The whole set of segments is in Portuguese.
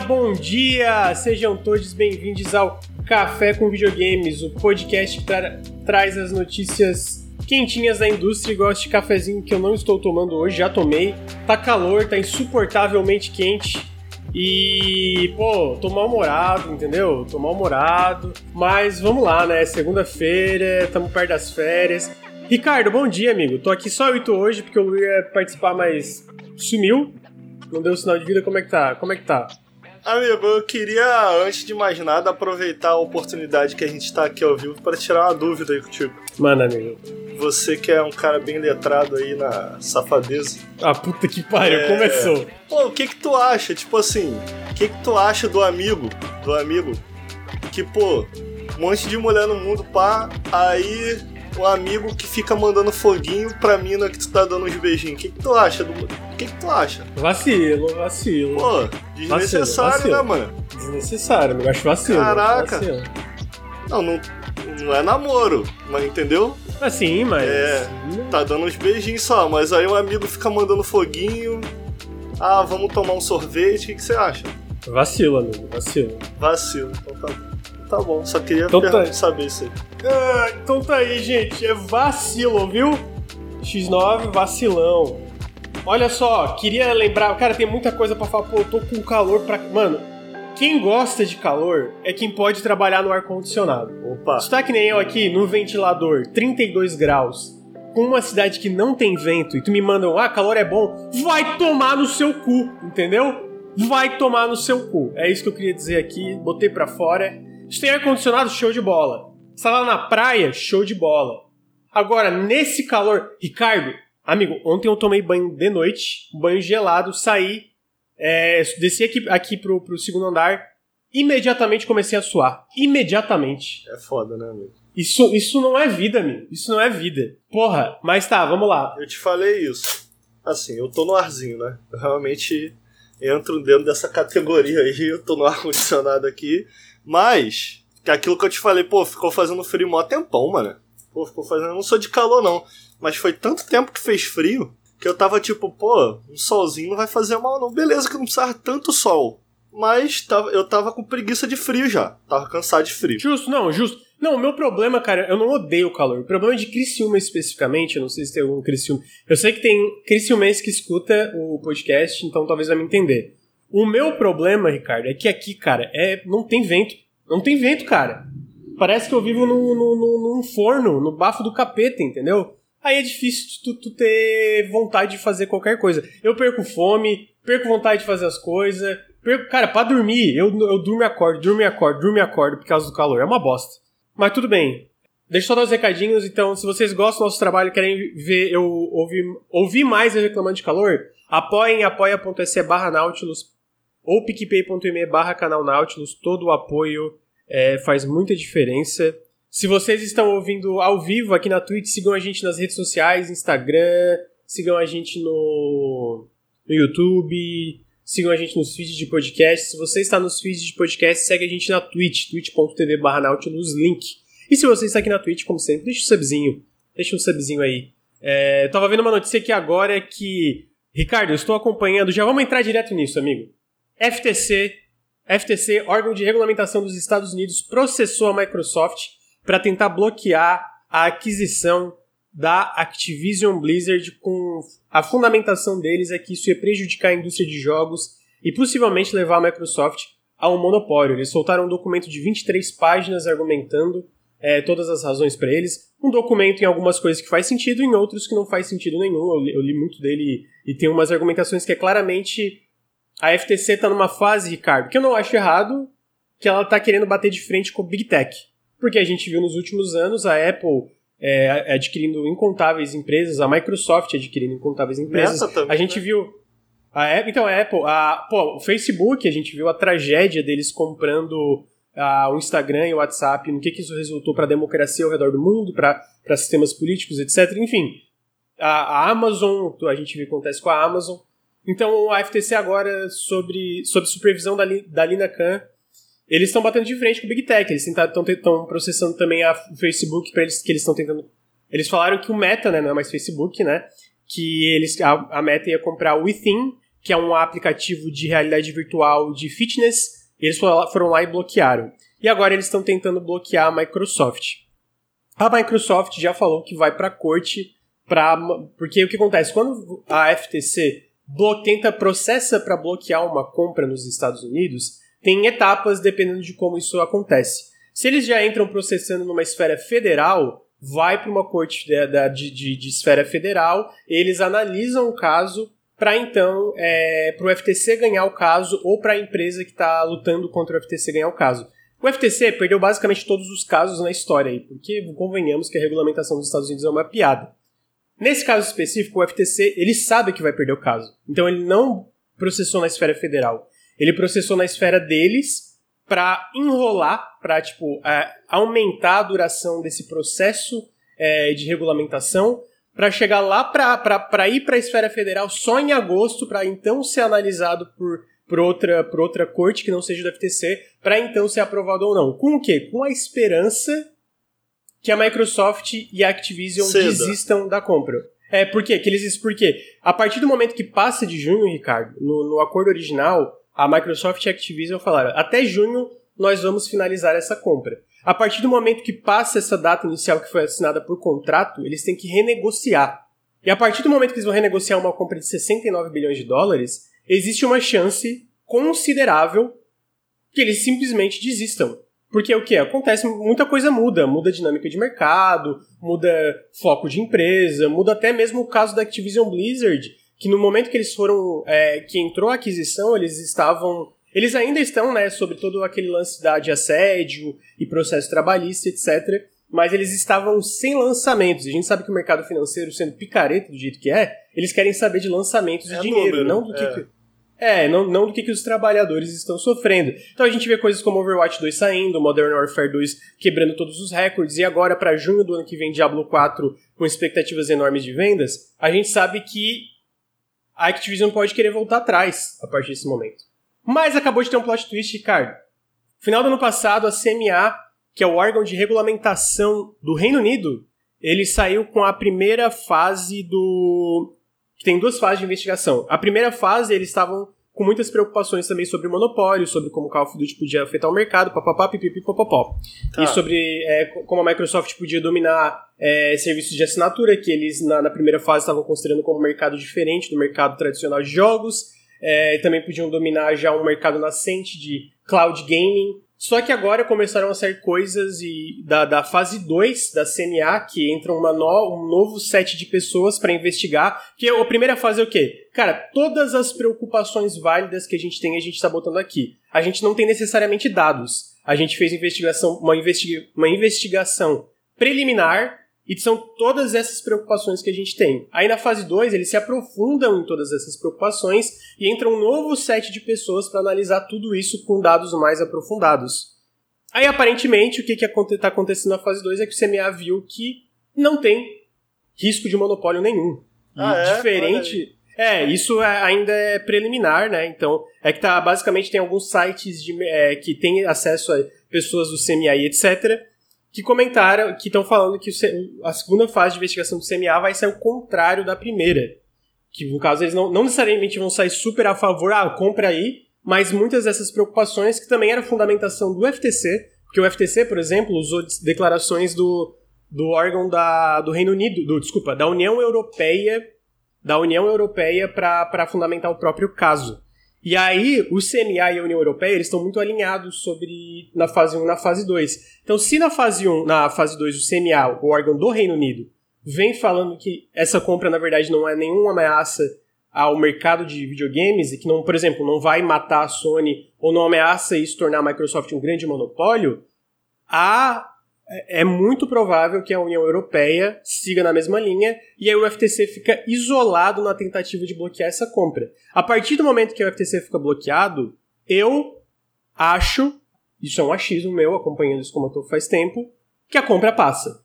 bom dia! Sejam todos bem-vindos ao Café com Videogames, o podcast que tra traz as notícias quentinhas da indústria e gosto de cafezinho que eu não estou tomando hoje, já tomei. Tá calor, tá insuportavelmente quente. E, pô, tô mal-humorado, entendeu? Tô mal-humorado. Mas vamos lá, né? Segunda-feira, estamos perto das férias. Ricardo, bom dia, amigo. Tô aqui só tu hoje, porque eu ia participar, mas sumiu. Não deu sinal de vida, como é que tá? Como é que tá? Amigo, eu queria, antes de mais nada, aproveitar a oportunidade que a gente tá aqui ao vivo para tirar uma dúvida aí contigo. Mano, amigo. Você que é um cara bem letrado aí na safadeza. Ah, puta que pariu, é... começou. Pô, o que que tu acha? Tipo assim, o que que tu acha do amigo? Do amigo que, pô, um monte de mulher no mundo, pá, aí um amigo que fica mandando foguinho pra mina que tu tá dando uns beijinhos. O que, que tu acha? Do... O que, que tu acha? Vacilo, vacilo. Pô, desnecessário, vacilo, vacilo. né, mano? Desnecessário, eu acho vacilo. Caraca. Vacilo. Não, não, não é namoro, mas entendeu? Assim, mas. É, tá dando uns beijinhos só, mas aí um amigo fica mandando foguinho. Ah, vamos tomar um sorvete, o que, que você acha? Vacilo, amigo, vacilo. Vacilo, então tá bom. Tá bom, só queria então tá. saber isso aí. Ah, então tá aí, gente. É vacilo, viu? X9, vacilão. Olha só, queria lembrar. Cara, tem muita coisa para falar. Pô, eu tô com calor pra. Mano, quem gosta de calor é quem pode trabalhar no ar-condicionado. Opa! Se tá que nem eu aqui, no ventilador, 32 graus, com uma cidade que não tem vento, e tu me mandam, ah, calor é bom, vai tomar no seu cu, entendeu? Vai tomar no seu cu. É isso que eu queria dizer aqui, botei pra fora. Se tem ar-condicionado, show de bola. Está lá na praia, show de bola. Agora, nesse calor. Ricardo, amigo, ontem eu tomei banho de noite, banho gelado, saí, é, desci aqui, aqui pro, pro segundo andar, imediatamente comecei a suar. Imediatamente. É foda, né, amigo? Isso, isso não é vida, amigo. Isso não é vida. Porra, mas tá, vamos lá. Eu te falei isso. Assim, eu tô no arzinho, né? Eu realmente entro dentro dessa categoria aí. Eu tô no ar-condicionado aqui. Mas, que aquilo que eu te falei, pô, ficou fazendo frio mó tempão, mano. Pô, ficou fazendo. Eu não sou de calor, não. Mas foi tanto tempo que fez frio que eu tava tipo, pô, um solzinho não vai fazer mal, não. Beleza, que não precisava tanto sol. Mas tava, eu tava com preguiça de frio já. Tava cansado de frio. Justo, não, justo. Não, o meu problema, cara, eu não odeio o calor. O problema é de Criciúma especificamente, eu não sei se tem algum Criciúma. Eu sei que tem Criciúmense que escuta o podcast, então talvez vai me entender. O meu problema, Ricardo, é que aqui, cara, é não tem vento. Não tem vento, cara. Parece que eu vivo num, num, num forno, no bafo do capeta, entendeu? Aí é difícil tu, tu, ter vontade de fazer qualquer coisa. Eu perco fome, perco vontade de fazer as coisas. Perco, cara, pra dormir, eu, eu durmo e acordo, durmo e acordo, durmo e acordo por causa do calor. É uma bosta. Mas tudo bem. Deixa eu só dar os recadinhos, então, se vocês gostam do nosso trabalho querem ver eu ouvir, ouvir mais eu reclamando de calor, apoiem apoia.se barra Nautilus ou picpay.me barra canal Nautilus, todo o apoio é, faz muita diferença. Se vocês estão ouvindo ao vivo aqui na Twitch, sigam a gente nas redes sociais, Instagram, sigam a gente no, no YouTube, sigam a gente nos feeds de podcast. Se você está nos feeds de podcast, segue a gente na Twitch, twitch.tv barra Nautilus, link. E se você está aqui na Twitch, como sempre, deixa um subzinho, deixa um subzinho aí. É, eu tava vendo uma notícia aqui agora que... Ricardo, eu estou acompanhando, já vamos entrar direto nisso, amigo. FTC, FTC, órgão de regulamentação dos Estados Unidos, processou a Microsoft para tentar bloquear a aquisição da Activision Blizzard com a fundamentação deles é que isso ia prejudicar a indústria de jogos e possivelmente levar a Microsoft a um monopólio. Eles soltaram um documento de 23 páginas argumentando é, todas as razões para eles. Um documento em algumas coisas que faz sentido, em outros que não faz sentido nenhum. Eu li, eu li muito dele e tem umas argumentações que é claramente a FTC está numa fase, Ricardo, que eu não acho errado, que ela está querendo bater de frente com o Big Tech. Porque a gente viu nos últimos anos a Apple é, adquirindo incontáveis empresas, a Microsoft adquirindo incontáveis empresas. Também, a gente né? viu. A Apple, então, a Apple, a, pô, o Facebook, a gente viu a tragédia deles comprando a, o Instagram e o WhatsApp, no que, que isso resultou para a democracia ao redor do mundo, para sistemas políticos, etc. Enfim, a, a Amazon, a gente viu o que acontece com a Amazon. Então, a FTC agora, sobre, sobre supervisão da, da Lina Khan, eles estão batendo de frente com o Big Tech. Eles estão processando também a, o Facebook para eles que eles estão tentando. Eles falaram que o Meta, né, não é mais Facebook, né? Que eles a, a Meta ia comprar o Within, que é um aplicativo de realidade virtual de fitness, eles foram lá e bloquearam. E agora eles estão tentando bloquear a Microsoft. A Microsoft já falou que vai para a corte para porque o que acontece quando a FTC tenta processa para bloquear uma compra nos Estados Unidos, tem etapas dependendo de como isso acontece. Se eles já entram processando numa esfera federal, vai para uma corte de, de, de, esfera federal, eles analisam o caso para então é, para o FTC ganhar o caso ou para a empresa que está lutando contra o FTC ganhar o caso. O FTC perdeu basicamente todos os casos na história aí, porque convenhamos que a regulamentação dos Estados Unidos é uma piada. Nesse caso específico, o FTC ele sabe que vai perder o caso, então ele não processou na esfera federal, ele processou na esfera deles para enrolar, para tipo é, aumentar a duração desse processo é, de regulamentação, para chegar lá para ir para a esfera federal só em agosto, para então ser analisado por por outra, por outra corte que não seja do FTC, para então ser aprovado ou não. Com o quê? Com a esperança que a Microsoft e a Activision Ceda. desistam da compra. É, por quê? Que eles dizem por quê? A partir do momento que passa de junho, Ricardo, no, no acordo original, a Microsoft e a Activision falaram: até junho nós vamos finalizar essa compra. A partir do momento que passa essa data inicial que foi assinada por contrato, eles têm que renegociar. E a partir do momento que eles vão renegociar uma compra de 69 bilhões de dólares, existe uma chance considerável que eles simplesmente desistam. Porque o que acontece? Muita coisa muda. Muda dinâmica de mercado, muda foco de empresa, muda até mesmo o caso da Activision Blizzard, que no momento que eles foram. É, que entrou a aquisição, eles estavam. Eles ainda estão, né, sobre todo aquele lance da, de assédio e processo trabalhista, etc. Mas eles estavam sem lançamentos. A gente sabe que o mercado financeiro, sendo picareta do jeito que é, eles querem saber de lançamentos é de dinheiro, número, não do que, é. É, não, não do que, que os trabalhadores estão sofrendo. Então a gente vê coisas como Overwatch 2 saindo, Modern Warfare 2 quebrando todos os recordes, e agora para junho do ano que vem Diablo 4 com expectativas enormes de vendas, a gente sabe que a Activision pode querer voltar atrás a partir desse momento. Mas acabou de ter um plot twist, Ricardo. Final do ano passado, a CMA, que é o órgão de regulamentação do Reino Unido, ele saiu com a primeira fase do tem duas fases de investigação. A primeira fase, eles estavam com muitas preocupações também sobre monopólio, sobre como o Call of Duty podia afetar o mercado, papapá, pipipi, popopó. Tá. E sobre é, como a Microsoft podia dominar é, serviços de assinatura, que eles na, na, primeira fase estavam considerando como um mercado diferente do mercado tradicional de jogos. É, também podiam dominar já um mercado nascente de cloud gaming. Só que agora começaram a sair coisas e da, da fase 2 da CNA, que entra uma no, um novo set de pessoas para investigar. Que a primeira fase é o quê? Cara, todas as preocupações válidas que a gente tem, a gente está botando aqui. A gente não tem necessariamente dados. A gente fez investigação, uma, investiga, uma investigação preliminar e são todas essas preocupações que a gente tem. Aí na fase 2, eles se aprofundam em todas essas preocupações e entra um novo set de pessoas para analisar tudo isso com dados mais aprofundados. Aí aparentemente o que está acontecendo na fase 2 é que o CMA viu que não tem risco de monopólio nenhum. Ah, é? Diferente. É, isso é, ainda é preliminar, né? Então, é que tá, basicamente tem alguns sites de, é, que têm acesso a pessoas do CMA e etc que comentaram, que estão falando que a segunda fase de investigação do CMA vai ser o contrário da primeira. Que no caso eles não, não necessariamente vão sair super a favor, ah, compra aí, mas muitas dessas preocupações, que também era fundamentação do FTC, porque o FTC, por exemplo, usou declarações do, do órgão da, do Reino Unido, do, desculpa, da União Europeia, da União Europeia para fundamentar o próprio caso. E aí, o CMA e a União Europeia, eles estão muito alinhados sobre na fase 1 e na fase 2. Então, se na fase 1, na fase 2, o CMA, o órgão do Reino Unido, vem falando que essa compra, na verdade, não é nenhuma ameaça ao mercado de videogames e que, não, por exemplo, não vai matar a Sony ou não ameaça isso tornar a Microsoft um grande monopólio, a é, muito provável que a União Europeia siga na mesma linha e aí o FTC fica isolado na tentativa de bloquear essa compra. A partir do momento que o FTC fica bloqueado, eu acho, isso é um achismo meu, acompanhando isso como eu tô faz tempo, que a compra passa.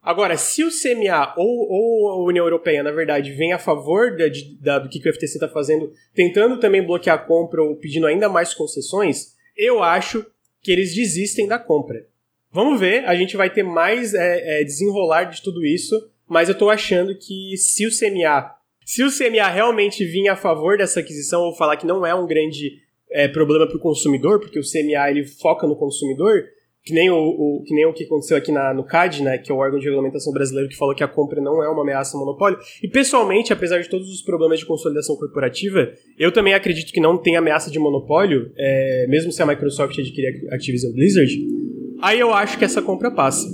Agora, se o CMA ou, ou a União Europeia, na verdade, vem a favor da, da, do que o FTC está fazendo, tentando também bloquear a compra ou pedindo ainda mais concessões, eu acho que eles desistem da compra. Vamos ver, a gente vai ter mais é, é, desenrolar de tudo isso, mas eu tô achando que se o CMA Se o CMA realmente vir a favor dessa aquisição ou falar que não é um grande é, problema para o consumidor, porque o CMA ele foca no consumidor, que nem o, o, que nem o que aconteceu aqui na, no CAD, né, que é o órgão de regulamentação brasileiro que falou que a compra não é uma ameaça ao monopólio. E pessoalmente, apesar de todos os problemas de consolidação corporativa, eu também acredito que não tem ameaça de monopólio, é, mesmo se a Microsoft adquirir a Activision Blizzard. Aí eu acho que essa compra passa.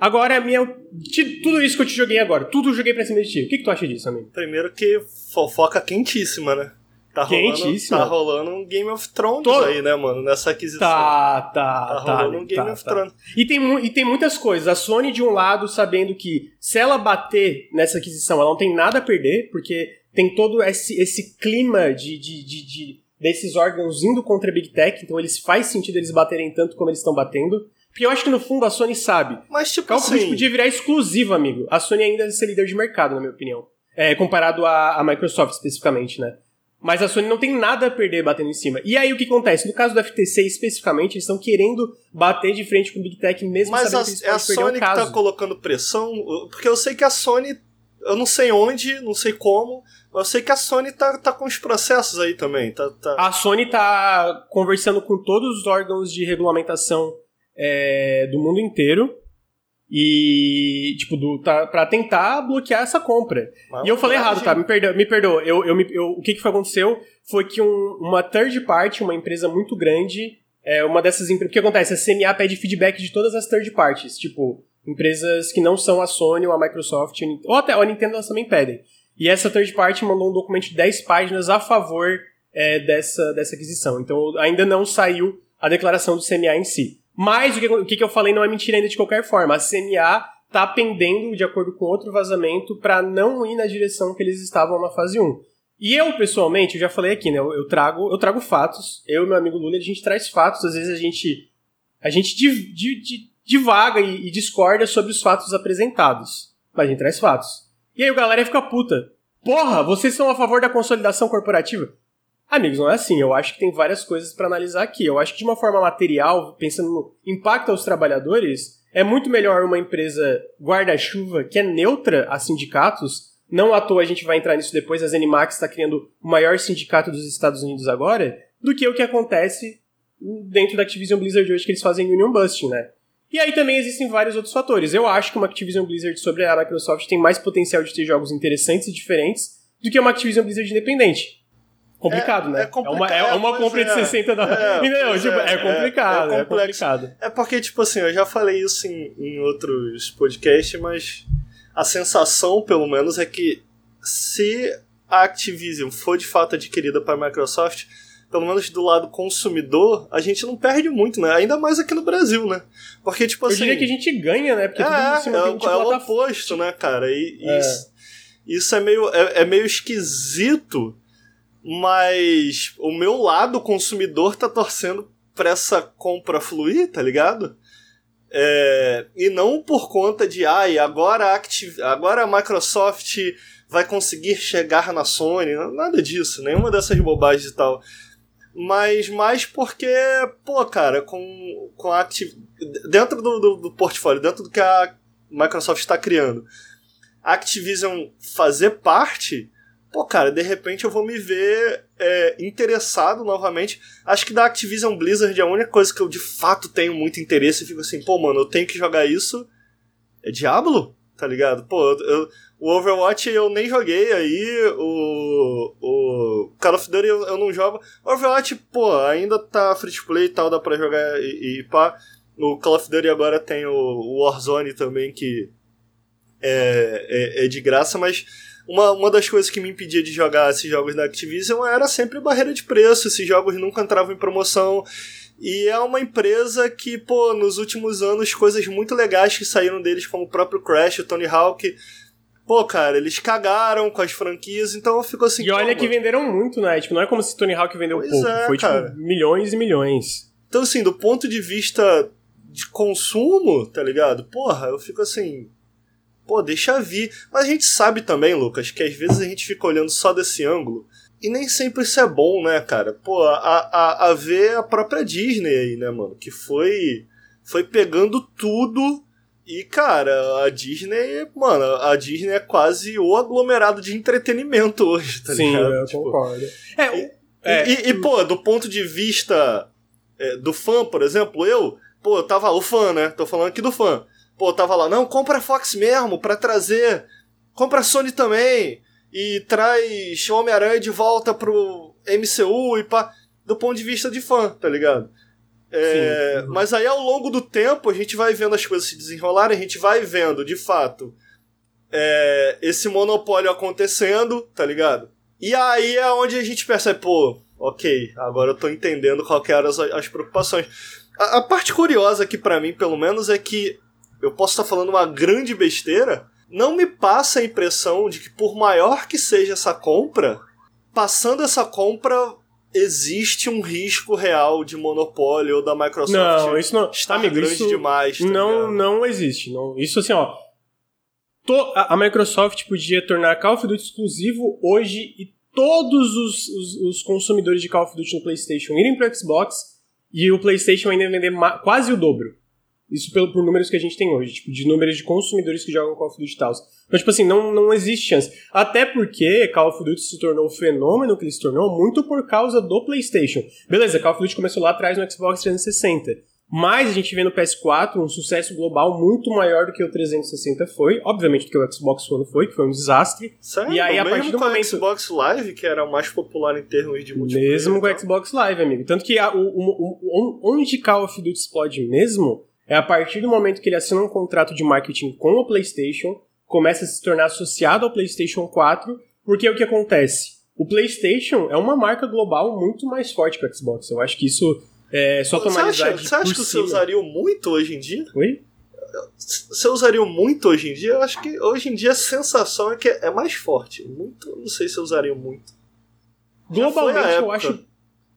Agora, minha, de tudo isso que eu te joguei agora, tudo eu joguei pra cima de ti. O que, que tu acha disso, amigo? Primeiro que fofoca quentíssima, né? Tá rolando, tá rolando um Game of Thrones Todo... aí, né, mano? Nessa aquisição. Tá, tá, tá. Tá rolando um Game tá, of tá. Thrones. E tem, e tem muitas coisas. A Sony, de um lado, sabendo que se ela bater nessa aquisição, ela não tem nada a perder, porque tem todo esse, esse clima de, de, de, de desses órgãos indo contra a Big Tech, então eles faz sentido eles baterem tanto como eles estão batendo. Porque eu acho que no fundo a Sony sabe. Mas tipo Call assim... podia virar exclusivo, amigo. A Sony ainda é ser líder de mercado, na minha opinião. É, comparado à, Microsoft, especificamente, né? Mas a Sony não tem nada a perder batendo em cima. E aí o que acontece? No caso do FTC especificamente, eles estão querendo bater de frente com o Big Tech mesmo Mas sabendo a, que eles é a Sony que tá colocando pressão, porque eu sei que a Sony, eu não sei onde, não sei como, mas eu sei que a Sony tá, tá com os processos aí também. Tá, tá... A Sony tá conversando com todos os órgãos de regulamentação é, do mundo inteiro e, tipo, do, tá, pra tentar bloquear essa compra. Mas e eu falei errado, tá? Me perdoa. Me perdoa. Eu, eu, eu, o que, que aconteceu foi que um, uma third party, uma empresa muito grande, é uma dessas empresas. O que acontece? A CMA pede feedback de todas as third parties. Tipo, empresas que não são a Sony ou a Microsoft, ou até a Nintendo elas também pedem. E essa third party mandou um documento de 10 páginas a favor é, dessa, dessa aquisição. Então ainda não saiu a declaração do CMA em si. Mas o que, o que eu falei não é mentira ainda de qualquer forma. A CNA tá pendendo, de acordo com outro vazamento, para não ir na direção que eles estavam na fase 1. E eu, pessoalmente, eu já falei aqui, né? Eu, eu trago, eu trago fatos. Eu e meu amigo Lula, a gente traz fatos. Às vezes a gente, a gente div, div, div, divaga e, e, discorda sobre os fatos apresentados. Mas a gente traz fatos. E aí o galera fica puta. Porra, vocês são a favor da consolidação corporativa? Amigos, não é assim. Eu acho que tem várias coisas para analisar aqui. Eu acho que de uma forma material, pensando no impacto aos trabalhadores, é muito melhor uma empresa guarda-chuva que é neutra a sindicatos. Não à toa a gente vai entrar nisso depois. A Zenimax está criando o maior sindicato dos Estados Unidos agora, do que o que acontece dentro da Activision Blizzard hoje que eles fazem Union Busting, né? E aí também existem vários outros fatores. Eu acho que uma Activision Blizzard sobre a Microsoft tem mais potencial de ter jogos interessantes e diferentes do que uma Activision Blizzard independente complicado, é, né? É, complicado, é uma, é uma compra de 60 dólares. É, Entendeu? Tipo, é, é, complicado, é, complicado. É porque, tipo assim, eu já falei isso em, em outros podcasts, mas a sensação, pelo menos, é que se a Activision for de fato adquirida para a Microsoft, pelo menos do lado consumidor, a gente não perde muito, né? Ainda mais aqui no Brasil, né? Porque, tipo assim. Eu diria que a gente ganha, né? Porque é, tudo em cima é, é o oposto, né, cara? E, é. Isso, isso é meio, é, é meio esquisito mas o meu lado consumidor tá torcendo pra essa compra fluir, tá ligado? É, e não por conta de, ai, agora a, Activ agora a Microsoft vai conseguir chegar na Sony, nada disso, nenhuma dessas bobagens e tal. Mas mais porque, pô, cara, com, com a Activ dentro do, do, do portfólio, dentro do que a Microsoft está criando, a Activision fazer parte pô, cara, de repente eu vou me ver é, interessado novamente. Acho que da Activision Blizzard a única coisa que eu de fato tenho muito interesse e fico assim, pô, mano, eu tenho que jogar isso. É Diablo? Tá ligado? Pô, eu, o Overwatch eu nem joguei aí, o, o Call of Duty eu, eu não jogo. O Overwatch, pô, ainda tá free to play e tal, dá pra jogar e, e pá. No Call of Duty agora tem o, o Warzone também, que é, é, é de graça, mas uma, uma das coisas que me impedia de jogar esses jogos da Activision era sempre barreira de preço, esses jogos nunca entravam em promoção. E é uma empresa que, pô, nos últimos anos, coisas muito legais que saíram deles, como o próprio Crash, o Tony Hawk. Pô, cara, eles cagaram com as franquias, então eu fico assim. E olha que venderam muito, né? Tipo, não é como se Tony Hawk vendeu pois pouco. É, Foi, tipo, cara. tipo, milhões e milhões. Então, assim, do ponto de vista de consumo, tá ligado? Porra, eu fico assim pô, deixa vir. Mas a gente sabe também, Lucas, que às vezes a gente fica olhando só desse ângulo. E nem sempre isso é bom, né, cara? Pô, a, a, a ver a própria Disney aí, né, mano? Que foi, foi pegando tudo E, cara, a Disney, mano, a Disney é quase o aglomerado de entretenimento hoje, tá Sim, ligado? eu Tipo, concordo. É, E, é, e, e, pô, do ponto de vista é, do fã, por exemplo, eu, pô, eu tava, o fã, né? Tô falando aqui do fã. Pô, tava lá, não, compra a Fox mesmo, pra trazer. Compra a Sony também. E traz Homem-Aranha de volta pro MCU e pá. Do ponto de vista de fã, tá ligado? É. Mas aí ao longo do tempo a gente vai vendo as coisas se desenrolarem, a gente vai vendo, de fato, é, esse monopólio acontecendo, tá ligado? E aí é onde a gente percebe, pô, ok, agora eu tô entendendo qual que eram as, as preocupações. A, a parte curiosa aqui pra mim, pelo menos, é que eu posso estar falando uma grande besteira, não me passa a impressão de que por maior que seja essa compra, passando essa compra existe um risco real de monopólio ou da Microsoft não, isso não. estar amigo, grande isso demais. tá não, ligado? não existe. Não, isso assim, ó. to- a, a Microsoft podia tornar Call of Duty exclusivo hoje e todos os, os, os consumidores de Call of Duty no PlayStation irem pro Xbox e o PlayStation ainda vender quase o dobro. Isso pelo, por números que a gente tem hoje, tipo, de números de consumidores que jogam Call of Duty e tal. Então, tipo assim, não, não existe chance. Até porque Call of Duty se tornou o fenômeno que ele se tornou muito por causa do PlayStation. Beleza, Call of Duty começou lá atrás no Xbox 360. Mas a gente vê no PS4 um sucesso global muito maior do que o 360 foi. Obviamente do que o Xbox One foi, que foi um desastre. Sério? E aí, a mesmo partir do com momento- Xbox Live, que era o mais popular em termos de multiplayer. Mesmo com o. Xbox Live, amigo. Tanto que a- o, o- o- onde Call of Duty explode mesmo é a partir do momento que ele assina um contrato de marketing com o PlayStation, começa a se tornar associado ao PlayStation 4, porque o que acontece? O PlayStation é uma marca global muito mais forte que o Xbox. Eu acho que isso é só Você tomar acha, analisar de você acha que você usaria muito hoje em dia? Oi? Você usaria muito hoje em dia? Eu acho que hoje em dia a sensação é que é mais forte. Muito, não sei se eu usaria muito. Globalmente, eu acho.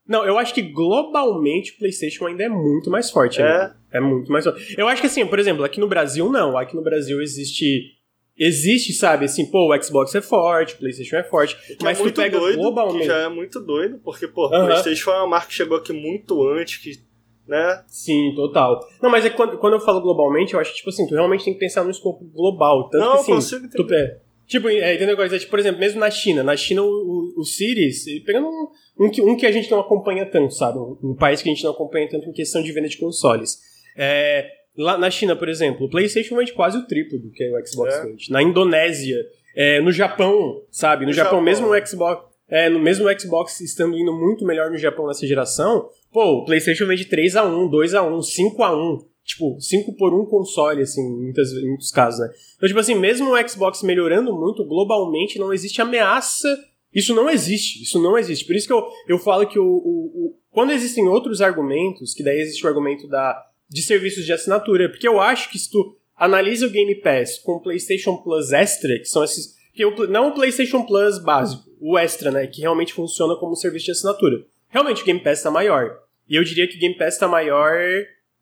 Não, eu acho que globalmente o PlayStation ainda é muito mais forte. É, É muito mais forte. Eu acho que assim, por exemplo, aqui no Brasil não. Aqui no Brasil existe. Existe, sabe, assim, pô, o Xbox é forte, o PlayStation é forte. que mas é muito tu pega doido, globalmente. que já é muito doido, porque, pô, o. PlayStation foi uma marca que chegou aqui muito antes, que, né? Sim, total. Não, mas é quando, quando eu falo globalmente, eu acho que, tipo assim, tu realmente tem que pensar no escopo global. Tanto não, que eu assim. consigo Tu, entender. é, tipo, é, entendeu? Coisa, tipo, por exemplo, mesmo na China. Na China, o, o, o Series, pegando um, um, que, um que a gente não acompanha tanto, sabe? Um, um país que a gente não acompanha tanto em questão de venda de consoles. É, lá na China, por exemplo, o PlayStation vende quase o triplo do que o Xbox É. vende. Na Indonésia, é, no Japão, sabe? No, No Japão, Japão. mesmo o Xbox. É, no mesmo Xbox estando indo muito melhor no Japão nessa geração, pô, o PlayStation vende 3x1, 2x1, 5x1. Tipo, 5 por 1 console, assim, em, muitas, em muitos casos, né? Então, tipo assim, mesmo o Xbox melhorando muito, globalmente não existe ameaça. Isso não existe. Isso não existe. Por isso que eu, eu falo que o, o- o- quando existem outros argumentos, que daí existe o argumento da, de serviços de assinatura, porque eu acho que se tu analisa o Game Pass com o PlayStation Plus Extra, que são esses. Que o, não o PlayStation Plus básico, o Extra, né? Que realmente funciona como um serviço de assinatura. Realmente o Game Pass está maior. E eu diria que o Game Pass está maior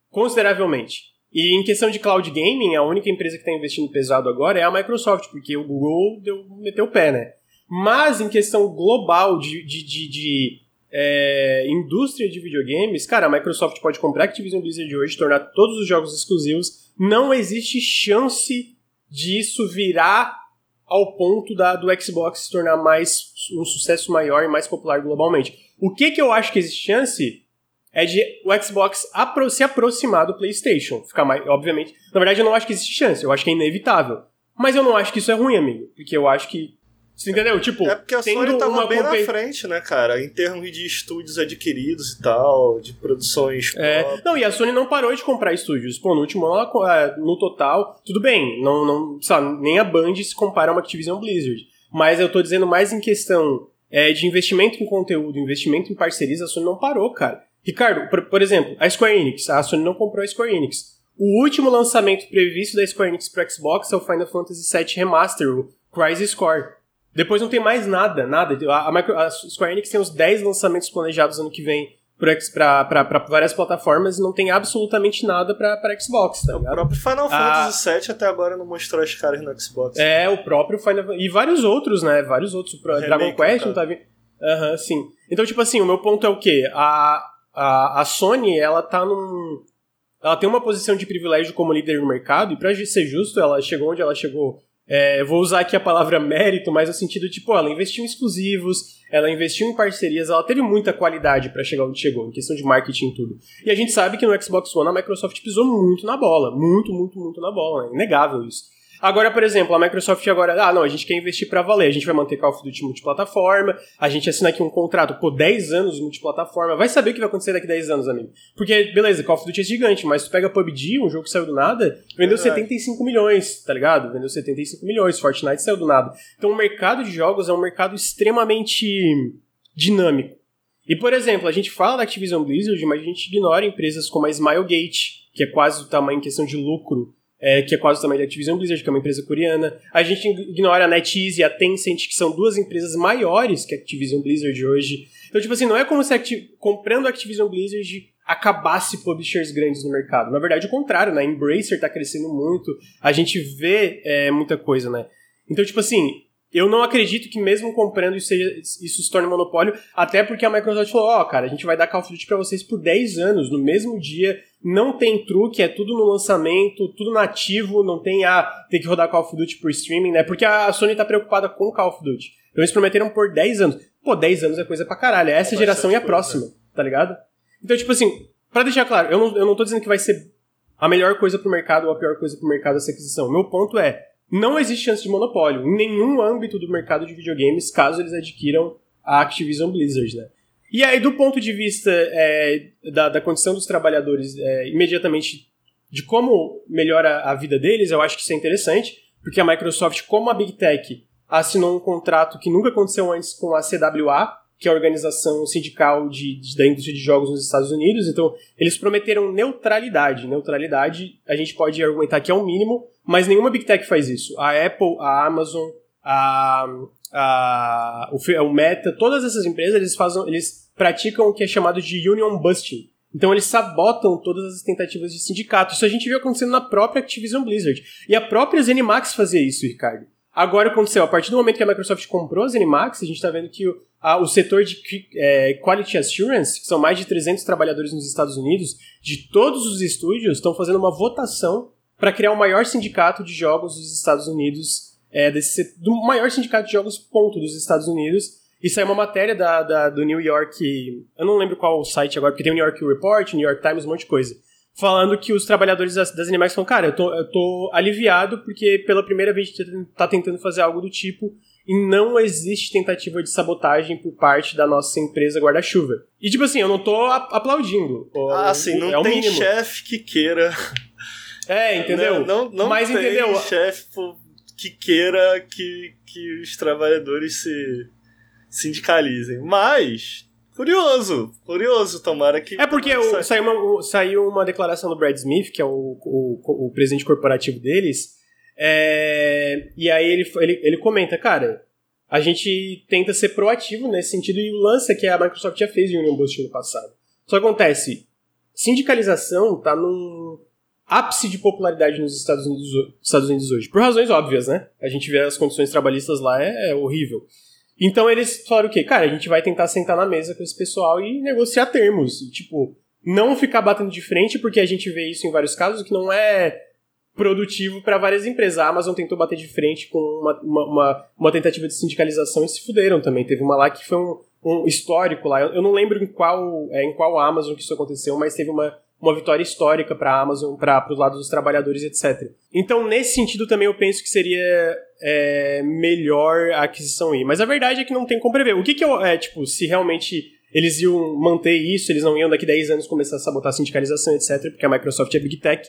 consideravelmente. E em questão de cloud gaming, a única empresa que está investindo pesado agora é a Microsoft, porque o Google deu, meteu o pé, né? Mas em questão global de, de, de, de, é, indústria de videogames, cara, a Microsoft pode comprar a Activision Blizzard hoje, tornar todos os jogos exclusivos. Não existe chance disso virar ao ponto da, do Xbox se tornar mais um sucesso maior e mais popular globalmente. O que que eu acho que existe chance é de o Xbox apro se aproximar do PlayStation. Ficar mais, obviamente. Na verdade, eu não acho que existe chance, eu acho que é inevitável. Mas eu não acho que isso é ruim, amigo. Porque eu acho que. Você entendeu? Tipo, É porque a Sony tava bem compe- na frente, né, cara? Em termos de estúdios adquiridos e tal, de produções. É, próprias. não, e a Sony não parou de comprar estúdios. Pô, no último ano, é, no total, tudo bem, não, não, sabe, nem a Band se compara a uma Activision Blizzard. Mas eu tô dizendo mais em questão é, de investimento em conteúdo, investimento em parcerias, a Sony não parou, cara. Ricardo, por, por exemplo, a Square Enix, a Sony não comprou a Square Enix. O último lançamento previsto da Square Enix pro Xbox é o Final Fantasy VII Remaster, o Crisis Core. Depois não tem mais nada, nada. A, Micro- a Square Enix tem uns 10 lançamentos planejados ano que vem para várias plataformas e não tem absolutamente nada para Xbox, tá O ligado? próprio Final. Fantasy VII até agora não mostrou as caras no Xbox. É, o próprio Final Fantasy. E vários outros, né? Vários outros. O Remake, Dragon Quest não tá vindo. Aham, sim. Então, tipo assim, o meu ponto é o quê? A, a, a Sony, ela tá num. ela tem uma posição de privilégio como líder no mercado, e pra ser justo, ela chegou onde ela chegou é, vou usar aqui a palavra mérito, mas no sentido de, pô, ela investiu em exclusivos, ela investiu em parcerias, ela teve muita qualidade para chegar onde chegou, em questão de marketing e tudo. E a gente sabe que no Xbox One a Microsoft pisou muito na bola, muito, muito, muito na bola, é inegável isso. Agora, por exemplo, a Microsoft agora, ah, não, a gente quer investir para valer, a gente vai manter Call of Duty multiplataforma, a gente assina aqui um contrato, pô, 10 anos multiplataforma, vai saber o que vai acontecer daqui 10 anos, amigo. Porque, beleza, Call of Duty é gigante, mas tu pega PUBG, um jogo que saiu do nada, vendeu é 75 milhões, tá ligado? Vendeu 75 milhões, Fortnite saiu do nada. Então o mercado de jogos é um mercado extremamente dinâmico. E, por exemplo, a gente fala da Activision Blizzard, mas a gente ignora empresas como a Smilegate, que é quase o tamanho em questão de lucro é, que é quase tamanho da Activision Blizzard, que é uma empresa coreana. A gente ignora a NetEase e a Tencent, que são duas empresas maiores que a Activision Blizzard hoje. Então, tipo assim, não é como se comprando a Activision Blizzard acabasse publishers grandes no mercado. Na verdade, o contrário, né? A Embracer tá crescendo muito, a gente vê é, muita coisa, né? Então, tipo assim, eu não acredito que mesmo comprando isso, seja, isso se torne monopólio, até porque a Microsoft falou, ó, oh, cara, a gente vai dar Call of Duty pra vocês por 10 anos, no mesmo dia, não tem truque, é tudo no lançamento, tudo nativo, não tem, ah, tem que rodar Call of Duty por streaming, né? Porque a Sony tá preocupada com Call of Duty. Então eles prometeram por 10 anos. Pô, 10 anos é coisa pra caralho, é essa é geração e a próxima, tá ligado? Então, tipo assim, pra deixar claro, eu não, eu não tô dizendo que vai ser a melhor coisa pro mercado ou a pior coisa pro mercado essa aquisição. Meu ponto é, não existe chance de monopólio em nenhum âmbito do mercado de videogames caso eles adquiram a Activision Blizzard, né? E aí, do ponto de vista é, da, da, condição dos trabalhadores, é, imediatamente de como melhora a vida deles, eu acho que isso é interessante, porque a Microsoft, como a Big Tech, assinou um contrato que nunca aconteceu antes com a CWA, que é a organização sindical de, de, da indústria de jogos nos Estados Unidos. Então, eles prometeram neutralidade. Neutralidade, a gente pode argumentar que é o um mínimo, mas nenhuma Big Tech faz isso. A Apple, a Amazon, a, a, o, o Meta, todas essas empresas, eles, fazem, eles praticam o que é chamado de union busting. Então eles sabotam todas as tentativas de sindicato. Isso a gente viu acontecendo na própria Activision Blizzard. E a própria ZeniMax fazia isso, Ricardo. Agora aconteceu, a partir do momento que a Microsoft comprou a ZeniMax, a gente está vendo que o, a, o setor de é, Quality Assurance, que são mais de 300 trabalhadores nos Estados Unidos, de todos os estúdios, estão fazendo uma votação para criar o maior sindicato de jogos dos Estados Unidos, é, desse, do maior sindicato de jogos, ponto, dos Estados Unidos. Isso é uma matéria da, da, do New York. Eu não lembro qual site agora, porque tem o New York Report, New York Times, um monte de coisa falando que os trabalhadores das, das Animax falam, cara, eu tô, eu tô aliviado porque pela primeira vez a gente tá tentando fazer algo do tipo e não existe tentativa de sabotagem por parte da nossa empresa guarda-chuva. E tipo assim, eu não tô aplaudindo. Ah, sim, não é tem chefe que queira. É, entendeu? Não, não, não Mas, tem entendeu? chefe que queira que, que os trabalhadores se sindicalizem. Mas Curioso, curioso, tomara que. É porque o, saiu, uma, saiu uma declaração do Brad Smith, que é o, o, o presidente corporativo deles, é, e aí ele, ele, ele comenta, cara, a gente tenta ser proativo nesse sentido, e o lance é que a Microsoft já fez em Union Boost no passado. Só acontece, sindicalização tá num ápice de popularidade nos Estados Unidos, Estados Unidos hoje, por razões óbvias, né? A gente vê as condições trabalhistas lá, é, é horrível. Então eles falaram o quê? Cara, a gente vai tentar sentar na mesa com esse pessoal e negociar termos. Tipo, não ficar batendo de frente, porque a gente vê isso em vários casos, que não é produtivo para várias empresas. A Amazon tentou bater de frente com uma, uma, uma, uma, tentativa de sindicalização e se fuderam também. Teve uma lá que foi um, um histórico lá. Eu, eu, não lembro em qual, é, em qual Amazon que isso aconteceu, mas teve uma, uma vitória histórica para a Amazon, para os lados dos trabalhadores, etc. Então, nesse sentido, também eu penso que seria é, melhor a aquisição ir. Mas a verdade é que não tem como prever. O que, que eu. É, tipo, se realmente eles iam manter isso, eles não iam daqui 10 anos começar a sabotar a sindicalização, etc., porque a Microsoft é Big Tech.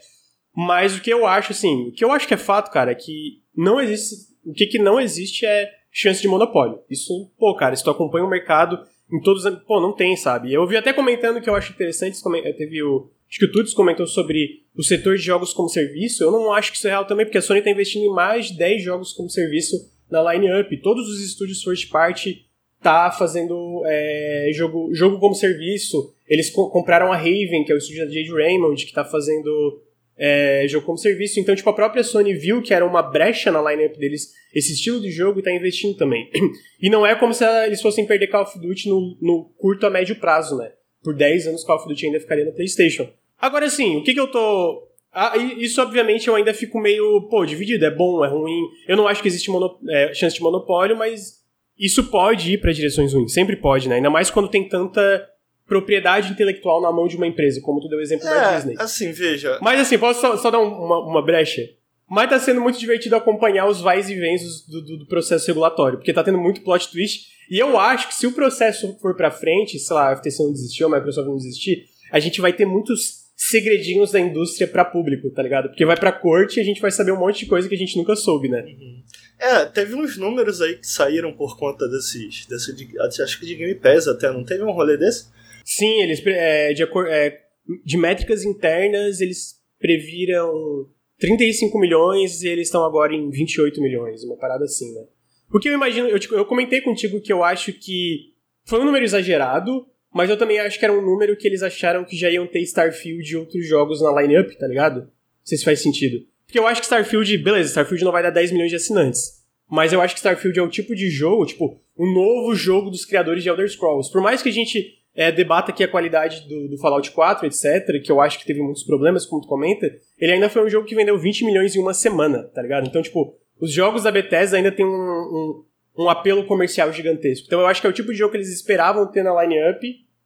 Mas o que eu acho, assim, o que eu acho que é fato, cara, é que não existe. O que, que não existe é chance de monopólio. Isso, pô, cara, se tu acompanha o mercado em todos. Pô, não tem, sabe? Eu vi até comentando que eu acho interessante, teve o Acho que o Tuts comentou sobre o setor de jogos como serviço. Eu não acho que isso é real também, porque a Sony está investindo em mais de 10 jogos como serviço na line-up. Todos os estúdios first party tá fazendo é, jogo, jogo como serviço. Eles co compraram a Raven, que é o estúdio da Jade Raymond, que está fazendo é, jogo como serviço. Então, tipo, a própria Sony viu que era uma brecha na lineup deles esse estilo de jogo e está investindo também. e não é como se eles fossem perder Call of Duty no, no curto a médio prazo, né? por 10 anos Call of Duty ainda ficaria no PlayStation. Agora sim, o que que eu tô. Ah, isso, obviamente, eu ainda fico meio, pô, dividido. É bom, é ruim. Eu não acho que existe mono... é, chance de monopólio, mas isso pode ir para direções ruins. Sempre pode, né? Ainda mais quando tem tanta propriedade intelectual na mão de uma empresa, como tu deu o exemplo é, da Disney. assim, veja. Mas assim, posso só, só dar uma, uma brecha? Mas tá sendo muito divertido acompanhar os vais e vens do, do, do, processo regulatório, porque tá tendo muito plot twist. E eu acho que se o processo for pra frente, sei lá, a FTC não desistiu, a Microsoft não desistir, a gente vai ter muitos segredinhos da indústria para público, tá ligado? Porque vai pra corte e a gente vai saber um monte de coisa que a gente nunca soube, né? Uhum. É, teve uns números aí que saíram por conta desses. desse, de, acho que de Game Pass até, não teve um rolê desse? Sim, eles é, de, é, de métricas internas eles previram 35 milhões e eles estão agora em 28 milhões, uma parada assim, né? Porque eu imagino, eu, eu comentei contigo que eu acho que foi um número exagerado, mas eu também acho que era um número que eles acharam que já iam ter Starfield e outros jogos na line-up, tá ligado? Não sei se faz sentido. Porque eu acho que Starfield, beleza, Starfield não vai dar 10 milhões de assinantes. Mas eu acho que Starfield é o tipo de jogo, tipo, um novo jogo dos criadores de Elder Scrolls. Por mais que a gente é, debata aqui a qualidade do, do, Fallout 4, etc., que eu acho que teve muitos problemas, como tu comenta, ele ainda foi um jogo que vendeu 20 milhões em uma semana, tá ligado? Então, tipo, os jogos da Bethesda ainda tem um, um, um apelo comercial gigantesco. Então eu acho que é o tipo de jogo que eles esperavam ter na line-up,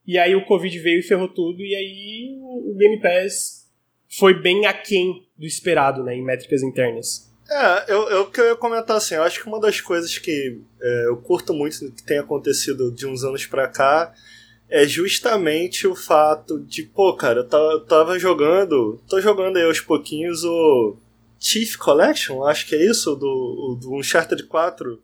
e aí o Covid veio e ferrou tudo, e aí o Game Pass foi bem aquém do esperado, né, em métricas internas. É, eu, eu que eu ia comentar assim, eu acho que uma das coisas que é, eu curto muito que tem acontecido de uns anos pra cá é justamente o fato de, pô, cara, eu tava, jogando, tô jogando aí aos pouquinhos o Chief Collection, acho que é isso, do, do Uncharted 4.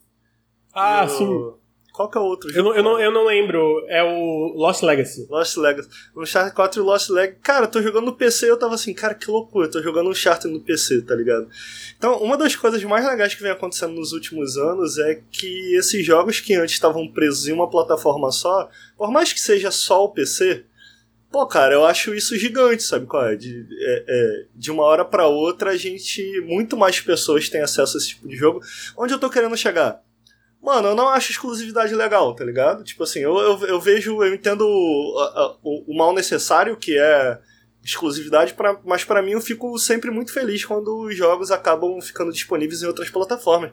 Ah, sim. Qual que é o outro jogo? Eu não, eu, não, eu não lembro. É o Lost Legacy. Lost Legacy. O Uncharted 4 e o Lost Legacy. Cara, tô jogando no PC e eu tava assim, cara, que loucura. Tô jogando Uncharted no PC, tá ligado? Então, uma das coisas mais legais que vem acontecendo nos últimos anos é que esses jogos que antes estavam presos em uma plataforma só, por mais que seja só o PC, Pô, cara, eu acho isso gigante, sabe qual é? De, é, é, de uma hora para outra, a gente. Muito mais pessoas têm acesso a esse tipo de jogo. Onde eu tô querendo chegar? Mano, eu não acho exclusividade legal, tá ligado? Tipo assim, eu, eu, eu vejo, eu entendo o, a, o, o, mal necessário que é exclusividade, pra, mas para mim eu fico sempre muito feliz quando os jogos acabam ficando disponíveis em outras plataformas.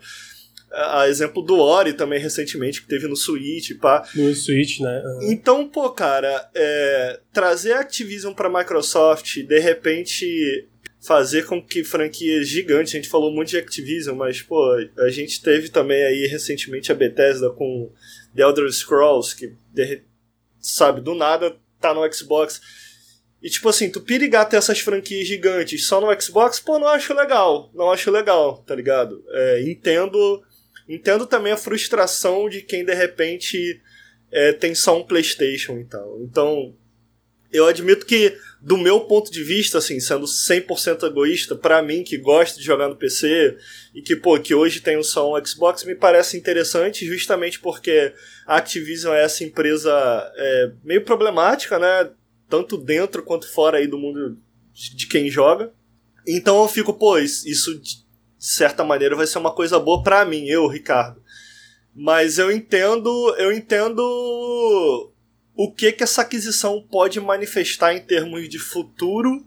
A exemplo do Ori também recentemente, que teve no Switch, pá. No Switch, né? Uhum. Então, pô, cara, é, trazer a Activision pra Microsoft, de repente fazer com que franquias gigantes, a gente falou muito de Activision, mas pô, a gente teve também aí recentemente a Bethesda com The Elder Scrolls, que sabe, do nada tá no Xbox. E tipo assim, tu perigar ter essas franquias gigantes só no Xbox, pô, não acho legal. Não acho legal, tá ligado? É, entendo, entendo também a frustração de quem de repente é, tem só um PlayStation e tal. Então, eu admito que do meu ponto de vista, assim, sendo 100% egoísta, para mim que gosto de jogar no PC e que, pô, que hoje tenho só um Xbox, me parece interessante justamente porque a Activision é essa empresa é, meio problemática, né? Tanto dentro quanto fora aí do mundo de quem joga. Então eu fico, pô, isso de certa maneira vai ser uma coisa boa para mim, eu, Ricardo. Mas eu entendo, eu entendo o que que essa aquisição pode manifestar em termos de futuro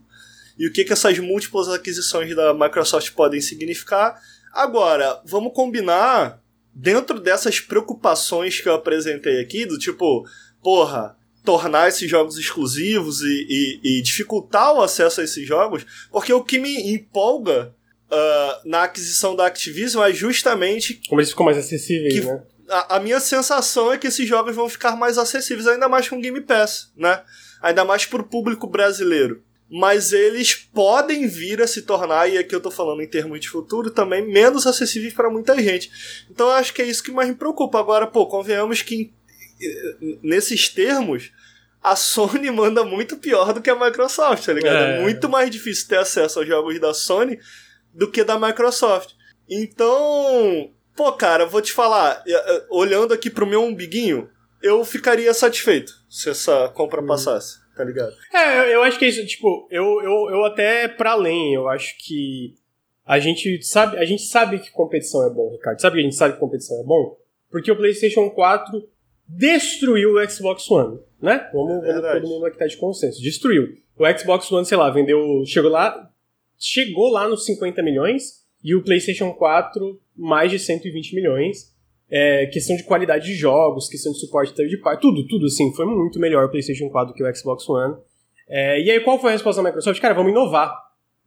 e o que que essas múltiplas aquisições da Microsoft podem significar. Agora, vamos combinar dentro dessas preocupações que eu apresentei aqui, do tipo, porra, tornar esses jogos exclusivos e, e, e dificultar o acesso a esses jogos, porque o que me empolga uh, na aquisição da Activision é justamente. Como eles ficam mais acessíveis, que, né? A, a, minha sensação é que esses jogos vão ficar mais acessíveis, ainda mais com Game Pass, né? Ainda mais pro público brasileiro. Mas eles podem vir a se tornar, e aqui eu tô falando em termos de futuro, também menos acessíveis para muita gente. Então eu acho que é isso que mais me preocupa. Agora, pô, convenhamos que nesses termos, a Sony manda muito pior do que a Microsoft, tá ligado? É, é muito mais difícil ter acesso aos jogos da Sony do que da Microsoft. Então, Pô, cara, vou te falar, olhando aqui pro meu umbiguinho, eu ficaria satisfeito se essa compra hum. passasse, tá ligado? É, eu acho que é isso, tipo, eu, eu, eu até para além, eu acho que a gente sabe, a gente sabe que competição é bom, Ricardo. Sabe que a gente sabe que competição é bom? Porque o PlayStation 4 destruiu o Xbox One. né? Vamos, vamos todo mundo aqui tá de consenso. Destruiu. O Xbox One, sei lá, vendeu. Chegou lá. Chegou lá nos 50 milhões. E o PlayStation 4, mais de 120 milhões. É, questão de qualidade de jogos, questão de suporte third party, tudo, tudo assim. Foi muito melhor o PlayStation 4 do que o Xbox One. É, e aí, qual foi a resposta da Microsoft? Cara, vamos inovar.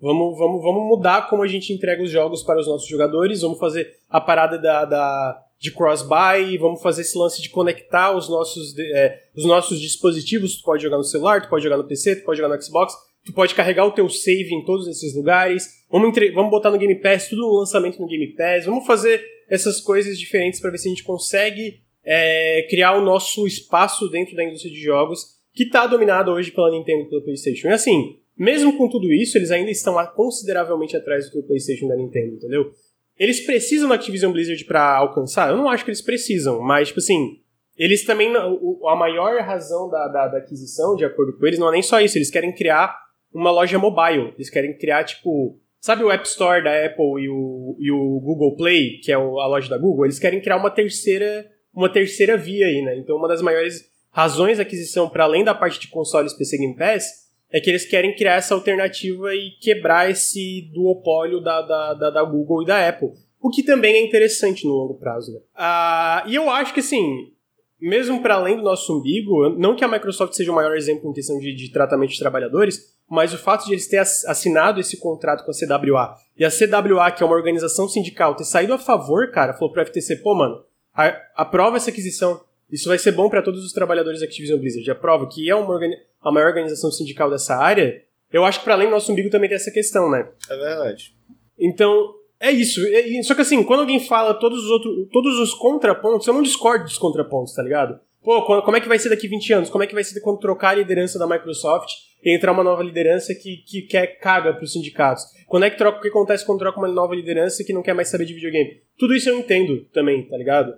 Vamos, vamos, vamos mudar como a gente entrega os jogos para os nossos jogadores. Vamos fazer a parada da, da de cross-buy, vamos fazer esse lance de conectar os nossos, é, os nossos dispositivos. Tu pode jogar no celular, tu pode jogar no PC, tu pode jogar no Xbox, tu pode carregar o teu save em todos esses lugares. Vamos, entre... vamos botar no Game Pass, tudo no lançamento no Game Pass. Vamos fazer essas coisas diferentes para ver se a gente consegue é, criar o nosso espaço dentro da indústria de jogos que está dominado hoje pela Nintendo e pela PlayStation. E assim, mesmo com tudo isso, eles ainda estão consideravelmente atrás do que o PlayStation da Nintendo, entendeu? Eles precisam da Activision Blizzard para alcançar? Eu não acho que eles precisam, mas, tipo assim, eles também. A maior razão da, da, da, aquisição, de acordo com eles, não é nem só isso. Eles querem criar uma loja mobile. Eles querem criar, tipo. Sabe o App Store da Apple e o, e o Google Play, que é a loja da Google? Eles querem criar uma terceira, uma terceira via aí, né? Então, uma das maiores razões da aquisição, para além da parte de consoles PC Game Pass, é que eles querem criar essa alternativa e quebrar esse duopólio da, da, da, da Google e da Apple. O que também é interessante no longo prazo. Né? Ah, e eu acho que, assim, mesmo para além do nosso umbigo, não que a Microsoft seja o maior exemplo em questão de, de tratamento de trabalhadores, mas o fato de eles terem assinado esse contrato com a CWA e a CWA, que é uma organização sindical, ter saído a favor, cara, falou pro FTC, pô, mano, aprova essa aquisição, isso vai ser bom para todos os trabalhadores da Activision Blizzard. A prova que é uma a maior organização sindical dessa área. Eu acho que para além do nosso umbigo também tem essa questão, né? É verdade. Então, é isso. Só que assim, quando alguém fala todos os outros, todos os contrapontos, eu não discordo dos contrapontos, tá ligado? Pô, como é que vai ser daqui 20 anos? Como é que vai ser quando trocar a liderança da Microsoft e entrar uma nova liderança que, que quer caga pros sindicatos? Quando é que troca, o que acontece quando troca uma nova liderança que não quer mais saber de videogame? Tudo isso eu entendo também, tá ligado?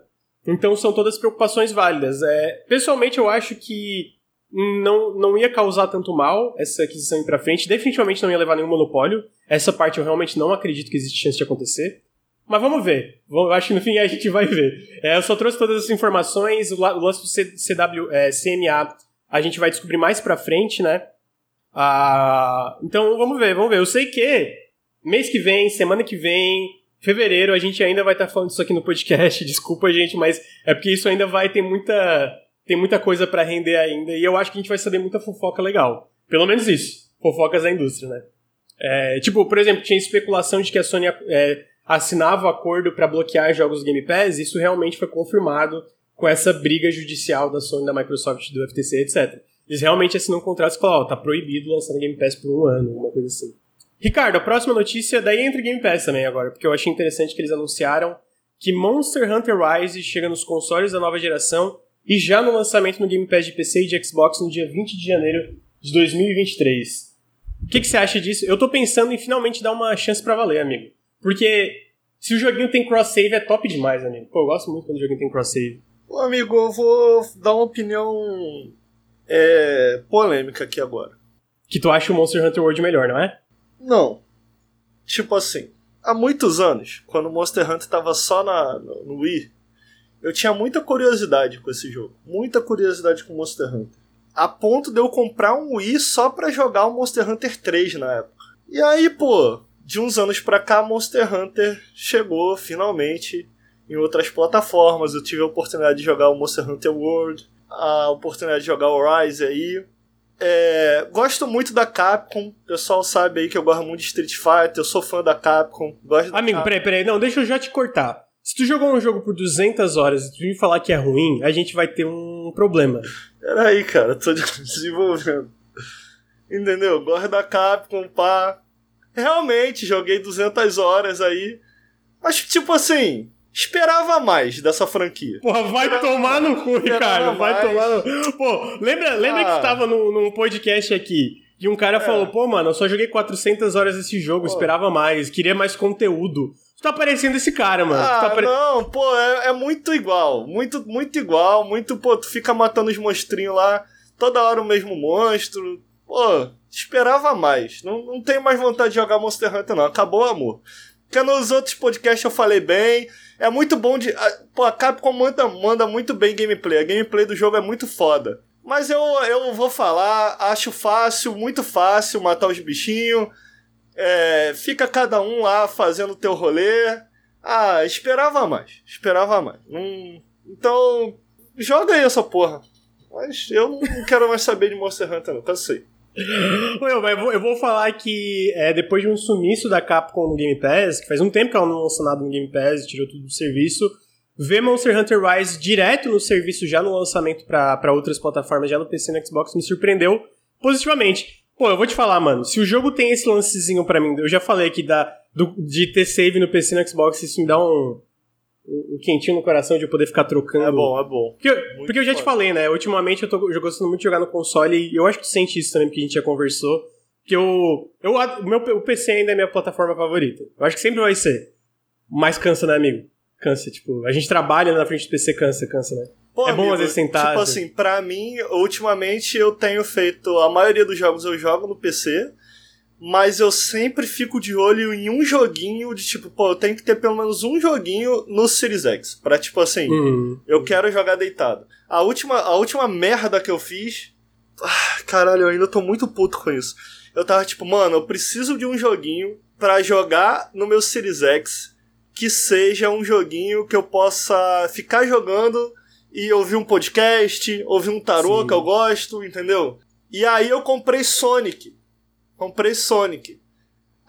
Então são todas preocupações válidas. É, pessoalmente, eu acho que não, não ia causar tanto mal essa aquisição ir pra frente. Definitivamente não ia levar nenhum monopólio. Essa parte eu realmente não acredito que existe chance de acontecer. Mas vamos ver. Acho que no fim a gente vai ver. É, eu só trouxe todas essas informações. O lance do CW, é, CMA a gente vai descobrir mais pra frente, né? Ah, então vamos ver, vamos ver. Eu sei que mês que vem, semana que vem, fevereiro a gente ainda vai estar tá falando disso aqui no podcast. Desculpa, gente, mas é porque isso ainda vai ter muita tem muita coisa para render ainda e eu acho que a gente vai saber muita fofoca legal. Pelo menos isso. Fofocas da indústria, né? É, tipo, por exemplo, tinha especulação de que a Sony é, assinava acordo para bloquear jogos Game Pass, isso realmente foi confirmado com essa briga judicial da Sony, da Microsoft, do FTC, etc. Eles realmente assinam um contrato e falam, ó, tá proibido lançar Game Pass por um ano, alguma coisa assim. Ricardo, a próxima notícia, daí entra Game Pass também agora, porque eu achei interessante que eles anunciaram que Monster Hunter Rise chega nos consoles da nova geração e já no lançamento no Game Pass de PC e de Xbox no dia 20 de janeiro de 2023. O que, que você acha disso? Eu tô pensando em finalmente dar uma chance para valer, amigo. Porque se o joguinho tem cross-save é top demais, amigo. Pô, eu gosto muito quando o joguinho tem cross-save. Ô, amigo, eu vou dar uma opinião é, polêmica aqui agora. Que tu acha o Monster Hunter World melhor, não é? Não. Tipo assim, há muitos anos, quando o Monster Hunter tava só na, no, no Wii, eu tinha muita curiosidade com esse jogo. Muita curiosidade com Monster Hunter. A ponto de eu comprar um Wii só pra jogar o Monster Hunter 3 na época. E aí, pô, de uns anos pra cá, Monster Hunter chegou finalmente em outras plataformas. Eu tive a oportunidade de jogar o Monster Hunter World, a oportunidade de jogar o Rise aí. É, gosto muito da Capcom. O pessoal sabe aí que eu gosto muito de Street Fighter. Eu sou fã da Capcom. Gosto Amigo, Capcom. peraí, peraí. Não, deixa eu já te cortar. Se tu jogou um jogo por 200 horas e tu me falar que é ruim, a gente vai ter um problema. Peraí, cara. Tô desenvolvendo. Entendeu? Gosto da Capcom, pá. Realmente, joguei 200 horas aí. Mas, tipo assim, esperava mais dessa franquia. Porra, vai esperava tomar no cu, Ricardo. Vai tomar no. Pô, lembra, lembra ah. que tava num, num podcast aqui e um cara é. falou: pô, mano, eu só joguei 400 horas desse jogo, pô. esperava mais, queria mais conteúdo. Tu tá parecendo esse cara, mano. Ah, tá pare... não, pô, é, é, muito igual. Muito, muito igual. Muito, pô, tu fica matando os monstrinhos lá, toda hora o mesmo monstro. Pô, esperava mais. Não, não tenho mais vontade de jogar Monster Hunter, não. Acabou o amor. Porque nos outros podcasts eu falei bem. É muito bom de. Pô, a Capcom manda, manda muito bem gameplay. A gameplay do jogo é muito foda. Mas eu, eu vou falar, acho fácil, muito fácil matar os bichinhos. É, fica cada um lá fazendo o teu rolê. Ah, esperava mais. Esperava mais. Hum, então, joga aí essa porra. Mas eu não quero mais saber de Monster Hunter, não. Cansei. Eu, eu, vou, falar que é, depois de um sumiço da Capcom no Game Pass, que faz um tempo que ela não lançou nada no Game Pass, tirou tudo do serviço, ver Monster Hunter Rise direto no serviço já no lançamento para outras plataformas, já no PC e no Xbox, me surpreendeu positivamente. Pô, eu vou te falar, mano, se o jogo tem esse lancezinho para mim, eu já falei aqui da, do, de ter save no PC e no Xbox, isso me dá um, um quentinho no coração de eu poder ficar trocando. É bom, é bom. Porque, porque eu já te falei, né? Ultimamente eu tô gostando muito de jogar no console e eu acho que tu sente isso também, porque a gente já conversou. Que eu. eu o meu o PC ainda é minha plataforma favorita. Eu acho que sempre vai ser. Mas cansa, né, amigo? Cansa, tipo, a gente trabalha na frente do PC, cansa, cansa, né? Pô, é bom às vezes sentar. Tipo assim, pra mim, ultimamente eu tenho feito. A maioria dos jogos eu jogo no PC mas eu sempre fico de olho em um joguinho de tipo, pô, eu tenho que ter pelo menos um joguinho no Series X. Pra tipo assim, Uhum. eu quero jogar deitado. A última, a última merda que eu fiz. Ah, caralho, eu ainda tô muito puto com isso. Eu tava tipo, mano, eu preciso de um joguinho pra jogar no meu Series X que seja um joguinho que eu possa ficar jogando e ouvir um podcast, ouvir um tarô Sim. que eu gosto, entendeu? E aí eu comprei Sonic. Comprei Sonic.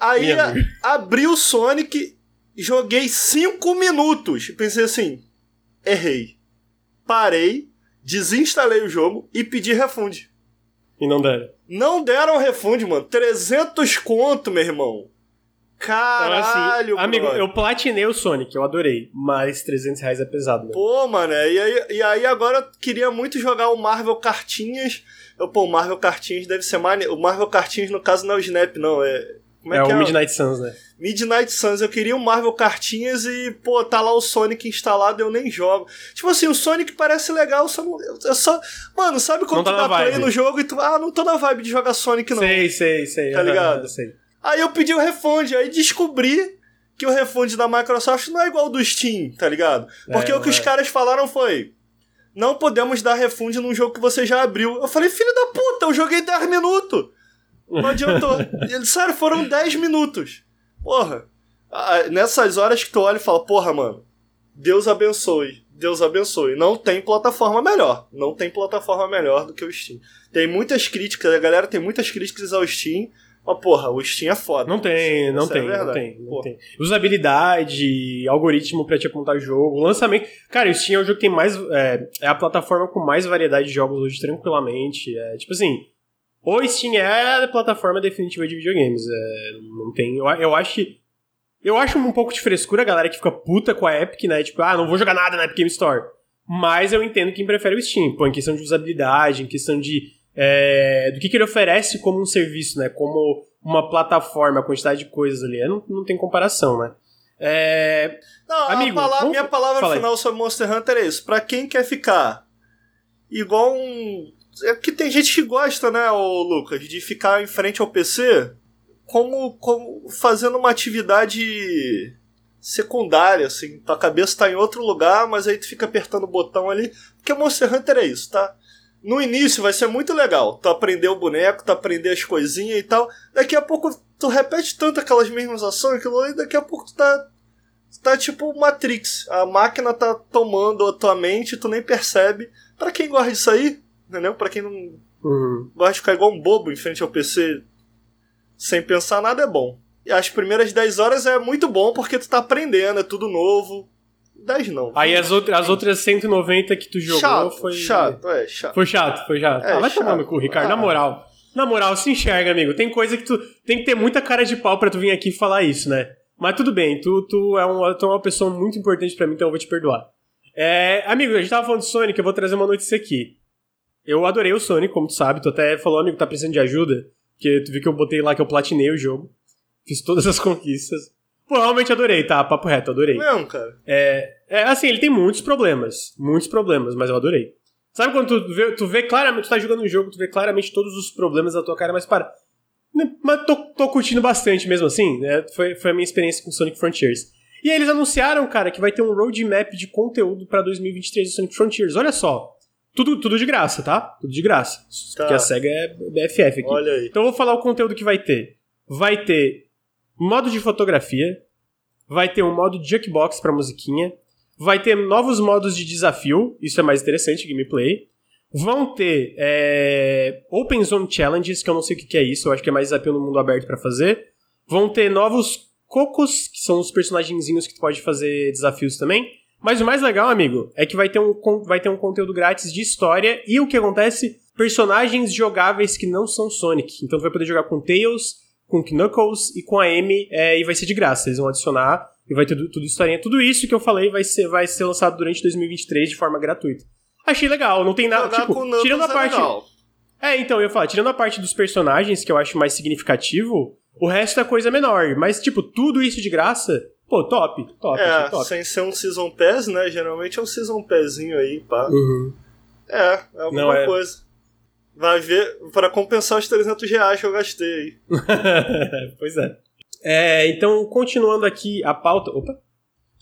Aí a- abri o Sonic, joguei 5 minutos. Pensei assim, errei. Parei, desinstalei o jogo e pedi refund. E não deram. Não deram refund, mano. 300 conto, meu irmão. Então, Caralho, assim, amigo, eu platinei o Sonic, eu adorei. Mas 300 reais é pesado, né? Pô, mano, e aí, e aí agora eu queria muito jogar o Marvel Cartinhas. Eu, pô, o Marvel Cartinhas deve ser mais. O Marvel Cartinhas, no caso, não é o Snap, não. É. Como é, É, que o é? Midnight Suns, né? Midnight Suns. Eu queria o Marvel Cartinhas e, pô, tá lá o Sonic instalado eu nem jogo. Tipo assim, o Sonic parece legal, só não. Eu, só. Mano, sabe quando Não tá tu dá play no jogo e tu. Ah, não tô na vibe de jogar Sonic, não. Sei, sei, sei. Tá ligado? sei. Aí eu pedi o refund, aí descobri que o refund da Microsoft não é igual ao do Steam, tá ligado? Porque É, o que não os é. caras falaram foi: não podemos dar refund num jogo que você já abriu. Eu falei, filho da puta, eu joguei 10 minutos. Não adiantou. Sério, foram 10 minutos. Porra. Ah, Nessas horas que tu olha e fala, porra, mano, Deus abençoe. Deus abençoe. Não tem plataforma melhor. Não tem plataforma melhor do que o Steam. Tem muitas críticas, a galera tem muitas críticas ao Steam. Mas, porra, o Steam é foda. Não tem, não Essa é tem, a não tem, não tem. Usabilidade, algoritmo pra te apontar jogo, lançamento. Cara, o Steam é o jogo que tem mais. É, é a plataforma com mais variedade de jogos hoje, tranquilamente. É, tipo assim, o Steam é a plataforma definitiva de videogames. É, não tem. Eu, eu acho que. Eu acho um pouco de frescura a galera que fica puta com a Epic, né? Tipo, ah, não vou jogar nada na Epic Game Store. Mas eu entendo quem prefere o Steam, pô, em questão de usabilidade, em questão de. É, do que, que ele oferece como um serviço, né? Como uma plataforma, a quantidade de coisas ali. é, Não, não tem comparação, né? É, Não, a Amigo, palavra- vamos- minha palavra fala aí. final sobre Monster Hunter é isso. Pra quem quer ficar igual um. É que tem gente que gosta, né, ô Lucas, de ficar em frente ao PC como, como fazendo uma atividade secundária, assim. Tua cabeça tá em outro lugar, mas aí tu fica apertando o botão ali. Porque Monster Hunter é isso, tá? No início vai ser muito legal. Tu aprender o boneco, tu aprender as coisinhas e tal. Daqui a pouco tu repete tanto aquelas mesmas ações, aquilo ali, daqui a pouco tu tá tá tipo Matrix. A máquina tá tomando a tua mente tu nem percebe. Pra quem gosta disso aí, entendeu? Pra quem não hum, gosta de ficar igual um bobo em frente ao PC sem pensar nada, é bom. E as primeiras 10 horas é muito bom porque tu tá aprendendo, é tudo novo. 10 não. Aí as, outras as outras 190 que tu jogou chato, foi. chato, é, chato. Foi chato, foi chato. É, ah, vai chato. tomar no cu, Ricardo, na Ah. moral. Na moral, se enxerga, amigo. Tem coisa que tu. Tem que ter muita cara de pau pra tu vir aqui falar isso, né? Mas tudo bem, tu, tu, é, um, tu é uma pessoa muito importante pra mim, então eu vou te perdoar. É, amigo, a gente tava falando de Sonic, eu vou trazer uma notícia aqui. Eu adorei o Sonic, como tu sabe, tu até falou, amigo, tá precisando de ajuda, porque tu viu que eu botei lá que eu platinei o jogo, fiz todas as conquistas. Pô, realmente adorei, tá? Papo reto, adorei. Mesmo, cara. É, é, assim, ele tem muitos problemas. Muitos problemas, mas eu adorei. Sabe quando tu vê, tu vê claramente, tu tá jogando um jogo, tu vê claramente todos os problemas da tua cara, mas para. né, Mas tô, tô curtindo bastante mesmo assim, né? Foi, foi a minha experiência com Sonic Frontiers. E aí eles anunciaram, cara, que vai ter um roadmap de conteúdo pra 2023 do Sonic Frontiers. Olha só. Tudo, tudo de graça, tá? Tudo de graça. Tá. Porque a SEGA é BFF aqui. Olha aí. Então eu vou falar o conteúdo que vai ter. Vai ter modo de fotografia, vai ter um modo de jukebox pra musiquinha, vai ter novos modos de desafio, isso é mais interessante, gameplay. Vão ter é, Open Zone Challenges, que eu não sei o que é isso, eu acho que é mais desafio no mundo aberto pra fazer. Vão ter novos cocos, que são os personagenzinhos que tu pode fazer desafios também. Mas o mais legal, amigo, é que vai ter um, vai ter um conteúdo grátis de história e o que acontece? Personagens jogáveis que não são Sonic. Então tu vai poder jogar com Tails, com Knuckles e com a Amy é, e vai ser de graça. Eles vão adicionar e vai ter tudo, historinha. Tudo isso que eu falei vai ser, vai ser lançado durante 2023 de forma gratuita. Achei legal, não tem nada. Jogar Tipo, tirando a é parte. É, então, eu ia falar, tirando a parte dos personagens, que eu acho mais significativo, o resto é coisa menor. Mas, tipo, tudo isso de graça, pô, top, top, É, top. sem ser um Season Pass, né? Geralmente é um Season Passinho aí, pá. Uhum. É, é alguma Não, é. coisa. Vai ver, pra compensar os 300 reais que eu gastei pois é. É, então, continuando aqui a pauta. Opa!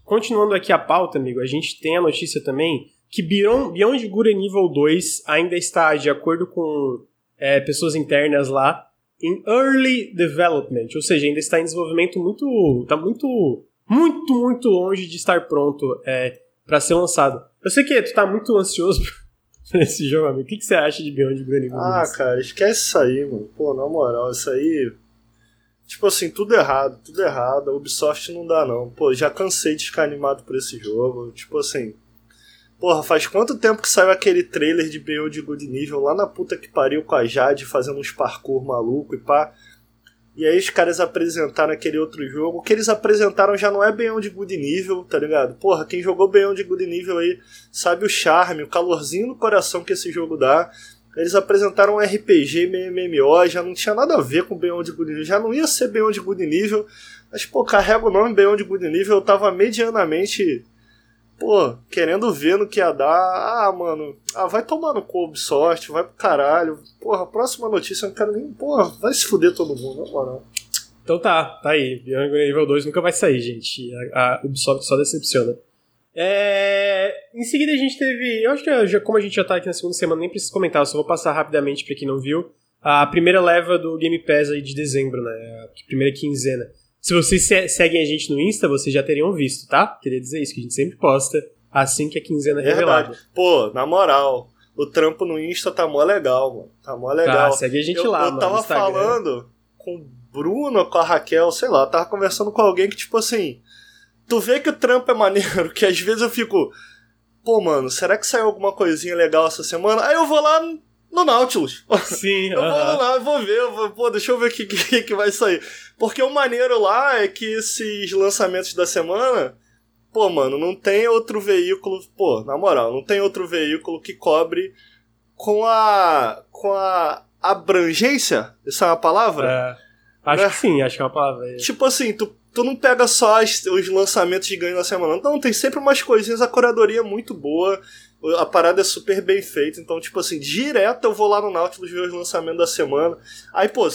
Continuando aqui a pauta, amigo, a gente tem a notícia também que Beyond, Beyond and Evil 2 ainda está, de acordo com é, pessoas internas lá, em early development, ou seja, ainda está em desenvolvimento muito. tá muito. muito, muito longe de estar pronto é, para ser lançado. Eu sei que tu tá muito ansioso por esse jogo, amigo. O que, que você acha de Beyond Good and Evil 2? Ah, cara, esquece isso aí, mano. Pô, na moral, isso aí. Tipo assim, tudo errado, tudo errado. A Ubisoft não dá, não. Pô, já cansei de ficar animado por esse jogo. Tipo assim. Porra, faz quanto tempo que saiu aquele trailer de Beyond Good Nível lá na puta que pariu com a Jade fazendo uns parkour maluco e pá. E aí os caras apresentaram aquele outro jogo. O que eles apresentaram já não é Beyond Good Nível, tá ligado? Porra, quem jogou Beyond Good Nível aí sabe o charme, o calorzinho no coração que esse jogo dá. Eles apresentaram um RPG meio MMO, já não tinha nada a ver com Beyond Good Nível, já não ia ser Beyond Good Nível. Mas, pô, carrega o nome Beyond Good Nível, eu tava medianamente, pô, querendo ver no que ia dar. Ah, mano, ah, vai tomar no cu Ubisoft, vai pro caralho. Porra, próxima notícia, eu não quero nem. Porra, vai se fuder todo mundo, na moral. Então tá, tá aí. Beyond Evil 2 nunca vai sair, gente. A, a Ubisoft só decepciona. É, em seguida a gente teve. Eu acho que já, como a gente já tá aqui na segunda semana, nem preciso comentar, eu só vou passar rapidamente pra quem não viu. A primeira leva do Game Pass aí de dezembro, né? A primeira quinzena. Se vocês se- seguem a gente no Insta, vocês já teriam visto, tá? Queria dizer isso, que a gente sempre posta assim que a quinzena é revelada. Verdade. Pô, na moral, o trampo no Insta tá mó legal, mano. Tá mó legal. Tá, segue a gente eu, lá, eu mano. tava no Instagram. falando com o Bruno, com a Raquel, sei lá, eu tava conversando com alguém que, tipo assim, tu vê que o trampo é maneiro, que às vezes eu fico, pô, mano, será que saiu alguma coisinha legal essa semana? Aí eu vou lá no Nautilus. Sim, Eu vou aham. lá, eu vou ver, eu vou, pô, deixa eu ver o que, que, que vai sair. Porque o maneiro lá é que esses lançamentos da semana, pô, mano, não tem outro veículo, pô, na moral, não tem outro veículo que cobre com a. com a abrangência, essa é uma palavra? É, acho É. que sim, acho que é uma palavra. Tipo assim, tu, tu não pega só as- os lançamentos de ganho na semana. Não, tem sempre umas coisinhas, a curadoria é muito boa, a parada é super bem feita. Então, tipo assim, direto eu vou lá no Nautilus ver os lançamentos da semana. Aí, pô,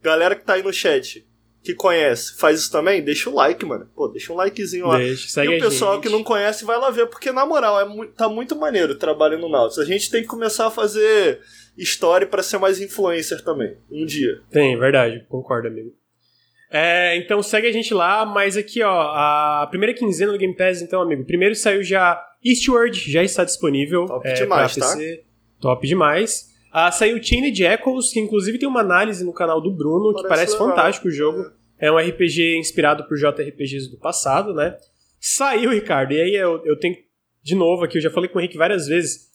galera que tá aí no chat, que conhece, faz isso também? Deixa o like, mano. Pô, deixa um likezinho lá. Deixa, e o pessoal gente. que não conhece vai lá ver, porque na moral, é mu tá muito maneiro o trabalho no Nautilus. A gente tem que começar a fazer história pra ser mais influencer também, um dia. Tem, verdade, concordo, amigo. É, então segue a gente lá, mas aqui, ó, a primeira quinzena do Game Pass, então, amigo. Primeiro saiu já Eastward, já está disponível. Top é, demais, tá? PC. Top demais. Ah, saiu Chained Echoes, que inclusive tem uma análise no canal do Bruno, que Parece parece legal. fantástico o jogo. É um RPG inspirado por JRPGs do passado, né? Saiu, Ricardo, e aí eu, eu tenho, de novo aqui, eu já falei com o Henrique várias vezes.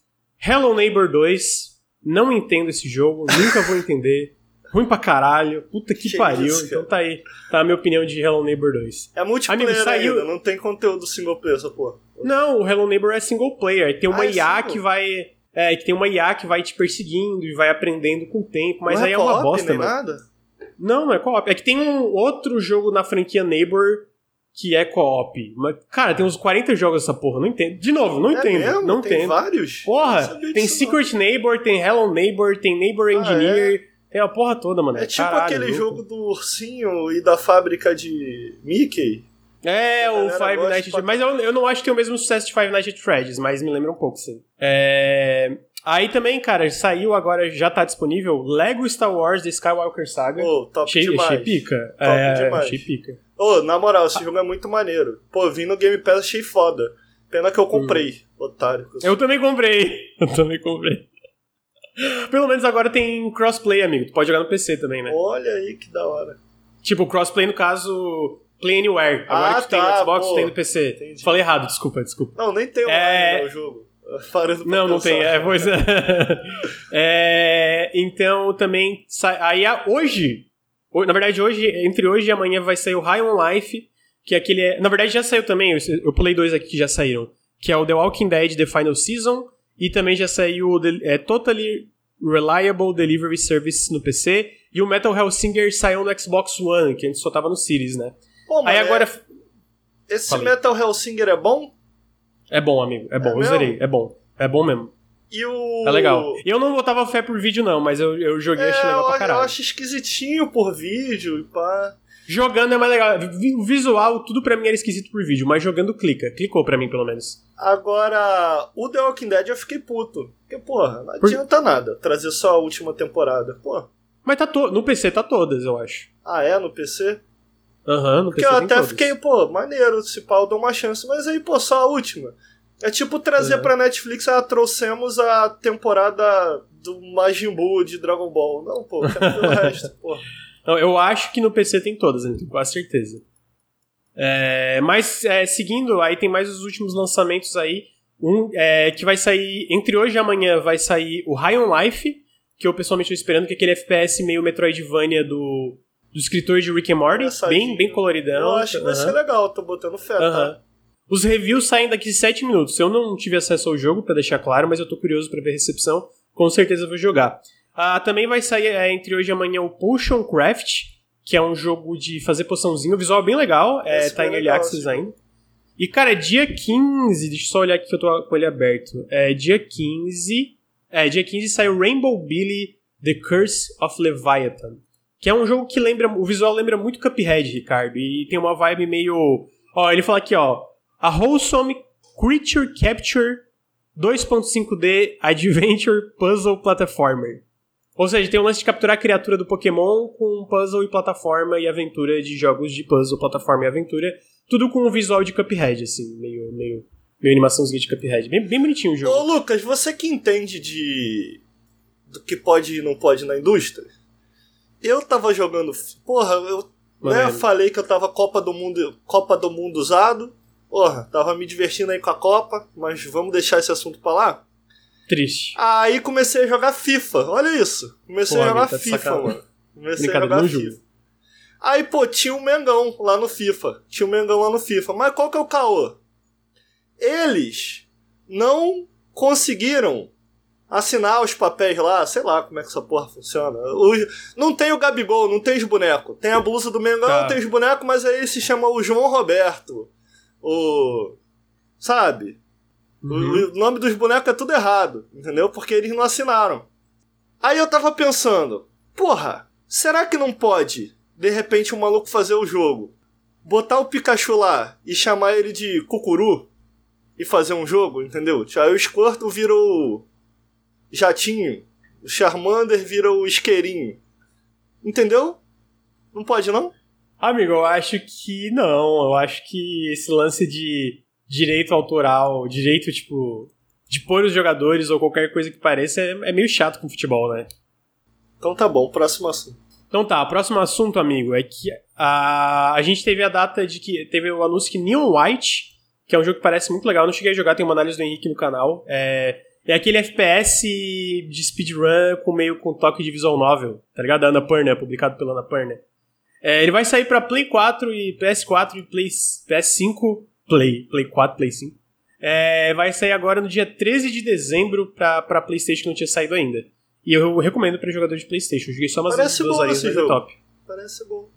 Hello Neighbor 2, não entendo esse jogo, nunca vou entender. Ruim pra caralho, puta que, Que pariu. isso, então tá aí, tá a minha opinião de Hello Neighbor 2. É multiplayer Amigo, saiu- ainda, não tem conteúdo single player essa porra. Não, o Hello Neighbor é single player. Tem uma Ah, é IA single? que vai. É, que tem uma IA que vai te perseguindo e vai aprendendo com o tempo, mas não aí é uma co-op, bosta, nem mano. nada? Não, não é co-op. É que tem um outro jogo na franquia Neighbor que é co-op. Mas, cara, tem uns 40 jogos essa porra, não entendo. De novo, não é entendo. mesmo? Não tem entendo. vários? Porra, tem disso, não. Secret Neighbor, tem Hello Neighbor, tem Neighbor Ah, Engineer, tem a porra toda, mano. É tipo Caralho, aquele louco. jogo do ursinho e da fábrica de Mickey. É, o Five Nights at Mas eu, eu não acho que tem o mesmo sucesso de Five Nights at Freddy's, mas me lembra um pouco, sim. É... Aí também, cara, saiu agora, já tá disponível, Lego Star Wars The Skywalker Saga. Ô, top achei, demais. achei pica. Top é, demais. achei pica. Ô, na moral, esse jogo é muito maneiro. Pô, vim no Game Pass, achei foda. Pena que eu comprei, otário. que eu. Eu também comprei. Eu também comprei. Pelo menos agora tem crossplay, amigo. Tu pode jogar no PC também, né? Olha aí que da hora. Tipo, crossplay no caso, Play Anywhere. Agora Ah, que tu tem no tá, Xbox, pô. tu tem no PC. Entendi. Falei errado, desculpa, desculpa. Não, nem tem online É- né, o jogo. Parando pra Não, não tem. É, pois é. É, então também sai. Aí a- hoje, ho- na verdade, hoje, entre hoje e amanhã vai sair o High on Life, que é aquele. Na verdade, já saiu também. Eu, eu pulei dois aqui que já saíram. Que é o The Walking Dead The Final Season. E também já saiu o é, Totally Reliable Delivery Service no PC. E o Metal Hellsinger saiu no Xbox One, que antes só tava no Series, né? Pô, Aí agora. é- esse Falei. Metal Hellsinger é bom? É bom, amigo. É bom. É eu mesmo? zerei. É bom. É bom mesmo. E o. É legal. Eu não botava fé por vídeo, não, mas eu, eu joguei É, achei legal eu, pra eu caralho. acho esquisitinho por vídeo e pá. Jogando é mais legal. O visual, tudo pra mim era esquisito por vídeo, mas jogando clica. Clicou pra mim, pelo menos. Agora, o The Walking Dead eu fiquei puto. Porque, porra, não adianta nada trazer só a última temporada. Pô. Mas tá to... no PC tá todas, eu acho. Ah, é? No PC? Aham, no Porque PC eu tem até todas. fiquei, pô, maneiro, se pau eu dou uma chance. Mas aí, pô, só a última. É tipo trazer Uhum. pra Netflix, ah, trouxemos a temporada do Majin Buu de Dragon Ball. Não, pô, quero ver o resto, pô. Não, eu acho que no PC tem todas, né? tenho quase certeza. É, mas, é, seguindo, aí tem mais os últimos lançamentos aí. Um é, que vai sair, entre hoje e amanhã, vai sair o High on Life, que eu pessoalmente estou esperando, que é aquele FPS meio Metroidvania do, do escritor de Rick and Morty, bem, bem coloridão. Eu acho que vai Aham. ser legal, tô botando fé, Aham. tá? Os reviews saem daqui 7 minutos. Eu não tive acesso ao jogo, pra deixar claro, mas eu tô curioso pra ver a recepção. Com certeza vou jogar. Ah, também vai sair é, entre hoje e amanhã o Potion Craft, que é um jogo de fazer poçãozinho. O visual é bem legal, é, Esse tá em Early Access ainda. E, cara, dia 15, deixa eu só olhar aqui que eu tô com ele aberto. É, dia 15. É, dia 15 sai o Rainbow Billy The Curse of Leviathan. Que é um jogo que lembra. O visual lembra muito Cuphead, Ricardo. E tem uma vibe meio. Ó, ele fala aqui, ó. A Wholesome Creature Capture 2.5D Adventure Puzzle Platformer. Ou seja, tem um lance de capturar a criatura do Pokémon com puzzle e plataforma e aventura de jogos de puzzle, plataforma e aventura. Tudo com o visual de Cuphead, assim, meio, meio, meio animaçãozinha de Cuphead. Bem, bem bonitinho o jogo. Ô, Lucas, você que entende de. do que pode e não pode na indústria? Eu tava jogando. Porra, eu né, falei que eu tava Copa do Mundo, Copa do Mundo usado. Porra, tava me divertindo aí com a Copa, mas vamos deixar esse assunto pra lá. Triste. Aí comecei a jogar FIFA, olha isso. Comecei Pô, a jogar tá FIFA, mano. Comecei a jogar FIFA. Aí, pô, tinha um Mengão lá no FIFA. Tinha um Mengão lá no FIFA. Mas qual que é o caô? Eles não conseguiram assinar os papéis lá, sei lá como é que essa porra funciona. Os- não tem o Gabigol, não tem os bonecos. Tem a blusa do Mengão, Tá. tem os bonecos, mas aí se chama o João Roberto. O. Sabe? O- Uhum. O nome dos bonecos é tudo errado, entendeu? Porque eles não assinaram. Aí eu tava pensando, porra, será que não pode, de repente, um maluco fazer o jogo, botar o Pikachu lá e chamar ele de Cucuru e fazer um jogo, entendeu? Aí o Squirtle vira o Jatinho, o Charmander vira o Isqueirinho. Entendeu? Não pode, não? Amigo, eu acho que não. Eu acho que esse lance de direito autoral, direito, tipo, de pôr os jogadores ou qualquer coisa que pareça é, é meio chato com futebol, né? Então tá bom, próximo assunto. Então tá, próximo assunto, amigo, é que a, a gente teve a data de que teve o anúncio que Neon White, que é um jogo que parece muito legal, eu não cheguei a jogar, tem uma análise do Henrique no canal. É, é aquele FPS de speedrun com meio com toque de visual novel, tá ligado? Da Annapurna, publicado pela Annapurna. É, ele vai sair pra Play 4 e PS4 e Play, PS5, Play, Play 4, Play 5. É, vai sair agora no dia 13 de dezembro pra, pra PlayStation que não tinha saído ainda. E eu recomendo pra jogador de PlayStation. Eu joguei só umas Parece duas horinhas, esse é jogo. top. Parece bom.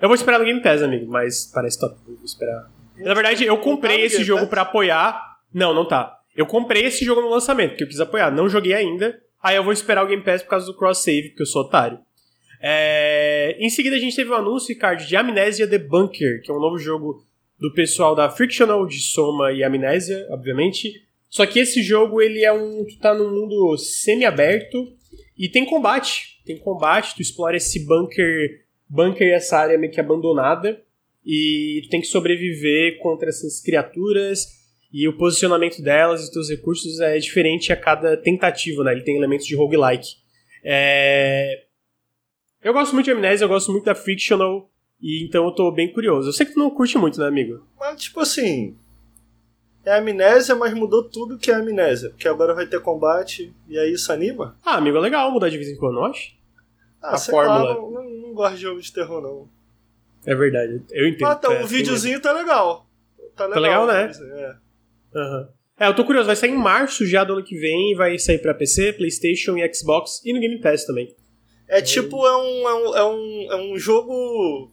Eu vou esperar no Game Pass, amigo, mas parece top. Eu Vou esperar. Na verdade, eu comprei tá esse jogo Pass? pra apoiar. Não, não tá. Eu comprei esse jogo no lançamento, porque eu quis apoiar. Não joguei ainda. Aí eu vou esperar o Game Pass por causa do cross-save, porque eu sou otário. É, Em seguida, a gente teve o um anúncio, Ricardo, de Amnesia The Bunker, que é um novo jogo do pessoal da Frictional, de Soma e Amnésia, obviamente. Só que esse jogo, ele é um. Tu tá num mundo semi-aberto e tem combate. Tem combate, tu explora esse bunker, bunker essa área meio que abandonada. E tu tem que sobreviver contra essas criaturas. E o posicionamento delas e teus recursos é diferente a cada tentativa, né? Ele tem elementos de roguelike. É... Eu gosto muito de Amnésia, eu gosto muito da Frictional. E então eu tô bem curioso. Eu sei que tu não curte muito, né, amigo? Mas, tipo assim. É amnésia, mas mudou tudo que é amnésia. Porque agora vai ter combate e aí isso anima? Ah, amigo, é legal mudar de vez em quando, não acho? Ah, a fórmula. Lá, não, não, não, gosto de jogo de terror, não. É verdade, eu entendo. Ah, tá, é, o videozinho tá legal. Tá legal, tá legal né? É. Uhum. É, eu tô curioso, vai sair em março já do ano que vem, vai sair pra PC, Playstation e Xbox e no Game Pass também. É tipo, é um, é um, é um, é um jogo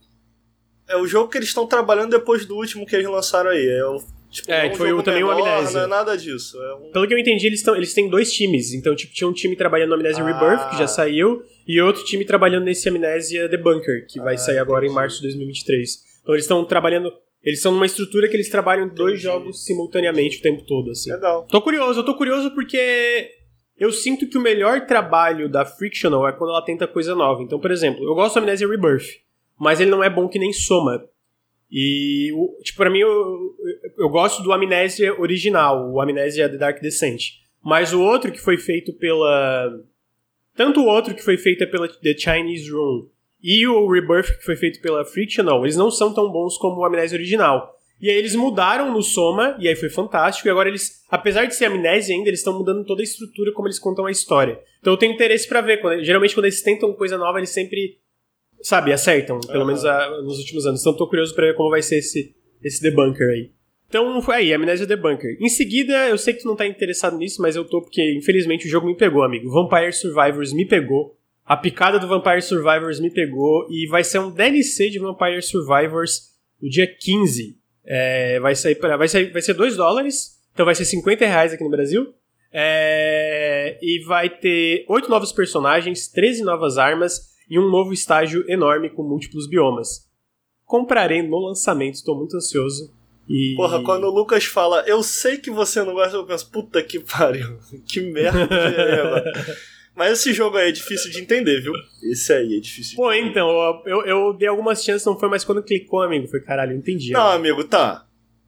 é o jogo que eles estão trabalhando depois do último que eles lançaram aí. É, o, tipo, é, um foi o, também o Amnésia. Não é nada disso. É um... Pelo que eu entendi, eles, tão, eles têm dois times. Então, tipo, tinha um time trabalhando no Amnésia ah. Rebirth, que já saiu, e outro time trabalhando nesse Amnésia The Bunker, que ah, vai sair agora em março de 2023. Então, eles estão trabalhando. Eles são numa estrutura que eles trabalham entendi. dois jogos simultaneamente o tempo todo, assim. Legal. Tô curioso, eu tô curioso porque eu sinto que o melhor trabalho da Frictional é quando ela tenta coisa nova. Então, por exemplo, eu gosto do Amnésia Rebirth, mas ele não é bom que nem Soma. E, tipo, pra mim, eu, eu gosto do Amnésia original, o Amnésia The Dark Descent. Mas o outro que foi feito pela. Tanto o outro que foi feito pela The Chinese Room e o Rebirth que foi feito pela Frictional, eles não são tão bons como o Amnésia original. E aí eles mudaram no Soma, e aí foi fantástico, e agora eles, apesar de ser amnésia ainda, eles estão mudando toda a estrutura como eles contam a história. Então eu tenho interesse para ver, quando, geralmente quando eles tentam coisa nova, eles sempre sabe, acertam, pelo uhum. menos a, nos últimos anos. Então tô curioso pra ver como vai ser esse, esse debunker aí. Então foi aí, Amnésia Debunker. Em seguida, eu sei que tu não tá interessado nisso, mas eu tô porque, infelizmente, o jogo me pegou, amigo. Vampire Survivors me pegou. A picada do Vampire Survivors me pegou. E vai ser um DLC de Vampire Survivors no dia 15. É, vai sair para vai, sair, vai ser 2 dólares. Então vai ser 50 reais aqui no Brasil. É, e vai ter 8 novos personagens, 13 novas armas e um novo estágio enorme com múltiplos biomas. Comprarei no lançamento, estou muito ansioso. E... Porra, quando o Lucas fala, eu sei que você não gosta, eu penso, puta que pariu, que merda de Mas esse jogo aí é difícil de entender, viu? Esse aí é difícil Pô, então, eu, eu dei algumas chances, não foi mais quando clicou, amigo. Foi caralho, eu entendi. Não, amigo, tá.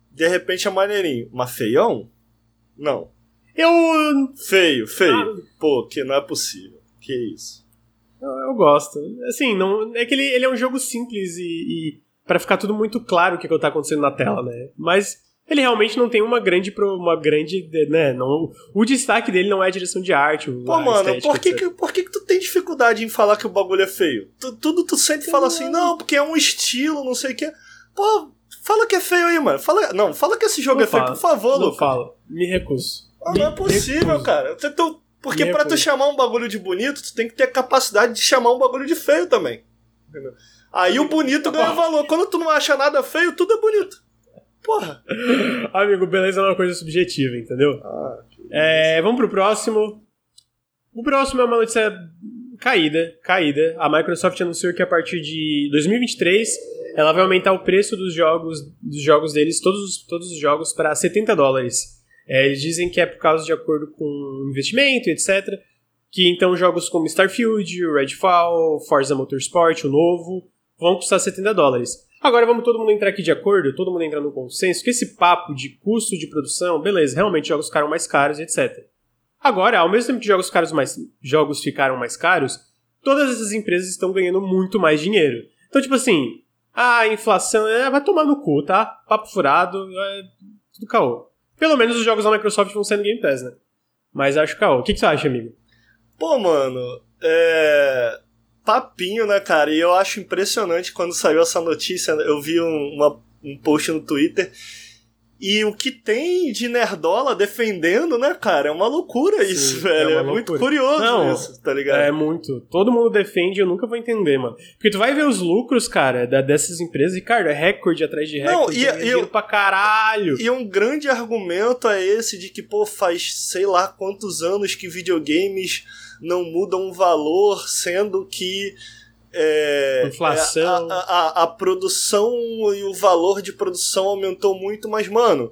De repente é maneirinho. Mas feião? Não. Eu. Feio, feio. Ah. Pô, que não é possível. Que isso. Eu, eu, gosto. Assim, não, é que ele, ele é um jogo simples e, e para ficar tudo muito claro o que, que tá acontecendo na tela, né? Mas ele realmente não tem uma grande uma grande, né, não, o destaque dele não é a direção de arte, Pô, mano, por que, que, por que que tu tem dificuldade em falar que o bagulho é feio? Tu, tudo tu sempre fala assim, não, porque é um estilo, não sei o que. Pô, fala que é feio aí, mano. Fala, não, fala que esse jogo não é fala, feio, por favor, Não fala. Me recuso. Ah, não é possível, recuso. cara. Tu, tu, porque para tu chamar um bagulho de bonito, tu tem que ter a capacidade de chamar um bagulho de feio também. Entendeu? Aí o bonito ganha valor. Quando tu não acha nada feio, tudo é bonito. Porra. Amigo, beleza é uma coisa subjetiva, entendeu? Ah, é, vamos pro próximo. O próximo é uma notícia caída, caída. A Microsoft anunciou que a partir de 2023 ela vai aumentar o preço dos jogos, dos jogos deles, todos, todos os jogos, para 70 dólares. É, eles dizem que é por causa de acordo com investimento, etc. Que então jogos como Starfield, Redfall, Forza Motorsport, o novo, vão custar 70 dólares. Agora vamos todo mundo entrar aqui de acordo, todo mundo entrar no consenso, que esse papo de custo de produção, beleza, realmente jogos ficaram mais caros, etc. Agora, ao mesmo tempo que jogos, caros mais, jogos ficaram mais caros, todas essas empresas estão ganhando muito mais dinheiro. Então, tipo assim, a inflação é, vai tomar no cu, tá? Papo furado, é tudo caô. Pelo menos os jogos da Microsoft vão ser no Game Pass, né? Mas acho que, o que, que você acha, amigo? Pô, mano, é. Papinho, né, cara? E eu acho impressionante quando saiu essa notícia. Eu vi um, uma, um post no Twitter e o que tem de nerdola defendendo, né, cara? É uma loucura isso, Sim, velho. É, é muito curioso Não, isso, tá ligado? É muito. Todo mundo defende eu nunca vou entender, mano. Porque tu vai ver os lucros, cara, da, dessas empresas e, cara, é recorde atrás de recorde. Não, e, e, pra caralho. E um grande argumento é esse de que, pô, faz sei lá quantos anos que videogames não mudam valor, sendo que É, Inflação. é, a, a, a produção e o valor de produção aumentou muito, mas, mano,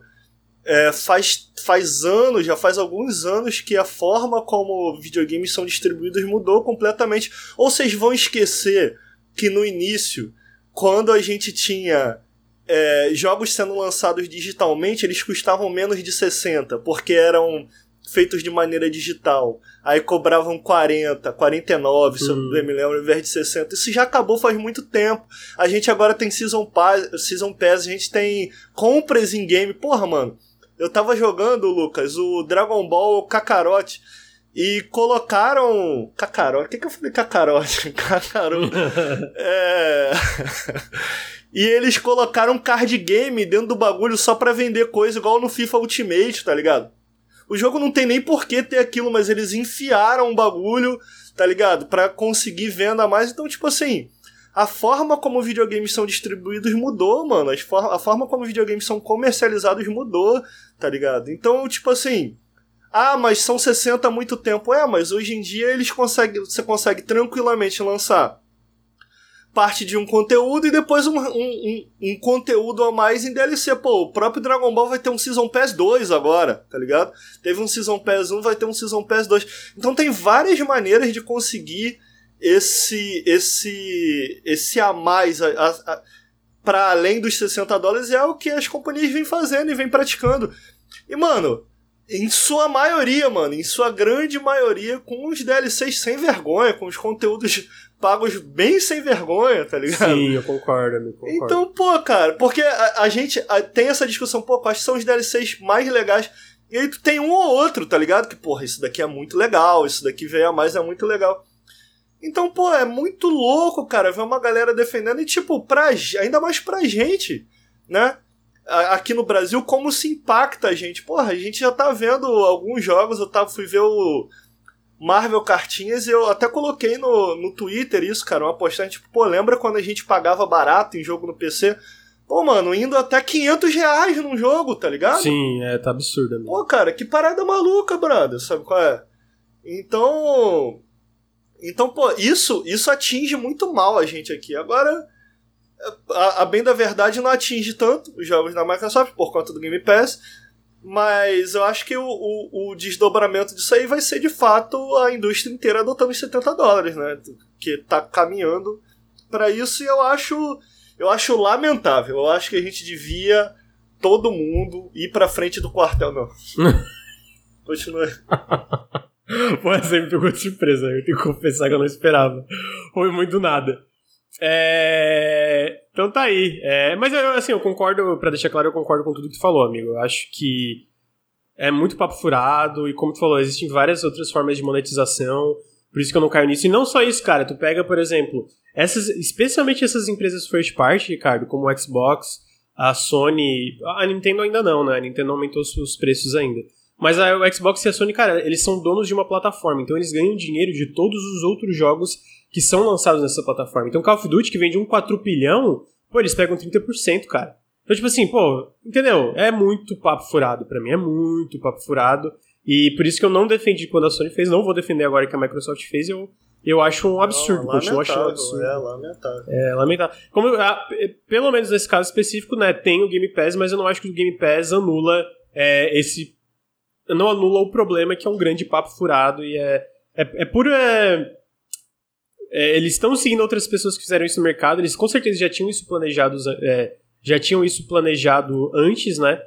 é, faz, faz anos, já faz alguns anos que a forma como videogames são distribuídos mudou completamente. Ou vocês vão esquecer que no início, quando a gente tinha é, jogos sendo lançados digitalmente, eles custavam menos de 60, porque eram feitos de maneira digital. Aí cobravam 40, 49, se eu Hum. bem me lembro, ao invés de 60. Isso já acabou faz muito tempo. A gente agora tem Season Pass, Season Pass a gente tem compras em game. Porra, mano, eu tava jogando, Lucas, o Dragon Ball Kakarot. E colocaram. Kakarot? O que, que eu falei Kakarot? Kakarot. é. E eles colocaram card game dentro do bagulho só pra vender coisa, igual no FIFA Ultimate, tá ligado? O jogo não tem nem por que ter aquilo, mas eles enfiaram um bagulho, tá ligado? Pra conseguir venda a mais. Então, tipo assim, a forma como videogames são distribuídos mudou, mano. A forma como videogames são comercializados mudou, tá ligado? Então, tipo assim. Ah, mas são 60 há muito tempo. É, mas hoje em dia eles conseguem. Você consegue tranquilamente lançar parte de um conteúdo e depois um, um, um, um conteúdo a mais em DLC. Pô, o próprio Dragon Ball vai ter um Season Pass 2 agora, tá ligado? Teve um Season Pass 1, vai ter um Season Pass 2. Então tem várias maneiras de conseguir esse esse esse a mais a, a, a para além dos 60 dólares é o que as companhias vêm fazendo e vêm praticando. E mano, em sua maioria, mano, em sua grande maioria, com os DLCs sem vergonha, com os conteúdos pagos bem sem vergonha, tá ligado? Sim, eu concordo, eu concordo. Então, pô, cara, porque a, a gente a, tem essa discussão, pô, quais são os DLCs mais legais? E aí tu tem um ou outro, tá ligado? Que, porra, isso daqui é muito legal, isso daqui veio a mais é muito legal. Então, pô, é muito louco, cara, ver uma galera defendendo e, tipo, pra, ainda mais pra gente, né? Aqui no Brasil, como se impacta a gente. Porra, a gente já tá vendo alguns jogos, eu tava, fui ver o Marvel Cartinhas eu até coloquei no, no Twitter isso, cara, uma postagem, tipo, pô, lembra quando a gente pagava barato em jogo no PC? Pô, mano, indo até 500 reais num jogo, tá ligado? Sim, é, tá absurdo. Amigo. Pô, cara, que parada maluca, brother, sabe qual é? Então... Então, pô, isso, isso atinge muito mal a gente aqui. Agora, a, a bem da verdade não atinge tanto os jogos da Microsoft por conta do Game Pass, mas eu acho que o, o, o, desdobramento disso aí vai ser de fato a indústria inteira adotando os 70 dólares, né? Que tá caminhando para isso e eu acho, eu acho lamentável. Eu acho que a gente devia todo mundo ir pra frente do quartel, não. Continua. Pô, você me pegou de surpresa, eu tenho que confessar que eu não esperava. Foi muito nada. É... Então tá aí. É... Mas assim, eu concordo, pra deixar claro, eu concordo com tudo que tu falou, amigo. Eu acho que é muito papo furado e, como tu falou, existem várias outras formas de monetização. Por isso que eu não caio nisso. E não só isso, cara. Tu pega, por exemplo, essas, especialmente essas empresas first party, Ricardo, como o Xbox, a Sony. A Nintendo ainda não, né? A Nintendo aumentou os preços ainda. Mas a, o Xbox e a Sony, cara, eles são donos de uma plataforma, então eles ganham dinheiro de todos os outros jogos que são lançados nessa plataforma. Então Call of Duty, que vende um quadrupilhão, pô, eles pegam 30%, cara. Então, tipo assim, pô, entendeu? É muito papo furado para mim, é muito papo furado. E por isso que eu não defendi quando a Sony fez, não vou defender agora que a Microsoft fez, eu, eu acho um absurdo, não, continuo achando um absurdo. É lamentável. É lamentável. Como, a, pelo menos nesse caso específico, né, tem o Game Pass, mas eu não acho que o Game Pass anula é, esse não anula o problema que é um grande papo furado e é, é, é puro. É, é, eles estão seguindo outras pessoas que fizeram isso no mercado, eles com certeza já tinham isso planejado, é, já tinham isso planejado antes, né?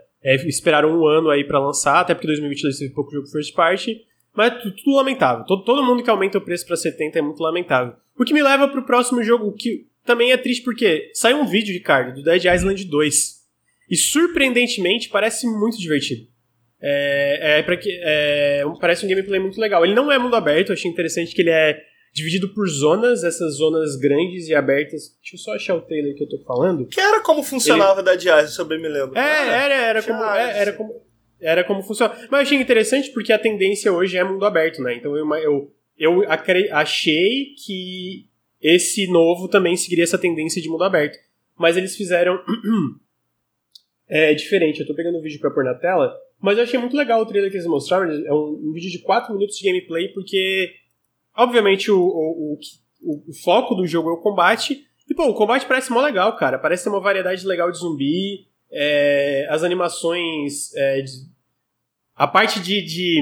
esperaram um ano aí para lançar, até porque 2022 teve pouco jogo first party, mas tudo, tudo lamentável. Todo, todo mundo que aumenta o preço para 70 é muito lamentável. O que me leva pro próximo jogo, que também é triste porque saiu um vídeo, Ricardo, do Dead Island 2. E surpreendentemente parece muito divertido. É, é, que, é, parece um gameplay muito legal. Ele não é mundo aberto, eu achei interessante que ele é dividido por zonas, essas zonas grandes e abertas. Deixa eu só achar o trailer que eu tô falando. Que era como funcionava ele... Dead Island, se eu bem me lembro. É, era, era, como, é, era como. Era como funciona. Mas eu achei interessante porque a tendência hoje é mundo aberto, né? Então eu, eu, eu achei que esse novo também seguiria essa tendência de mundo aberto. Mas eles fizeram. é diferente. Eu tô pegando o vídeo pra pôr na tela. Mas eu achei muito legal o trailer que eles mostraram. É um, um vídeo de 4 minutos de gameplay, porque, obviamente, o, o, o, o foco do jogo é o combate. E, pô, o combate parece mó legal, cara. Parece ter uma variedade legal de zumbi. É, as animações. É, de, a parte de, de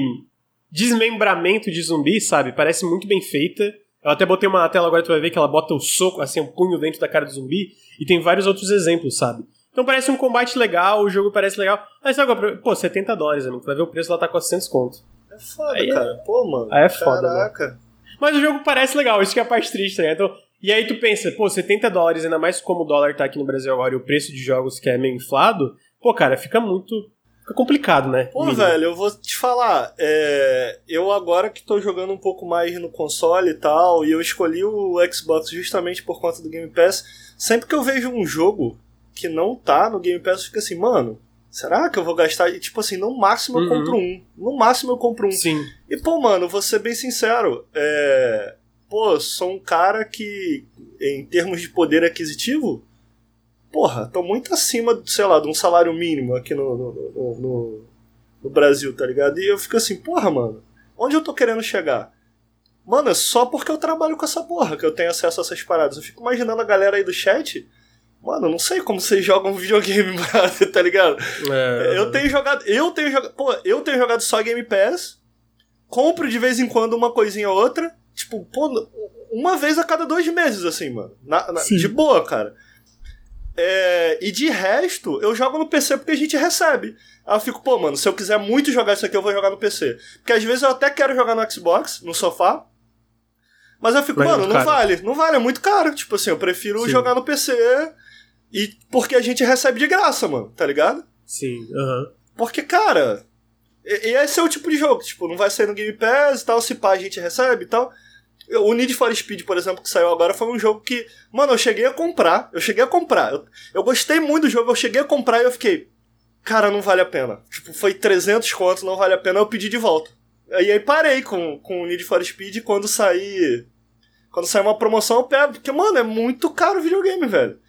desmembramento de zumbi, sabe? Parece muito bem feita. Eu até botei uma na tela agora, tu vai ver que ela bota o soco, assim, o um punho dentro da cara do zumbi. E tem vários outros exemplos, sabe? Então parece um combate legal, o jogo parece legal. Mas qual? Pô, 70 dólares, amigo. Tu vai ver o preço, ela tá 400 conto. É foda, aí, é- cara. Pô, mano. Aí é foda. Caraca. Mano. Mas o jogo parece legal, isso que é a parte triste, né? Então, e aí tu pensa, pô, 70 dólares, ainda mais como o dólar tá aqui no Brasil agora e o preço de jogos que é meio inflado, pô, cara, fica muito. Fica complicado, né? Pô, velho, eu vou te falar. É, eu agora que tô jogando um pouco mais no console e tal, e eu escolhi o Xbox justamente por conta do Game Pass. Sempre que eu vejo um jogo que não tá no Game Pass, eu fico assim, mano, será que eu vou gastar? E tipo assim, no máximo eu uhum. compro um. No máximo eu compro um. Sim. E pô, mano, vou ser bem sincero, é pô, sou um cara que, em termos de poder aquisitivo, porra, tô muito acima, sei lá, de um salário mínimo aqui no, no, no, no Brasil, tá ligado? E eu fico assim, porra, mano, onde eu tô querendo chegar? Mano, é só porque eu trabalho com essa porra que eu tenho acesso a essas paradas. Eu fico imaginando a galera aí do chat. Mano, não sei como vocês jogam videogame, tá ligado? É... Eu tenho jogado. Eu tenho jogado. Pô, eu tenho jogado só Game Pass. Compro de vez em quando uma coisinha ou outra. Tipo, pô, uma vez a cada dois meses, assim, mano. Na, na, de boa, cara. É, e de resto, eu jogo no PC porque a gente recebe. Aí eu fico, pô, mano, se eu quiser muito jogar isso aqui, eu vou jogar no PC. Porque às vezes eu até quero jogar no Xbox, no sofá. Mas eu fico, mas é mano, não caro. vale. Não vale, é muito caro. Tipo assim, eu prefiro Sim. jogar no PC. E porque a gente recebe de graça, mano, tá ligado? Sim, aham. Uhum. Porque, cara, e, esse é o tipo de jogo, tipo, não vai sair no Game Pass e tal, se pá a gente recebe e tal. O Need for Speed, por exemplo, que saiu agora, foi um jogo que, mano, eu cheguei a comprar. Eu cheguei a comprar. Eu, eu gostei muito do jogo, eu cheguei a comprar e eu fiquei, cara, não vale a pena. Tipo, foi 300 contos, não vale a pena, eu pedi de volta. E aí parei com, com o Need for Speed quando sair. Quando sair uma promoção eu pego, porque, mano, é muito caro o videogame, velho.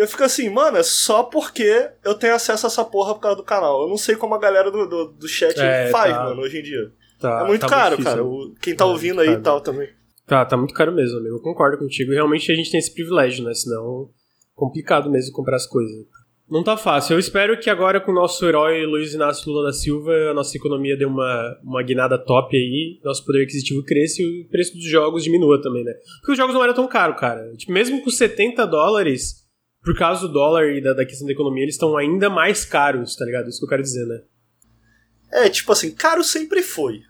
Eu fico assim, mano, é só porque eu tenho acesso a essa porra por causa do canal. Eu não sei como a galera do, do, do chat é, faz, tá. mano, hoje em dia. Tá, é muito tá caro, cara. O, quem tá é, ouvindo aí e tal também. Tá, tá muito caro mesmo, amigo. Eu concordo contigo. Realmente a gente tem esse privilégio, né? Senão, complicado mesmo comprar as coisas. Não tá fácil. Eu espero que agora com o nosso herói Luiz Inácio Lula da Silva, a nossa economia dê uma, uma guinada top aí, nosso poder aquisitivo cresça e o preço dos jogos diminua também, né? Porque os jogos não eram tão caros, cara. Tipo, mesmo com 70 dólares, por causa do dólar e da, da questão da economia, eles estão ainda mais caros, tá ligado? Isso que eu quero dizer, né? É, tipo assim, caro sempre foi.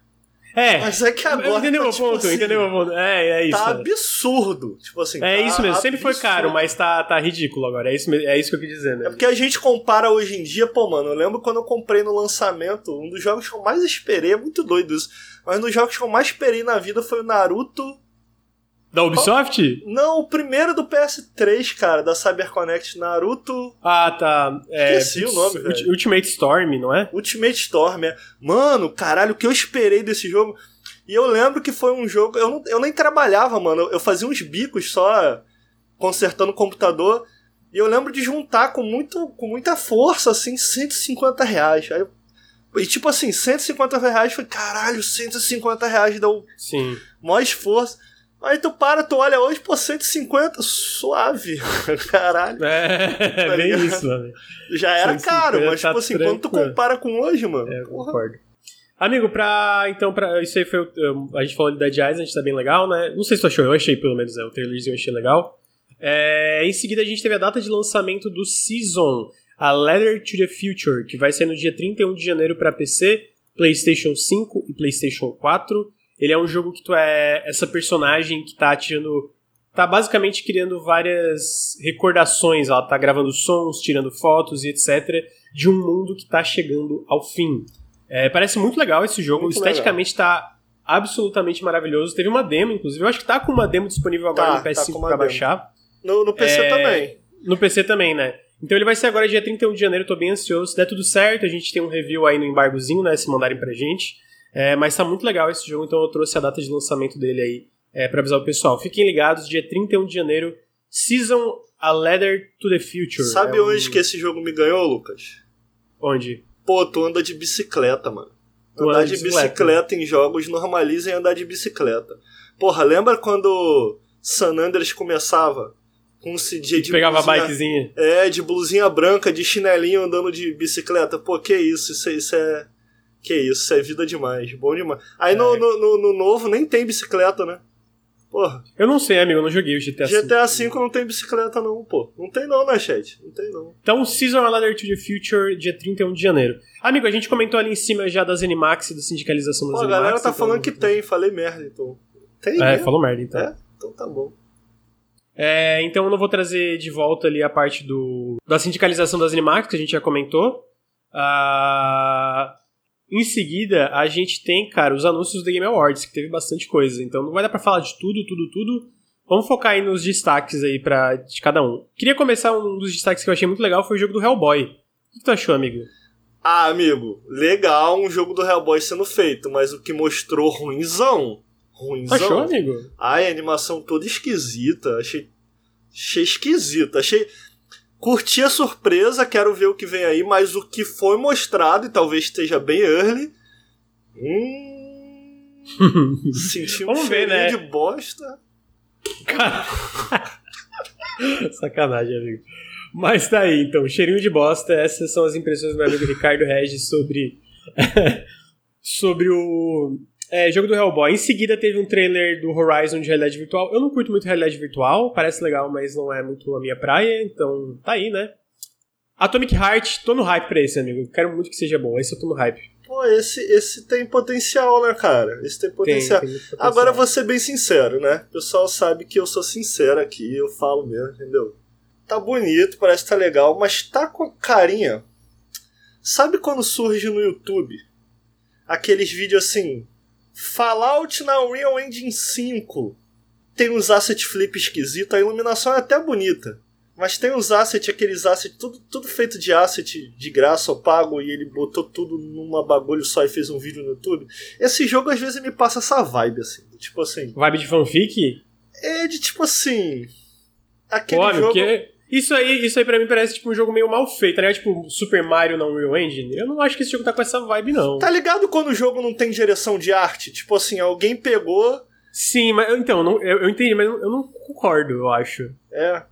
É. Mas é que agora. Entendeu tá, o tipo ponto? Assim, entendeu o ponto? É, é isso. Tá absurdo. Tipo assim. É tá isso mesmo. Sempre absurdo. foi caro, mas tá, tá ridículo agora. É isso, é isso que eu quis dizer, né? É porque a gente compara hoje em dia, pô, mano. Eu lembro quando eu comprei no lançamento, um dos jogos que eu mais esperei, é muito doido isso. Mas um dos jogos que eu mais esperei na vida foi o Naruto da Ubisoft? Não, o primeiro do PS3, cara, da CyberConnect Naruto. Ah, tá. É, Esqueci o nome, velho. Ultimate Storm, não é? Ultimate Storm, é. Mano, caralho, o que eu esperei desse jogo. E eu lembro que foi um jogo. Eu, não, eu nem trabalhava, mano. Eu fazia uns bicos só consertando o computador. E eu lembro de juntar com, muito, com muita força, assim, 150 reais. Aí, e tipo assim, 150 reais foi, caralho, 150 reais deu Sim. maior esforço. Aí tu para, tu olha hoje, pô, 150, suave. Caralho. É, tá bem isso, mano. Já era caro, mas tá tipo assim, quando tu compara com hoje, mano. É, eu concordo. Amigo, pra. Então, pra. Isso aí foi. A gente falou de Dead Eyes, a gente tá bem legal, né? Não sei se tu achou, eu achei pelo menos, é, o trailerzinho eu achei legal. É, em seguida, a gente teve a data de lançamento do Season, a Letter to the Future, que vai ser no dia 31 de janeiro para PC, PlayStation 5 e PlayStation 4. Ele é um jogo que tu é essa personagem que tá tirando. tá basicamente criando várias recordações. Ela tá gravando sons, tirando fotos e etc. de um mundo que tá chegando ao fim. É, parece muito legal esse jogo, muito esteticamente legal. tá absolutamente maravilhoso. Teve uma demo, inclusive. Eu acho que tá com uma demo disponível agora tá, no PS5 tá pra demo. baixar. No, no PC é, também. No PC também, né? Então ele vai ser agora dia 31 de janeiro, tô bem ansioso. Se der tudo certo, a gente tem um review aí no embargozinho, né? Se mandarem pra gente. É, mas tá muito legal esse jogo, então eu trouxe a data de lançamento dele aí é, para avisar o pessoal. Fiquem ligados, dia 31 de janeiro, Season A Letter to the Future. Sabe é onde um... que esse jogo me ganhou, Lucas? Onde? Pô, tu anda de bicicleta, mano. Tu andar de bicicleta. bicicleta em jogos normaliza em andar de bicicleta. Porra, lembra quando San Andreas começava com um CJ de Pegava a blusinha- bikezinha. É, de blusinha branca, de chinelinho andando de bicicleta. Pô, que isso, isso, isso é. Que isso, isso é vida demais, bom demais. Aí no, É. no, no- no novo nem tem bicicleta, né? Porra, Eu não sei, amigo, eu não joguei o GTA V. GTA V não tem bicicleta não, pô. Não tem não, né, chat? Não tem não. Então, Season Ladder to the Future, dia 31 de janeiro. Amigo, a gente comentou ali em cima já das Animax e da sindicalização das Pô, a Animax. galera tá então- falando que tem, falei merda, então. Tem, É, né? falou merda, então. É? Então tá bom. É, então eu não vou trazer de volta ali a parte do da sindicalização das Animax, que a gente já comentou. Ah, em seguida, a gente tem, cara, os anúncios do Game Awards, que teve bastante coisa. Então não vai dar pra falar de tudo, tudo, tudo. Vamos focar aí nos destaques aí pra, de cada um. Queria começar um dos destaques que eu achei muito legal, foi o jogo do Hellboy. O que tu achou, amigo? Ah, amigo, legal um jogo do Hellboy sendo feito, mas o que mostrou ruinzão. Ruinzão. achou, amigo? Ai, a animação toda esquisita. Achei. Achei esquisita. Achei. Curti a surpresa, quero ver o que vem aí, mas o que foi mostrado, e talvez esteja bem early. Hum. Senti um Vamos ver, cheirinho né? de bosta. Cara. Sacanagem, amigo. Mas tá aí, então. Cheirinho de bosta. Essas são as impressões do meu amigo Ricardo Regis sobre. sobre o. é, jogo do Hellboy. Em seguida teve um trailer do Horizon de realidade virtual. Eu não curto muito realidade virtual, parece legal, mas não é muito a minha praia, então tá aí, né? Atomic Heart, tô no hype pra esse, amigo. Quero muito que seja bom. Esse eu tô no hype. Pô, esse, esse tem potencial, né, cara? Esse tem Tem, potencial. tem muito potencial. Agora eu vou ser bem sincero, né? O pessoal sabe que eu sou sincero aqui, eu falo mesmo, entendeu? Tá bonito, parece que tá legal, mas tá com carinha. Sabe quando surge no YouTube aqueles vídeos assim? Fallout na Unreal Engine 5 tem uns asset flip esquisito, a iluminação é até bonita. Mas tem uns assets, aqueles assets, tudo, tudo feito de asset de graça ou pago, e ele botou tudo numa bagulho só e fez um vídeo no YouTube. Esse jogo às vezes me passa essa vibe, assim. Tipo assim. Vibe de fanfic? É de tipo assim. Aquele Pô, jogo. porque isso aí, isso aí pra mim parece tipo um jogo meio mal feito, tá ligado? Tipo Super Mario na Unreal Engine. Eu não acho que esse jogo tá com essa vibe, não. Tá ligado quando o jogo não tem direção de arte? Tipo assim, alguém pegou. Sim, mas então, eu não- eu, eu entendi, mas eu não concordo, eu acho. É.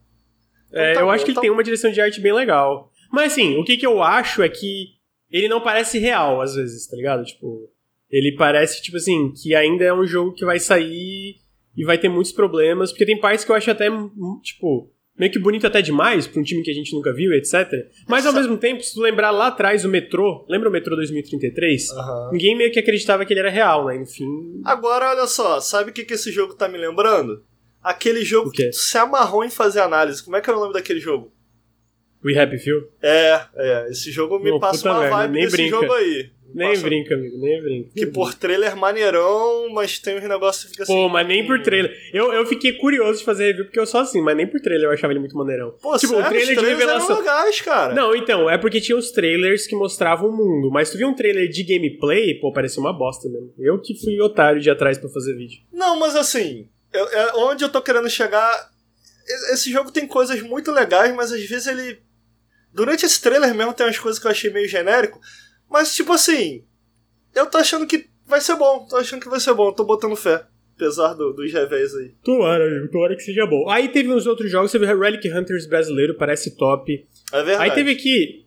É, tá eu bom, acho que ele tá tem uma direção de arte bem legal. Mas assim, o que, que eu acho é que ele não parece real, às vezes, tá ligado? Tipo, ele parece, tipo assim, que ainda é um jogo que vai sair e vai ter muitos problemas, porque tem partes que eu acho até, tipo, meio que bonito até demais pra um time que a gente nunca viu, etc. Mas ao mesmo tempo, se tu lembrar lá atrás o metrô, lembra o metrô 2033? Aham. Ninguém meio que acreditava que ele era real, né? Enfim. Agora, olha só, sabe o que, que esse jogo tá me lembrando? Aquele jogo que tu se amarrou em fazer análise. Como é que era o nome daquele jogo? We Happy Few? É, é, esse jogo me Não, passa uma vibe nem desse brinca. jogo aí. Nem brinca, amigo, nem brinca. Que por trailer maneirão, mas tem uns negócios que fica assim. Pô, mas nem por trailer. Eu, eu fiquei curioso de fazer review porque eu sou assim, mas nem por trailer eu achava ele muito maneirão. Pô, tipo, sério, o trailer os de revelação. eram legais, cara. Não, então, é porque tinha os trailers que mostravam o mundo, mas tu viu um trailer de gameplay, pô, parecia uma bosta mesmo. Eu que fui otário de atrás pra fazer vídeo. Não, mas assim, eu- é onde eu tô querendo chegar. Esse jogo tem coisas muito legais, mas às vezes ele. Durante esse trailer mesmo tem umas coisas que eu achei meio genérico. Mas, tipo assim. Eu tô achando que vai ser bom. Tô achando que vai ser bom. Tô botando fé. Apesar do, dos revés aí. Tomara, amigo, tomara que seja bom. Aí teve uns outros jogos, teve Relic Hunters brasileiro, parece top. É verdade. Aí teve aqui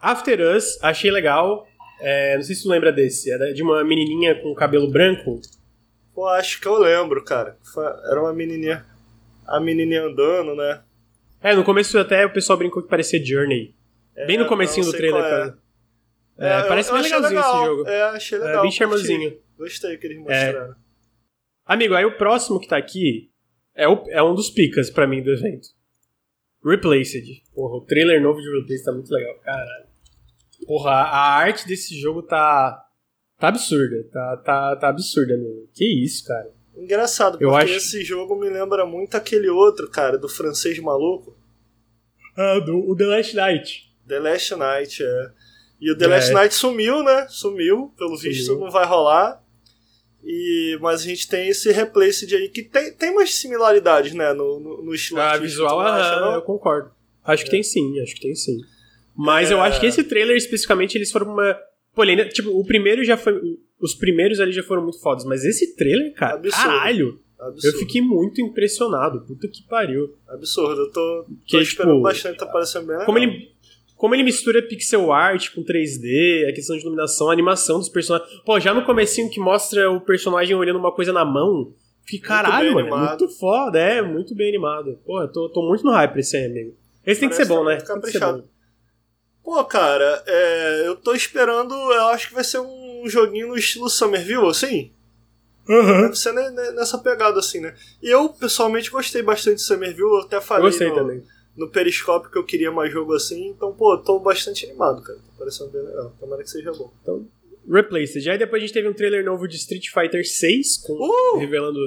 After Us, achei legal. É, não sei se tu lembra desse, era de uma menininha com cabelo branco. Pô, acho que eu lembro, cara. Era uma menininha. A menininha andando, né? É, no começo até o pessoal brincou que parecia Journey. Bem no É, comecinho do trailer, é. cara. É, eu- parece eu bem legalzinho legal. esse jogo. É, achei legal. É, bem charmosinho. Gostei que eles mostraram. Amigo, aí o próximo que tá aqui é, o- é um dos picas pra mim do evento. Replaced. Porra, o trailer novo de Replaced tá muito legal, caralho. Porra, a arte desse jogo tá. tá absurda. Tá, tá, tá absurda mesmo. Que isso, cara. Engraçado, porque Eu acho- esse jogo me lembra muito aquele outro, cara, do francês maluco. Ah, do o The Last Night. The Last Night, é. E o The É. Last Night sumiu, né? Sumiu, pelo visto Sumiu. não vai rolar. E, mas a gente tem esse Replaced aí que tem, tem umas similaridades, né? No, no, no estilo Ah, visual, acha, não? eu concordo. Acho que tem sim, acho que tem sim. Mas É. eu acho que esse trailer especificamente eles foram uma. Pô, ele tipo, o primeiro já foi. Os primeiros ali já foram muito fodas, mas esse trailer, cara, Absurdo. caralho! Absurdo. Eu fiquei muito impressionado. Puta que pariu. Absurdo. Eu tô, tô Que, esperando tipo, bastante, tá parecendo bem Como legal. ele, como ele mistura pixel art com 3D, a questão de iluminação, a animação dos personagens. Pô, já no comecinho que mostra o personagem olhando uma coisa na mão, fiquei, caralho, bem mano, é animado. muito foda, é, muito bem animado. Pô, eu tô, tô muito no hype pra esse aí, amigo. Esse tem que ser Parece bom, né? Tem que ser bom. Pô, cara, é, eu tô esperando. Eu acho que vai ser um joguinho no estilo Somerville, assim. Deve ser ne- ne- nessa pegada, assim, né? E eu, pessoalmente, gostei bastante de Somerville. Eu até falei gostei no, também. No Periscope que eu queria mais jogo assim. Então, pô, eu tô bastante animado, cara. Tá parecendo bem legal. Tomara que seja bom. Replaced. Aí depois a gente teve um trailer novo de Street Fighter 6, com, Uh! revelando.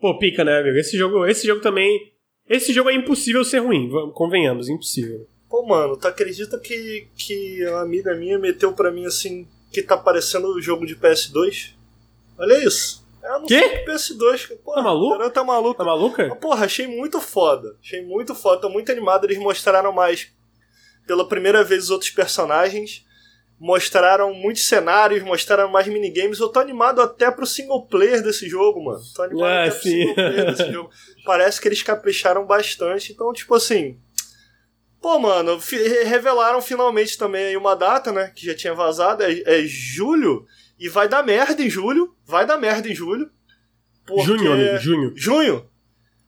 Pô, pica, né, amigo? Esse jogo, esse jogo também. Esse jogo é impossível ser ruim, vamos- convenhamos, impossível. Pô, mano, tu acredita que, que uma amiga minha meteu pra mim assim que tá parecendo o jogo de PS2? Olha isso. Jogo de PS2. que, Pô, Tá maluco? Tá maluco. Tá maluca? Mas, Porra, achei muito foda. Achei muito foda. Tô muito animado. Eles mostraram mais pela primeira vez os outros personagens. Mostraram muitos cenários, mostraram mais minigames. Eu tô animado até pro single player desse jogo, mano. Tô animado até pro sim. single player desse jogo. Parece que eles capricharam bastante. Então, tipo assim. Pô, mano, revelaram finalmente também aí uma data, né? Que já tinha vazado. É, é julho. E vai dar merda em julho. Vai dar merda em julho. Porque... Junho, amigo, junho. Junho?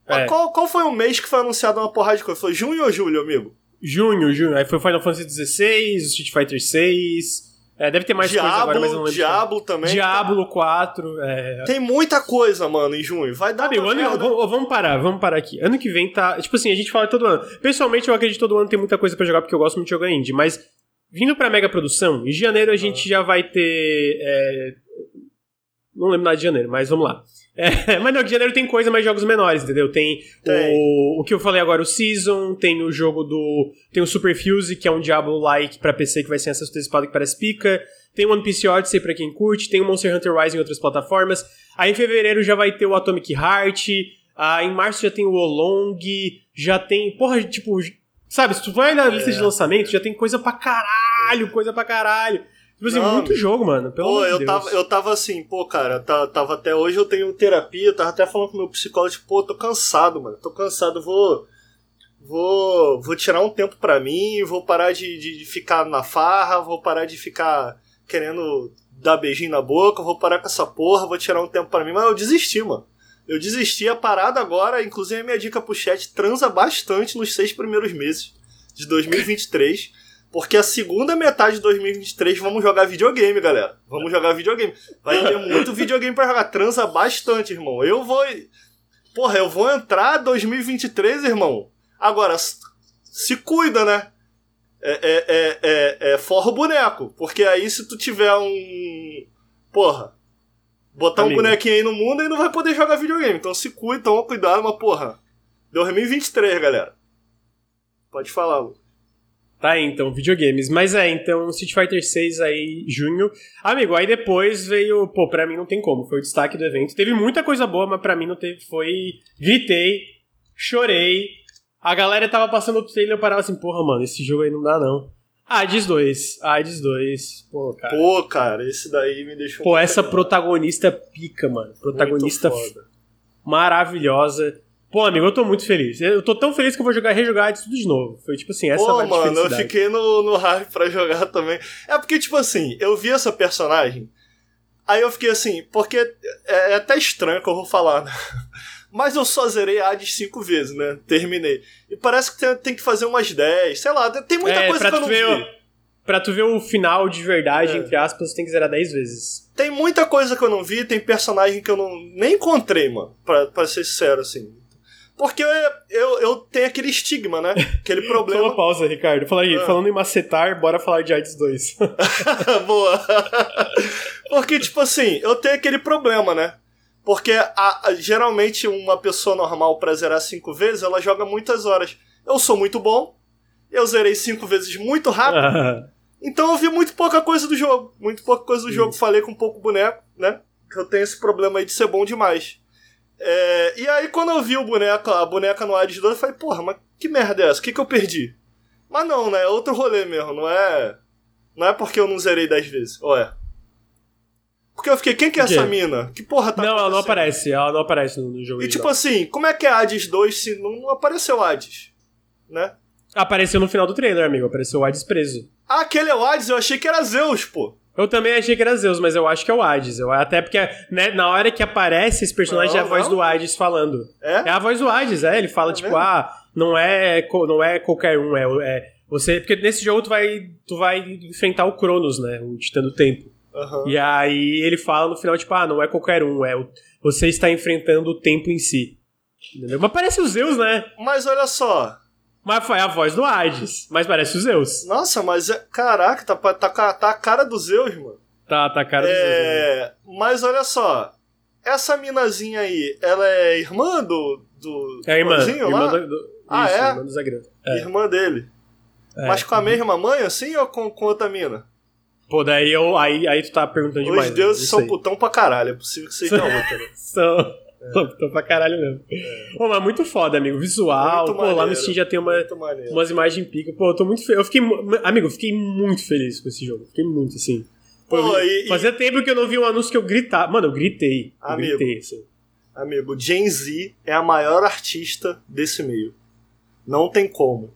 É. Mas Qual, qual foi o mês que foi anunciado uma porrada de coisa? Foi junho ou julho, amigo? Junho, junho. Aí foi Final Fantasy XVI, Street Fighter 6. É, deve ter mais coisa Diablo, agora, mas não lembro. Diablo também. Diablo 4. É... Tem muita coisa, mano, em junho. Vai dar Amigo, ano, merda. vamos, vamos parar, vamos parar aqui. Ano que vem tá. Tipo assim, a gente fala todo ano. Pessoalmente, eu acredito que todo ano tem muita coisa pra jogar, porque eu gosto muito de jogar indie. Mas, vindo pra mega produção, em janeiro a gente já vai ter. é, Não lembro nada de janeiro, mas vamos lá. É, mas não, que janeiro tem coisa, mas jogos menores, entendeu? Tem, Tem. O, o que eu falei agora, o Season, tem o jogo do. Tem o Super Fuse, que é um Diablo-like pra PC que vai ser essa espada que parece pica. Tem o One Piece Odyssey pra quem curte, tem o Monster Hunter Rise em outras plataformas. Aí em fevereiro já vai ter o Atomic Heart. Ah, em março já tem o Olong. Já tem. Porra, tipo. Sabe, se tu vai na lista É. de lançamento, já tem coisa pra caralho, coisa pra caralho. Tipo assim, Não, muito jogo, mano. Pelo Pô, eu Deus. tava, eu tava assim, pô, cara, tá- tava até hoje eu tenho terapia, eu tava até falando com o meu psicólogo, tipo, pô, tô cansado, mano, tô cansado, vou. Vou, vou tirar um tempo pra mim, vou parar de, de, de ficar na farra, vou parar de ficar querendo dar beijinho na boca, vou parar com essa porra, vou tirar um tempo pra mim, mas eu desisti, mano. Eu desisti, a parada agora, inclusive a minha dica pro chat, transa bastante nos seis primeiros meses de 2023. Porque a segunda metade de 2023 vamos jogar videogame, galera. Vamos jogar videogame. Vai ter muito videogame pra jogar. Transa bastante, irmão. Eu vou. Porra, eu vou entrar 2023, irmão. Agora, se cuida, né? É, é, é, é, é, forra o boneco. Porque aí se tu tiver um. Porra. Botar Amigo. um bonequinho aí no mundo aí não vai poder jogar videogame. Então se cuida, toma cuidado, mas porra. 2023, galera. Pode falar, Lu. Tá aí, então, videogames. Mas é, então, Street Fighter 6 aí, junho. Amigo, aí depois veio. Pô, pra mim não tem como. Foi o destaque do evento. Teve muita coisa boa, mas pra mim não teve. Foi. Gritei, chorei. A galera tava passando o trailer e eu parava assim, porra, mano, esse jogo aí não dá, não. Hades 2. Hades 2. Pô, cara. Pô, cara, esse daí me deixou. Pô, essa animado. protagonista pica, mano. Protagonista maravilhosa. Pô, amigo, eu tô muito feliz. Eu tô tão feliz que eu vou jogar rejogar isso tudo de novo. Foi tipo assim, essa Pô, de mano, eu fiquei no, no hype pra jogar também. É porque, tipo assim, eu vi essa personagem, aí eu fiquei assim, porque é, é até estranho que eu vou falar, né? Mas eu só zerei Hades cinco vezes, né? Terminei. E parece que tem, tem que fazer umas 10, sei lá, tem muita É, coisa que eu não ver vi. o- Pra tu ver o final de verdade, É. entre aspas, tem que zerar 10 vezes. Tem muita coisa que eu não vi, tem personagem que eu não nem encontrei, mano, pra, pra ser sincero, assim. Porque eu, eu, eu tenho aquele estigma, né? Aquele problema. pausa, Ricardo. Fala aí, Ah. falando em macetar, bora falar de Hades 2. Boa. Porque, tipo assim, eu tenho aquele problema, né? Porque a- a- geralmente uma pessoa normal pra zerar cinco vezes, ela joga muitas horas. Eu sou muito bom, eu zerei cinco vezes muito rápido, então eu vi muito pouca coisa do jogo. Muito pouca coisa do jogo, falei com pouco boneco, né? Que eu tenho esse problema aí de ser bom demais. É, e aí quando eu vi o boneco, a boneca no Hades 2, eu falei, porra, mas que merda é essa? O que, que eu perdi? Mas não, né? É outro rolê mesmo, não é. Não é porque eu não zerei 10 vezes. Ou é? Porque eu fiquei, quem que é essa mina? Que porra tá não, ela não aparece. Ela não aparece no, no jogo. E tipo assim, como é que é Hades 2 se não, não apareceu Hades? Né? Apareceu no final do trailer, amigo. Apareceu o Hades preso. Ah, aquele é o Hades, eu achei que era Zeus, pô. Eu também achei que era Zeus, mas eu acho que é o Hades. Eu, até porque né, na hora que aparece esse personagem Não, é a voz não. do Hades falando. É? É a voz do Hades, é. Ele fala, É tipo, mesmo? ah, não é, não é qualquer um, é, é você. Porque nesse jogo tu vai, tu vai enfrentar o Cronos, né? O Titã do Tempo. Aham. E aí ele fala no final, tipo, ah, não é qualquer um, é o, você está enfrentando o tempo em si. Entendeu? Mas parece o Zeus, né? Mas olha só. Mas foi a voz do Hades. Mas parece o Zeus. Nossa, mas é. Caraca, tá, tá, tá a cara do Zeus, mano. Tá, tá a cara do Zeus. né? É. Mas olha só. Essa minazinha aí, ela é irmã do. do É irmã. irmãozinho irmã lá? do, do, Ah, isso, é? irmã. É. Irmã dele. É. Mas com a mesma mãe, assim, ou com, com outra mina? Pô, daí eu, aí, aí tu tá perguntando demais. Os deuses né? são Não putão pra caralho. É possível que seja outra, né? São. Tô, tô pra caralho mesmo. Pô, mas muito foda, amigo. Visual. Muito pô, lá no maneiro. Steam já tem uma, maneiro. umas imagens pica. Pô, eu tô muito feliz. Eu fiquei. Amigo, eu fiquei muito feliz com esse jogo. Fiquei muito, assim. Pô, Pô, e- e- Fazia tempo que eu não vi um anúncio que eu gritava. Mano, eu gritei. Eu Amigo. gritei, assim. Amigo, Gen Z é a maior artista desse meio. Não tem como.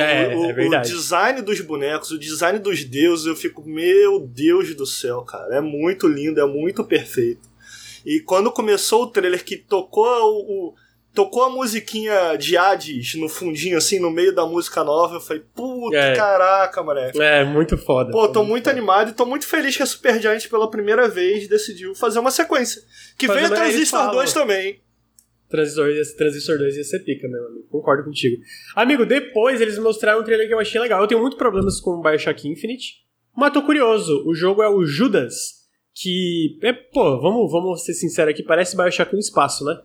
É, o, o- é verdade. o design dos bonecos, o design dos deuses, eu fico, meu Deus do céu, cara. É muito lindo, é muito perfeito. E quando começou o trailer que tocou o. o- tocou a musiquinha de Hades no fundinho, assim, no meio da música nova, eu falei, puta, É. caraca, moleque. É, muito foda. Pô, tô Muito foda. animado e tô muito feliz que a Supergiant pela primeira vez decidiu fazer uma sequência. Que Fazer veio eles Transistor falam. 2 também? Transistor, Transistor 2 ia ser pica, meu amigo. Concordo contigo. Amigo, depois eles mostraram um trailer que eu achei legal. Eu tenho muito problemas com o Bioshock Infinite, mas tô curioso. O jogo é o Judas, que. É, pô, vamos, vamos ser sinceros aqui, parece Bioshock no espaço, né?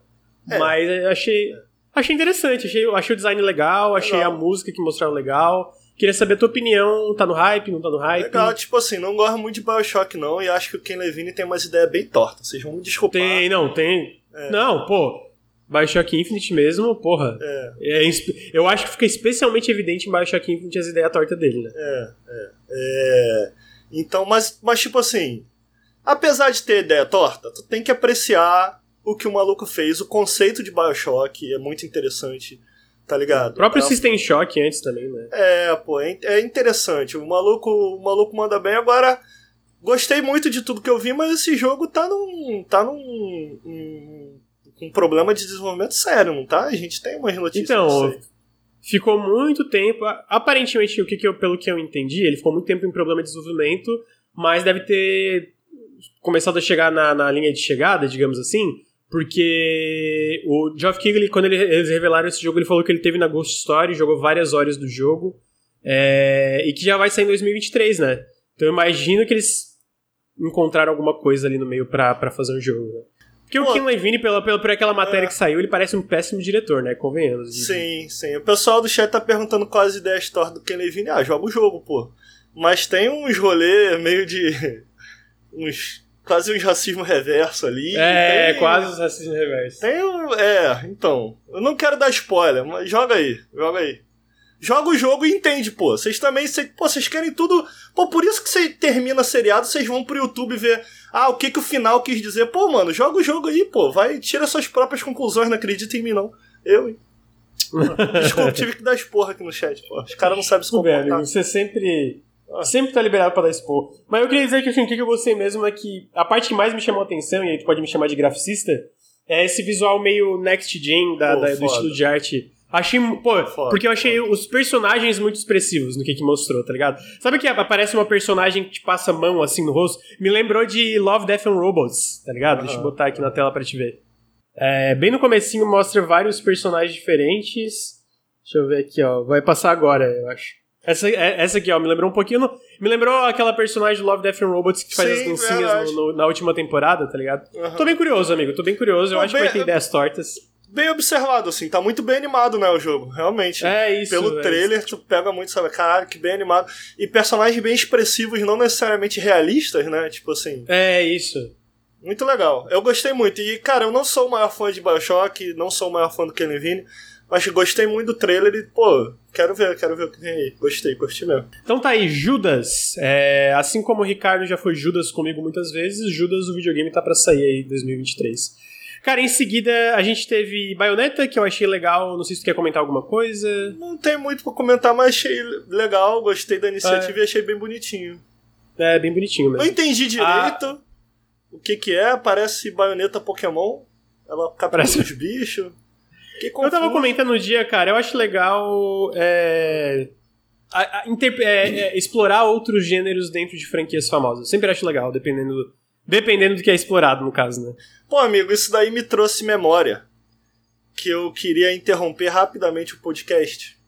É. Mas achei. Achei interessante, achei, achei o design legal, achei Legal. a música que mostraram legal. Queria saber a tua opinião. Tá no hype, não tá no hype? Legal, tipo assim, não gosto muito de Bioshock não, e acho que o Ken Levine tem umas ideias bem tortas. Vocês vão me desculpar. Tem, não, tem. Não, pô. Bioshock Infinite mesmo, porra. É, É inspe- eu acho que fica especialmente evidente em Bioshock Infinite as ideias tortas dele, né? é, é, é. Então, mas, mas tipo assim, apesar de ter ideia torta, tu tem que apreciar o que o maluco fez. O conceito de Bioshock é muito interessante, tá ligado? O próprio é, System Shock antes também, né? É, pô, é, é interessante. O maluco, o maluco manda bem. Agora, gostei muito de tudo que eu vi, mas esse jogo tá num. tá num. um, um problema de desenvolvimento sério, não tá? A gente tem umas notícias. Então, ficou muito tempo. Aparentemente, o que que eu- pelo que eu entendi, ele ficou muito tempo em problema de desenvolvimento, mas deve ter começado a chegar na, na linha de chegada, digamos assim, porque o Geoff Keighley, quando ele- eles revelaram esse jogo, ele falou que ele teve na Ghost Story, jogou várias horas do jogo, é, e que já vai sair em 2023, né? Então eu imagino que eles encontraram alguma coisa ali no meio pra, pra fazer um jogo, né? Porque o Pô, Kim Levine, pela, pela, por aquela matéria é. que saiu, ele parece um péssimo diretor, né? Convenhamos. Sim, sim. O pessoal do chat tá perguntando quais ideias tortas do Ken Levine. Ah, joga o jogo, pô. Mas tem uns rolê meio de. uns. quase uns racismo reverso ali. É, tem, quase os racismo reverso. Tem um. É, então. Eu não quero dar spoiler, mas joga aí, joga aí. Joga o jogo e entende, pô. Vocês também. Cê, pô, vocês querem tudo. Pô, por isso que você termina seriado, vocês vão pro YouTube ver. Ah, o que que o final quis dizer. Pô, mano, joga o jogo aí, pô. Vai, tira suas próprias conclusões, não acredita em mim, não. Eu, hein. Desculpa, tive que dar esporra aqui no chat, pô. Os caras não sabem se comportar. amigo. Você sempre. Sempre tá liberado pra dar expor. Mas eu queria dizer que assim, o que eu gostei mesmo é que a parte que mais me chamou a atenção, e aí tu pode me chamar de graficista, é esse visual meio next gen da, Pô, da- do estilo de arte. Achei. Pô, Foda, porque eu achei os personagens muito expressivos no que, que mostrou, tá ligado? Sabe que aparece uma personagem que te passa a mão assim no rosto? Me lembrou de Love, Death and Robots, tá ligado? Deixa eu botar aqui na tela pra te ver. É, bem no comecinho mostra vários personagens diferentes. Deixa eu ver aqui, ó. Vai passar agora, eu acho. Essa, é- essa aqui, ó, me lembrou um pouquinho. me lembrou aquela personagem do Love, Death and Robots que faz Sim, as dancinhas no- no- na última temporada, tá ligado? Aham. Tô bem curioso, amigo. Tô bem curioso. Eu Pô, acho que bem- vai ter ideias tortas. Bem observado, assim. Tá muito bem animado, né, o jogo. Realmente. É isso. Pelo é trailer, tu pega muito, sabe? Caralho, que bem animado. E personagens bem expressivos, não necessariamente realistas, né? Tipo assim. É isso. Muito legal. Eu gostei muito. E, cara, eu não sou o maior fã de Bioshock, não sou o maior fã do Ken Levine, Mas gostei muito do trailer e, pô, quero ver, quero ver o que tem aí. Gostei, curti mesmo. Então tá aí, Judas. É, assim como o Ricardo já foi Judas comigo muitas vezes, Judas, o videogame tá pra sair aí em 2023. Cara, em seguida a gente teve Bayonetta, que eu achei legal. Não sei se tu quer comentar alguma coisa. Não tem muito pra comentar, mas achei legal, gostei da iniciativa é. e achei bem bonitinho. É, bem bonitinho mesmo. Não entendi direito ah. o que que é, parece Bayonetta Pokémon. Ela captura parece... os bichos. eu tava comentando no dia, cara, eu acho legal é, a, a, é, é, explorar outros gêneros dentro de franquias famosas. Eu sempre acho legal, dependendo, dependendo do que é explorado, no caso, né? Pô, amigo, isso daí me trouxe memória que eu queria interromper rapidamente o podcast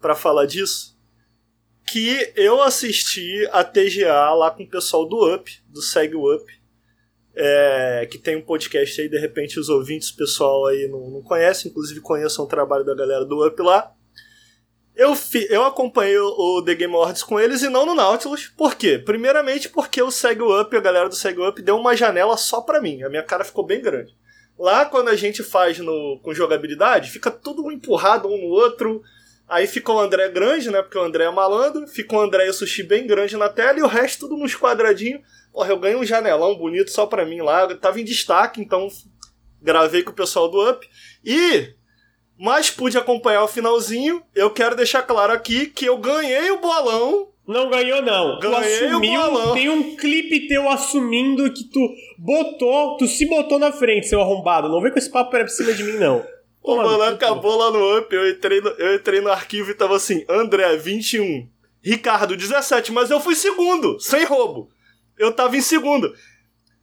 para falar disso. Que eu assisti a TGA lá com o pessoal do Up, do Segue Up, é, que tem um podcast aí, de repente os ouvintes, o pessoal aí não, não conhece, inclusive conheçam o trabalho da galera do Up lá. Eu, fi, eu acompanhei o, The Game Awards com eles e não no Nautilus. Por quê? Primeiramente porque o Seg Up, a galera do Seg Up, deu uma janela só pra mim. A minha cara ficou bem grande. Lá, quando a gente faz no, com jogabilidade, fica tudo empurrado um no outro. Aí fica o André grande, né? Porque o André é malandro. Fica o André e o Sushi bem grande na tela e o resto tudo nos quadradinhos. Porra, eu ganhei um janelão bonito só pra mim lá. Eu tava em destaque, então gravei com o pessoal do Up. E, mas pude acompanhar o finalzinho. Eu quero deixar claro aqui que eu ganhei o bolão. Não ganhou, não. Ganhei tu assumiu, o bolão. Tem um clipe teu assumindo que tu botou, tu se botou na frente, seu arrombado. Não vem com esse papo pra cima de mim, não. O bolão acabou lá no Up. Eu entrei no, eu entrei no arquivo e tava assim: André, 21. Ricardo, 17. Mas eu fui segundo, sem roubo eu tava em segundo.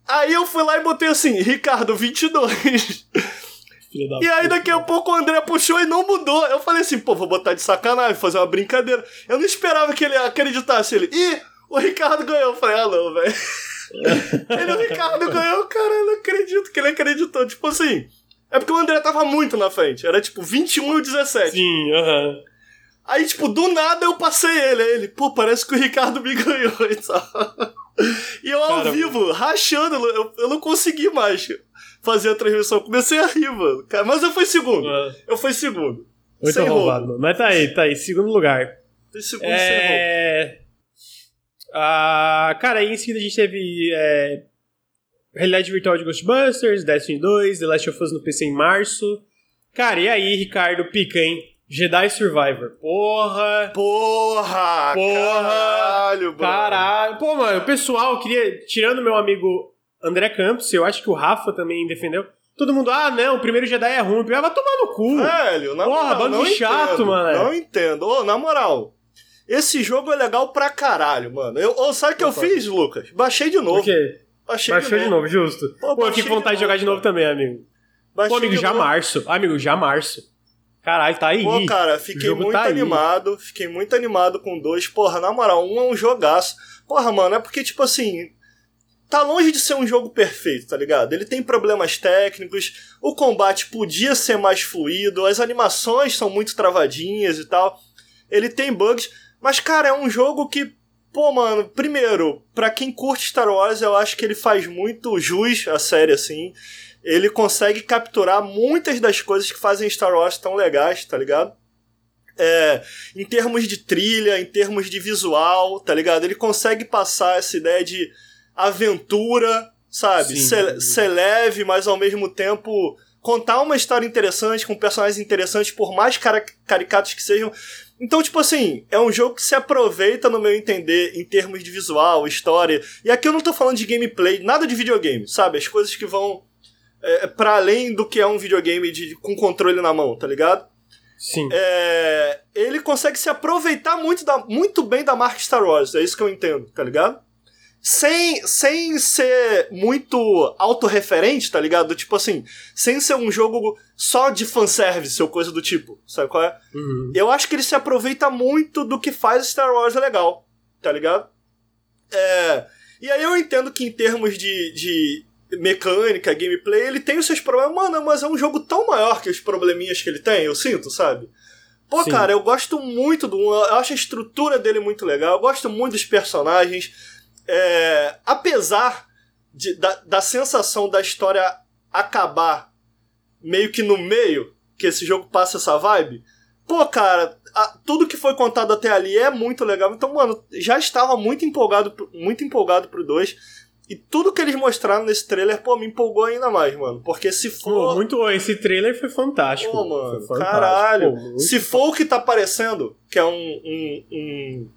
Aí eu fui lá e botei assim, Ricardo, 22. E aí daqui a pouco o André puxou e não mudou. Eu falei assim, pô, vou botar de sacanagem, fazer uma brincadeira. Eu não esperava que ele acreditasse. Ele, ih, o Ricardo ganhou. Eu falei, ah não, velho. ele, o Ricardo ganhou, cara, eu não acredito que ele acreditou. Tipo assim, é porque o André tava muito na frente. Era tipo 21 e 17. Sim, aham. Uh -huh. Aí, tipo, do nada eu passei ele. Aí ele, pô, parece que o Ricardo me ganhou e tal. E eu ao vivo, rachando, eu, eu não consegui mais fazer a transmissão. Comecei a rir, mano. Mas eu fui segundo. É. Eu fui segundo. Muito sem roubado, mano. Mas tá aí, tá aí. Segundo lugar. Tem segundo é... sem roubo. Ah, cara, aí em seguida a gente teve é... Realidade Virtual de Ghostbusters, Destiny 2, The Last of Us no PC em março. Cara, e aí, Ricardo, pica, hein? Jedi Survivor. Porra! Porra! Porra! Caralho, mano. Caralho. Pô, mano, o pessoal queria. Tirando meu amigo André Campos, eu acho que o Rafa também defendeu. Todo mundo, ah, não, o primeiro Jedi é ruim. Ah, vai tomar no cu. Velho, na Porra, moral, bando não de chato, entendo, mano. Não entendo. Ô, na moral, esse jogo é legal pra caralho, mano. Eu, ô, sabe o que eu fiz, Lucas? Baixei de novo. Por quê? Baixei Baixou de novo, novo justo. Pô, Pô eu fiquei com vontade de, de jogar de novo também, amigo. Baixei Pô, amigo, já novo. março. Amigo, já março. Caralho, tá aí. Pô, cara, fiquei muito tá animado. Aí. Fiquei muito animado com dois. Porra, na moral, um é um jogaço. Porra, mano, é porque, tipo assim. Tá longe de ser um jogo perfeito, tá ligado? Ele tem problemas técnicos, o combate podia ser mais fluido, as animações são muito travadinhas e tal. Ele tem bugs, mas, cara, é um jogo que Pô, mano, primeiro, para quem curte Star Wars, eu acho que ele faz muito jus à série, assim ele consegue capturar muitas das coisas que fazem Star Wars tão legais, tá ligado? É, em termos de trilha, em termos de visual, tá ligado? Ele consegue passar essa ideia de aventura, sabe? Ser, ser leve, mas ao mesmo tempo contar uma história interessante, com personagens interessantes, por mais caricatos que sejam. Então, tipo assim, é um jogo que se aproveita, no meu entender, em termos de visual, história. E aqui eu não tô falando de gameplay, nada de videogame, sabe? As coisas que vão é, para além do que é um videogame de, com controle na mão, tá ligado? Sim. É, ele consegue se aproveitar muito, da, muito bem da marca Star Wars, é isso que eu entendo, tá ligado? Sem, sem ser muito autorreferente, tá ligado? Tipo assim, sem ser um jogo só de fanservice ou coisa do tipo, sabe qual é? Uhum. Eu acho que ele se aproveita muito do que faz Star Wars legal, tá ligado? É, e aí eu entendo que em termos de, de mecânica, gameplay, ele tem os seus problemas, mano, mas é um jogo tão maior que os probleminhas que ele tem, eu sinto, sabe? Pô, Sim. cara, eu gosto muito do. Eu acho a estrutura dele muito legal, eu gosto muito dos personagens. É, apesar de, da, da sensação da história acabar meio que no meio, que esse jogo passa essa vibe. Pô, cara, a, tudo que foi contado até ali é muito legal. Então, mano, já estava muito empolgado, muito empolgado pro 2. E tudo que eles mostraram nesse trailer, pô, me empolgou ainda mais, mano. Porque se for. Pô, muito Esse trailer foi fantástico. Pô, mano, fantástico. caralho. Pô, se for o que tá aparecendo, que é um, um, um.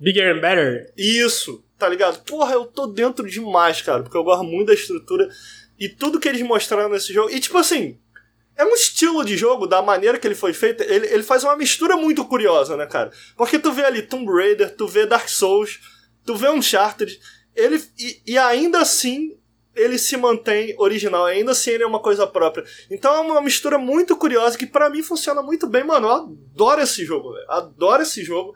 Bigger and better? Isso, tá ligado? Porra, eu tô dentro demais, cara. Porque eu gosto muito da estrutura. E tudo que eles mostraram nesse jogo. E tipo assim. É um estilo de jogo, da maneira que ele foi feito, ele, ele faz uma mistura muito curiosa, né, cara? Porque tu vê ali Tomb Raider, tu vê Dark Souls, tu vê Uncharted ele e, e, ainda assim ele se mantém original, ainda assim ele é uma coisa própria. Então é uma mistura muito curiosa que para mim funciona muito bem, mano. Eu adoro esse jogo, velho. Adoro esse jogo.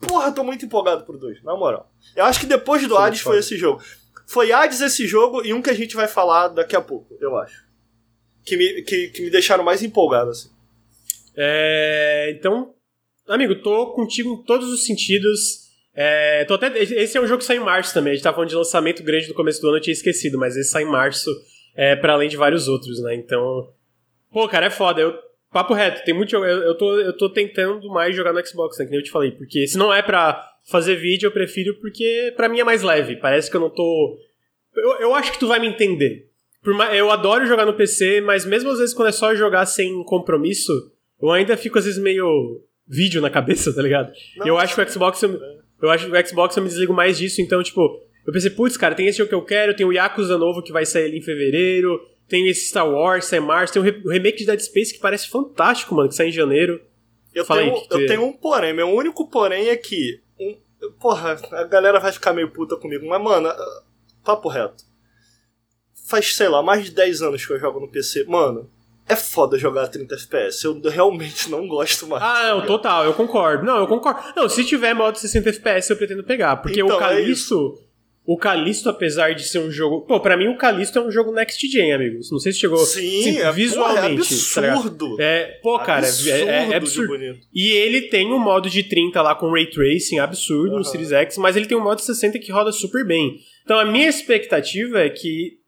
Porra, tô muito empolgado pro 2, na moral. Eu acho que depois do Sim, Hades foi esse jogo. Foi Hades esse jogo e um que a gente vai falar daqui a pouco, eu acho. Que me, que, que me deixaram mais empolgado, assim. É, então, amigo, tô contigo em todos os sentidos. É, tô até, esse é um jogo que sai em março também. A gente tá falando de lançamento grande no começo do ano, eu tinha esquecido, mas esse sai em março, é, para além de vários outros, né? Então. Pô, cara, é foda. Eu, papo reto, tem muito eu, eu, tô, eu tô tentando mais jogar no Xbox, né? Que nem eu te falei. Porque se não é pra fazer vídeo, eu prefiro porque para mim é mais leve. Parece que eu não tô. Eu, eu acho que tu vai me entender. Eu adoro jogar no PC, mas mesmo às vezes quando é só jogar sem compromisso, eu ainda fico às vezes meio vídeo na cabeça, tá ligado? Não, eu acho que o Xbox. Eu, eu acho que o Xbox eu me desligo mais disso, então, tipo, eu pensei, putz, cara, tem esse jogo que eu quero, tem o Yakuza novo que vai sair ali em fevereiro, tem esse Star Wars, sai em março, tem o, remake de Dead Space que parece fantástico, mano, que sai em janeiro. Eu, tenho, aí, eu tenho um porém, meu único porém é que. Um, porra, a galera vai ficar meio puta comigo, mas, mano, papo reto. Faz, sei lá, mais de 10 anos que eu jogo no PC. Mano, é foda jogar 30 FPS. Eu realmente não gosto mais. Ah, não, total, eu concordo. Não, eu concordo. Não, se tiver modo 60 FPS, eu pretendo pegar. Porque então, o Calisto. É o Calisto, apesar de ser um jogo. Pô, pra mim o Calisto é um jogo next gen, amigos. Não sei se chegou. Sim, é, visualmente. Porra, é absurdo. Tá é, pô, cara, absurdo é, é, é absurdo. E ele tem um modo de 30 lá com ray tracing absurdo uhum. no Series X, mas ele tem um modo 60 que roda super bem. Então a minha expectativa é que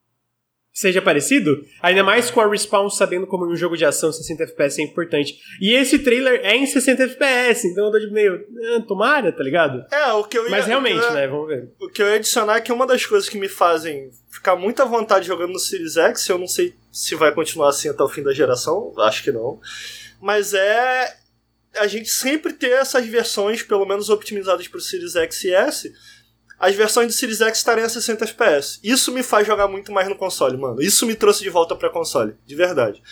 seja parecido, ainda mais com a Respawn sabendo como um jogo de ação 60 FPS é importante. E esse trailer é em 60 FPS, então eu tô de meio, ah, tomara, tá ligado? É, o que eu ia, Mas realmente, ia, né, vamos ver. O que eu ia adicionar é que uma das coisas que me fazem ficar muito à vontade jogando no Series X, eu não sei se vai continuar assim até o fim da geração, acho que não, mas é a gente sempre ter essas versões, pelo menos optimizadas pro Series X e S, as versões do Series X estarem a 60 FPS. Isso me faz jogar muito mais no console, mano. Isso me trouxe de volta pra console, de verdade.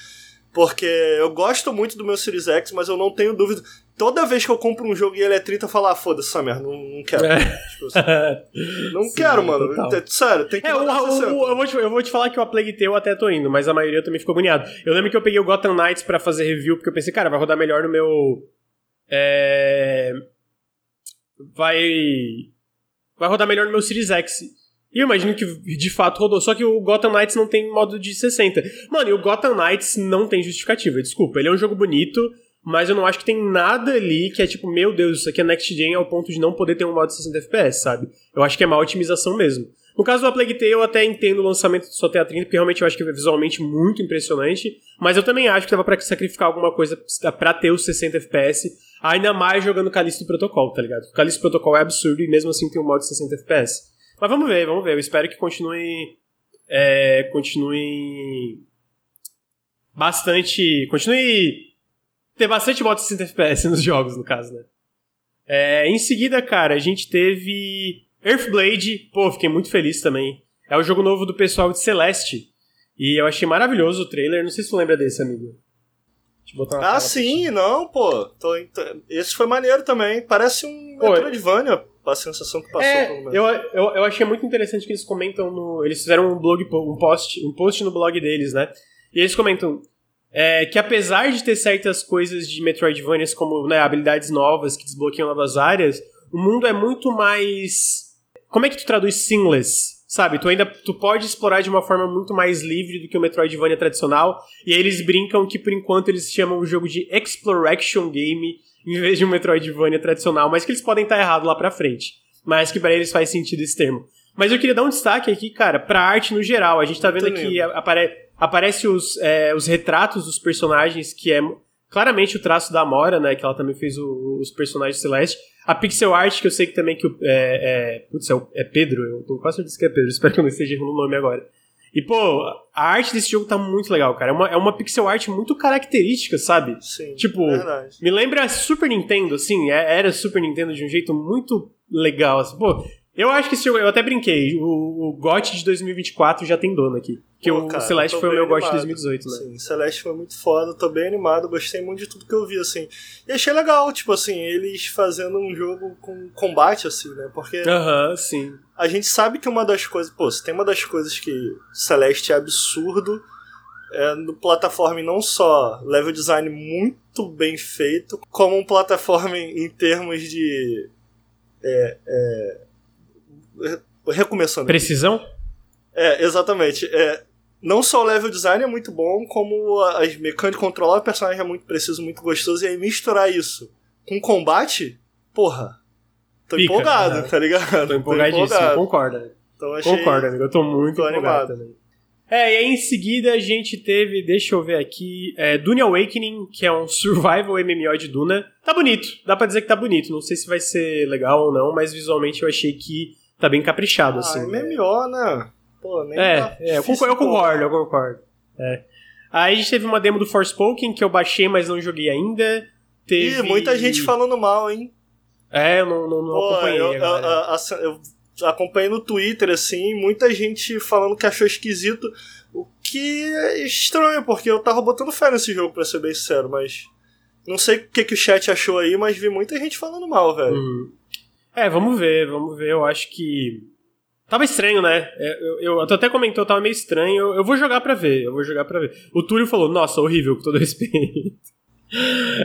Porque eu gosto muito do meu Series X, mas eu não tenho dúvida. Toda vez que eu compro um jogo e ele é 30, eu falo, ah, foda-se essa merda, não, não quero. É. Tipo assim, não Sim, quero, mano. Total. Sério, tem que é, o, o, eu, vou te, eu vou te falar que o A Plague Tale eu até tô indo, mas a maioria também ficou agoniado. Eu lembro que eu peguei o Gotham Knights pra fazer review, porque eu pensei, cara, vai rodar melhor no meu. É. Vai vai rodar melhor no meu Series X. E eu imagino que de fato rodou. Só que o Gotham Knights não tem modo de 60. Mano, e o Gotham Knights não tem justificativa. Desculpa, ele é um jogo bonito, mas eu não acho que tem nada ali que é tipo, meu Deus, isso aqui é Next Gen ao ponto de não poder ter um modo de 60 FPS, sabe? Eu acho que é má otimização mesmo. No caso do Plague Tale, eu até entendo o lançamento só ter a 30, porque realmente eu acho que é visualmente muito impressionante. Mas eu também acho que dava pra sacrificar alguma coisa pra ter os 60 FPS, ainda mais jogando Callisto Protocol, tá ligado? O Callisto Protocol é absurdo e mesmo assim tem um modo de 60 FPS. Mas vamos ver, vamos ver. Eu espero que continue. É, continue. Bastante. Continue. Ter bastante modo de 60 FPS nos jogos, no caso, né? É, em seguida, cara, a gente teve Earthblade, pô, fiquei muito feliz também. É o jogo novo do pessoal de Celeste. E eu achei maravilhoso o trailer. Não sei se tu lembra desse, amigo. Ah, sim, não, pô. Tô, esse foi maneiro também. Parece um pô, Metroidvania, a sensação que passou é, eu, eu, eu achei muito interessante que eles comentam no. Eles fizeram um blog, um post, um post no blog deles, né? E eles comentam é, que apesar de ter certas coisas de Metroidvanias, como né, habilidades novas que desbloqueiam novas áreas, o mundo é muito mais como é que tu traduz seamless? Sabe, tu ainda tu pode explorar de uma forma muito mais livre do que o Metroidvania tradicional. E aí eles brincam que por enquanto eles chamam o jogo de Exploration Game em vez de um Metroidvania tradicional, mas que eles podem estar errado lá pra frente. Mas que para eles faz sentido esse termo. Mas eu queria dar um destaque aqui, cara, pra arte no geral. A gente tá vendo aqui, apare aparece os, é, os retratos dos personagens, que é claramente o traço da Amora, né? Que ela também fez o, os personagens Celeste. A pixel art, que eu sei que também que o, é, é, putz, é, é Pedro, eu tô quase certeza que é Pedro, espero que eu não esteja errando o nome agora. E, pô, a arte desse jogo tá muito legal, cara. É uma, é uma pixel art muito característica, sabe? Sim. Tipo, verdade. me lembra Super Nintendo, assim, é- era Super Nintendo de um jeito muito legal, assim. Pô, eu acho que esse jogo, eu até brinquei, o, o GOT de 2024 já tem dono aqui. Porque Pô, o cara, Celeste tô foi o meu GOT de animado. 2018, né? Sim, Celeste foi muito foda, tô bem animado, gostei muito de tudo que eu vi, assim. E achei legal, tipo assim, eles fazendo um jogo com combate, assim, né? Porque Aham, sim. a gente sabe que uma das coisas. Pô, se tem uma das coisas que Celeste é absurdo. É no plataforma não só level design muito bem feito, como um plataforma em termos de. É, é, recomeçando. Precisão? É, exatamente. É, não só o level design é muito bom, como as mecânicas de controlar o personagem é muito preciso, muito gostoso, e aí misturar isso com combate, porra. Tô Pica, empolgado, né? tá ligado? Tô empolgadíssimo, empolgado. concorda. Então achei... Concordo, amigo. Eu tô muito tô empolgado animado. também. É, e aí em seguida a gente teve, deixa eu ver aqui, é, Dune Awakening, que é um survival MMO de Duna. Tá bonito, dá pra dizer que tá bonito. Não sei se vai ser legal ou não, mas visualmente eu achei que tá bem caprichado, Ah, assim. MMO, né? Pô, nem É, tá é eu, concordo, eu concordo, eu concordo. É. Aí a gente teve uma demo do Forspoken que eu baixei, mas não joguei ainda. Teve... Ih, muita gente falando mal, hein? É, eu não, não, não Pô, acompanhei eu- eu acompanhei no Twitter, assim, muita gente falando que achou esquisito, o que é estranho, porque eu tava botando fé nesse jogo, pra ser bem sincero, mas não sei o que, que o chat achou aí, mas vi muita gente falando mal, velho. Uhum. É, vamos ver, vamos ver. Eu acho que. Tava estranho, né? É, Eu, eu, eu até comentou, tava meio estranho. Eu, eu vou jogar pra ver, eu vou jogar pra ver. O Túlio falou, nossa, horrível, com todo respeito.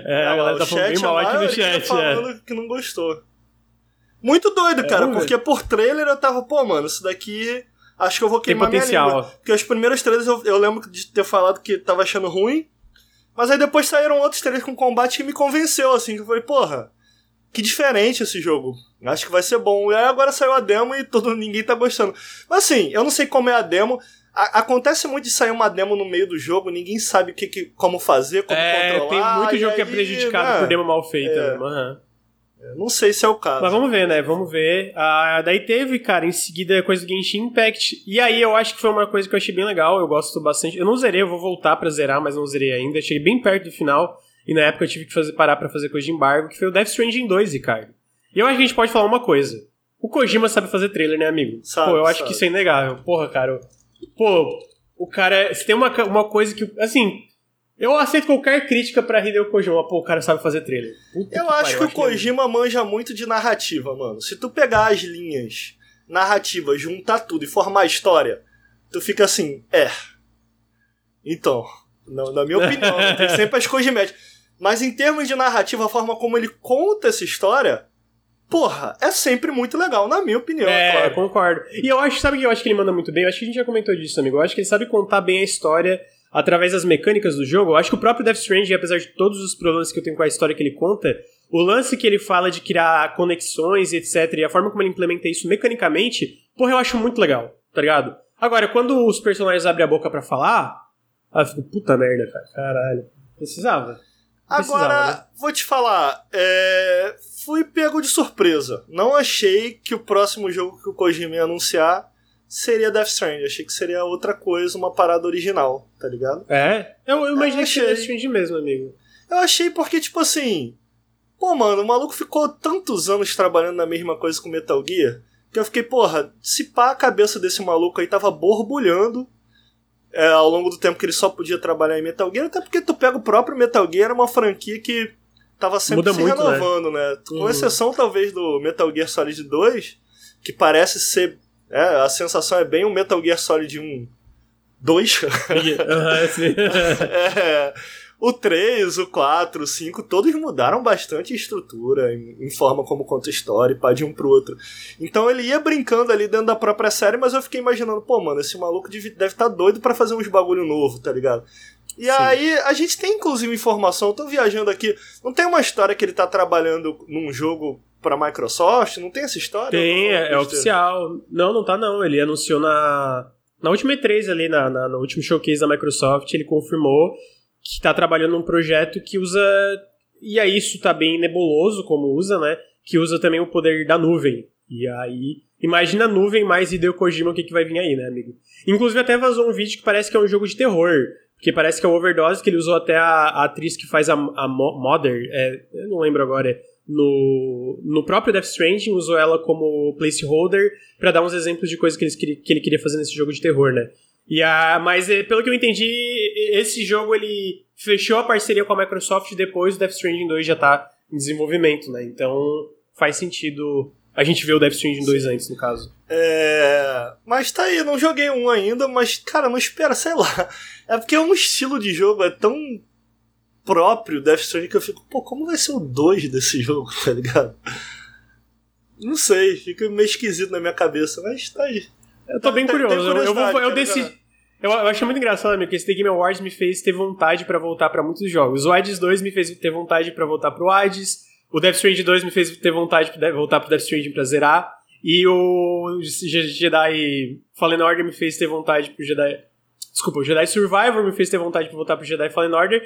É, a galera tá falando bem mal aqui no maioria chat. É. falando que não gostou. Muito doido, É, cara, ver. porque por trailer eu tava, pô, mano, isso daqui acho que eu vou Tem queimar minha língua. potencial. Porque os primeiros trailers eu, eu lembro de ter falado que tava achando ruim, mas aí depois saíram outros trailers com combate que me convenceu, assim, que eu falei, porra, que diferente esse jogo. Acho que vai ser bom. E aí agora saiu a demo e todo, ninguém tá gostando. Mas assim, eu não sei como é a demo. A- acontece muito de sair uma demo no meio do jogo, ninguém sabe que, que- como fazer, como É, controlar. tem muito jogo que é aí, prejudicado né, por demo mal feita. É. Aham. Não sei se é o caso. Mas vamos ver, né? Vamos ver. Ah, daí teve, cara, em seguida coisa do Genshin Impact. E aí eu acho que foi uma coisa que eu achei bem legal. Eu gosto bastante. Eu não zerei, eu vou voltar pra zerar, mas não zerei ainda. Cheguei bem perto do final. E na época eu tive que fazer, parar pra fazer coisa de embargo, que foi o Death Stranding 2, Ricardo. E eu acho que a gente pode falar uma coisa. O Kojima sabe fazer trailer, né, amigo? Sabe, Pô, eu acho sabe. que isso é inegável. Porra, cara. Pô, o cara. Se tem uma, uma coisa que. Assim. Eu aceito qualquer crítica pra Hideo Kojima. Pô, o cara sabe fazer trailer. Puta Eu pariu, acho que o é Kojima manja muito de narrativa, mano. Se tu pegar as linhas narrativas, juntar tudo e formar a história, tu fica assim, é. Então, na, na minha opinião, né, tem sempre as Kojimet. Mas em termos de narrativa, a forma como ele conta essa história, porra, é sempre muito legal, na minha opinião, É, claro. concordo. E eu acho, sabe o que eu acho que ele manda muito bem? Eu acho que a gente já comentou disso, amigo. Eu acho que ele sabe contar bem a história através das mecânicas do jogo. Eu acho que o próprio Death Stranding, apesar de todos os problemas que eu tenho com a história que ele conta, o lance que ele fala de criar conexões e etc, e a forma como ele implementa isso mecanicamente, porra, eu acho muito legal, tá ligado? Agora, quando os personagens abrem a boca pra falar, ah, eu fico, puta merda, cara, caralho. Precisava. Agora, né? vou te falar, é, fui pego de surpresa. Não achei que o próximo jogo que o Kojima ia anunciar seria Death Stranding. Achei que seria outra coisa, uma parada original, tá ligado? É? Eu, eu imaginei que achei. seria Death Stranding mesmo, amigo. Eu achei porque, tipo assim. Pô, mano, o maluco ficou tantos anos trabalhando na mesma coisa com Metal Gear que eu fiquei, porra, se pá a cabeça desse maluco aí tava borbulhando é, ao longo do tempo que ele só podia trabalhar em Metal Gear, até porque tu pega o próprio Metal Gear, era uma franquia que tava sempre Muda se muito, né? renovando, né? Com Uhum. exceção, talvez, do Metal Gear Solid 2, que parece ser. É, a sensação é bem um Metal Gear Solid 1 2. Aham, sim. É, o 3, o 4, o 5, todos mudaram bastante a estrutura, em, em forma como conta história, pá, de um pro outro. Então ele ia brincando ali dentro da própria série, mas eu fiquei imaginando, pô, mano, esse maluco deve estar doido pra fazer uns bagulho novo, tá ligado? E Sim. aí, a gente tem inclusive informação, eu tô viajando aqui, não tem uma história que ele tá trabalhando num jogo pra Microsoft? Não tem essa história? Tem, é, é oficial. Não, não tá não. Ele anunciou na, Na última E3 ali, na, na, no último showcase da Microsoft, ele confirmou que está trabalhando num projeto que usa. E aí isso tá bem nebuloso como usa, né? Que usa também o poder da nuvem. E aí. Imagina a nuvem mais Hideo Kojima o que, que vai vir aí, né, amigo? Inclusive até vazou um vídeo que parece que é um jogo de terror. Porque parece que é o Overdose, que ele usou até a, a atriz que faz a, a Mother, é, eu não lembro agora, é, no, no próprio Death Stranding, usou ela como placeholder para dar uns exemplos de coisas que ele, que ele queria fazer nesse jogo de terror, né? E a, mas é, pelo que eu entendi, esse jogo ele fechou a parceria com a Microsoft depois do Death Stranding 2 já tá em desenvolvimento, né? Então faz sentido a gente ver o Death Stranding 2 antes, no caso. É. Mas tá aí, não joguei um ainda, mas, cara, não espera, sei lá. É porque é um estilo de jogo, é tão próprio Death Stranding que eu fico, pô, como vai ser o 2 desse jogo, tá ligado? Não sei, fica meio esquisito na minha cabeça, mas tá aí. Eu tô bem curioso. Eu, eu, vou, eu decidi. Eu, eu achei muito engraçado, amigo, que esse The Game Awards me fez ter vontade para voltar para muitos jogos. O Hades 2 me fez ter vontade para voltar pro Hades. O Death Stranding 2 me fez ter vontade de voltar pro Death Stranding pra zerar. E o Jedi Fallen Order me fez ter vontade pro Jedi. Desculpa, o Jedi Survivor me fez ter vontade de voltar pro Jedi Fallen Order.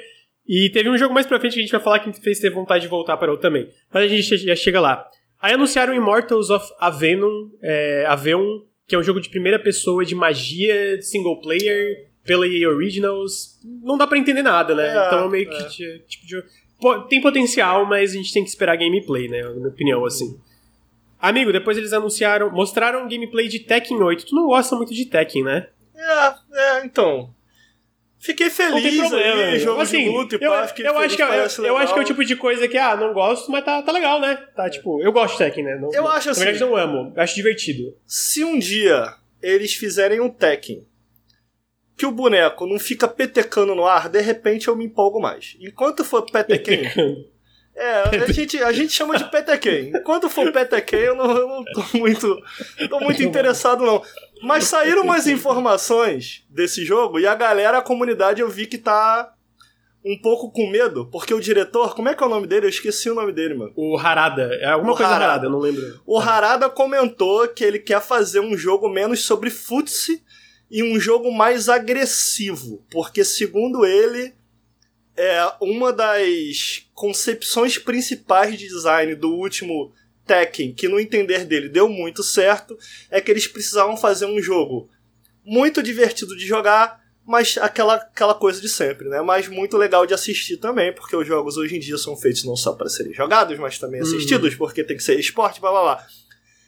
E teve um jogo mais pra frente que a gente vai falar que me fez ter vontade de voltar para o também. Mas a gente já chega lá. Aí anunciaram Immortals of Avenom, é, Aveum, que é um jogo de primeira pessoa de magia, single player, pela EA Originals. Não dá para entender nada, né? É, então é meio que é. tipo de tem potencial, mas a gente tem que esperar gameplay, né? Na minha opinião, assim. Amigo, depois eles anunciaram, mostraram gameplay de Tekken 8. Tu não gosta muito de Tekken, né? É, é, então. Fiquei feliz não problema, aí, jogo assim, de luta e eu, pá, eu acho que é, eu, eu, acho que é o tipo de coisa que, ah, não gosto, mas tá, tá legal, né? Tá, tipo, eu gosto de Tekken, né? Não, eu acho assim... Na verdade, não amo. Eu acho divertido. Se um dia eles fizerem um Tekken que o boneco não fica petecando no ar, de repente eu me empolgo mais. Enquanto for petequem. É, a gente, a gente chama de petequem. Enquanto for petequem, eu não, eu não tô muito, tô muito interessado, não. Mas saíram umas informações desse jogo e a galera, a comunidade, eu vi que tá um pouco com medo, porque o diretor, como é que é o nome dele? Eu esqueci o nome dele, mano. O Harada. É alguma o coisa Harada. Harada, eu não lembro. O Harada comentou que ele quer fazer um jogo menos sobre futsi e um jogo mais agressivo, porque segundo ele é uma das concepções principais de design do último Tekken, que no entender dele deu muito certo, é que eles precisavam fazer um jogo muito divertido de jogar, mas aquela, aquela coisa de sempre, né? Mas muito legal de assistir também, porque os jogos hoje em dia são feitos não só para serem jogados, mas também uhum. assistidos, uhum. porque tem que ser esporte, blá blá blá.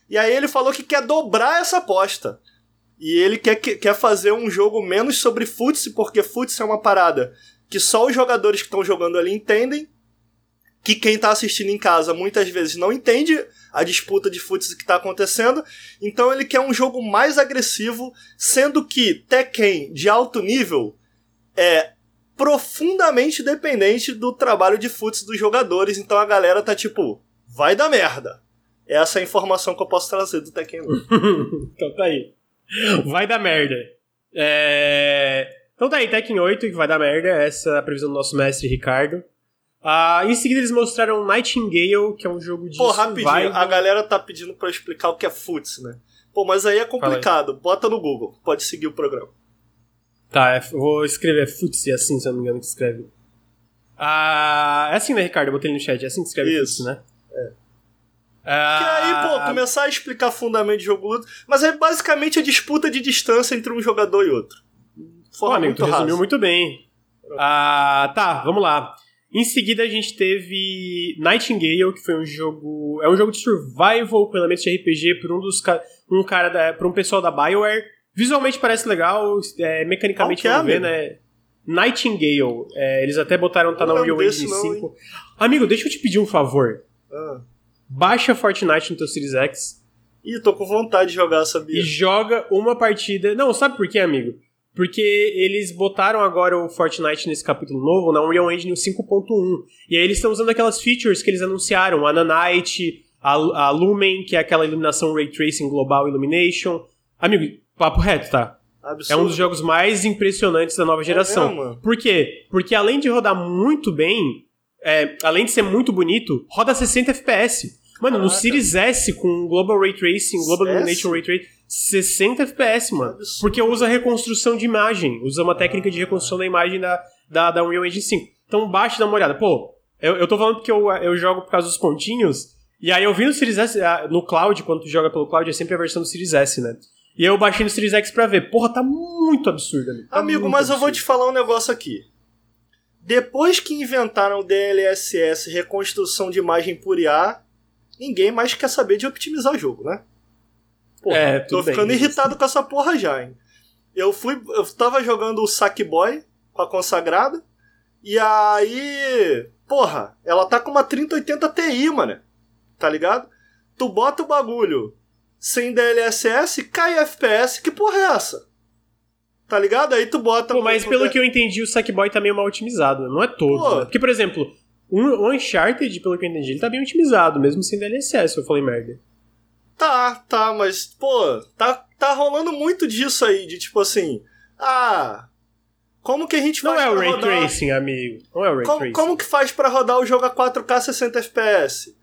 E aí ele falou que quer dobrar essa aposta. E ele quer, quer fazer um jogo menos sobre futsal, porque futsal é uma parada que só os jogadores que estão jogando ali entendem, que quem está assistindo em casa muitas vezes não entende a disputa de futsal que está acontecendo. Então ele quer um jogo mais agressivo, sendo que Tekken de alto nível é profundamente dependente do trabalho de futsal dos jogadores. Então a galera tá tipo, vai dar merda. Essa é a informação que eu posso trazer do Tekken então tá aí. Vai dar merda. É... Então tá aí, Tekken 8 que vai dar merda. Essa é a previsão do nosso mestre Ricardo. Ah, em seguida eles mostraram Nightingale, que é um jogo de Pô, rapidinho, a galera tá pedindo pra explicar o que é Futs, né? Pô, mas aí é complicado. Aí. Bota no Google, pode seguir o programa. Tá, eu vou escrever Futs, assim, se eu não me engano que escreve. Ah, é assim, né, Ricardo? Eu botei no chat, é assim que escreve Isso. Futs, né? É. Ah... Que aí, pô, começar a explicar fundamento de jogo luta. Mas é basicamente a disputa de distância entre um jogador e outro. Pô, amigo, muito tu resumiu muito bem. Ah, tá, vamos lá. Em seguida a gente teve Nightingale, que foi um jogo. É um jogo de survival com elementos de RPG por um dos um cara da, por um pessoal da Bioware. Visualmente parece legal, é, mecanicamente vamos ver, né? Nightingale. É, eles até botaram tá na Unreal Engine 5. Amigo, deixa eu te pedir um favor. Ah. Baixa Fortnite no teu Series X. Ih, tô com vontade de jogar, sabia? E joga uma partida. Não, sabe por quê, amigo? Porque eles botaram agora o Fortnite nesse capítulo novo na Unreal Engine 5.1. E aí eles estão usando aquelas features que eles anunciaram, a Nanite, a, a Lumen, que é aquela iluminação Ray Tracing Global Illumination. Amigo, papo reto, tá? Absurdo. É um dos jogos mais impressionantes da nova é geração. É Por quê? Porque além de rodar muito bem, é, além de ser muito bonito, roda 60 FPS. Mano, no Series S com Global Ray Tracing, Global Illumination Ray Tracing, 60 FPS, mano. Porque usa reconstrução de imagem, usa uma técnica de reconstrução da imagem da, da, da Unreal Engine 5. Então baixa e dá uma olhada. Pô, eu, eu tô falando porque eu, eu jogo por causa dos pontinhos, e aí eu vi no Series S, ah, no cloud, quando tu joga pelo cloud, é sempre a versão do Series S, né? E aí eu baixei no Series X pra ver. Porra, tá muito absurdo, amigo. Tá amigo, mas absurdo. eu vou te falar um negócio aqui. Depois que inventaram o DLSS, reconstrução de imagem por IA, ninguém mais quer saber de optimizar o jogo, né? Porra, é, tô ficando bem, irritado isso. com essa porra já, hein? Eu fui. Eu tava jogando o Sackboy com a consagrada. E aí. Porra, ela tá com uma 3080 Ti, mano. Tá ligado? Tu bota o bagulho sem DLSS, cai FPS. Que porra é essa? Tá ligado? Aí tu bota. Pô, mas pelo que eu entendi, o Sackboy tá meio mal otimizado. Não é todo. Né? Porque, por exemplo, o Uncharted, pelo que eu entendi, ele tá bem otimizado, mesmo sem DLSS, eu falei merda. Tá, tá, mas, pô, tá, tá rolando muito disso aí, de tipo assim, ah, como que a gente faz Não é o Ray rodar... Tracing, amigo. Não é o Ray como, Tracing. Como que faz para rodar o jogo a 4K 60 FPS?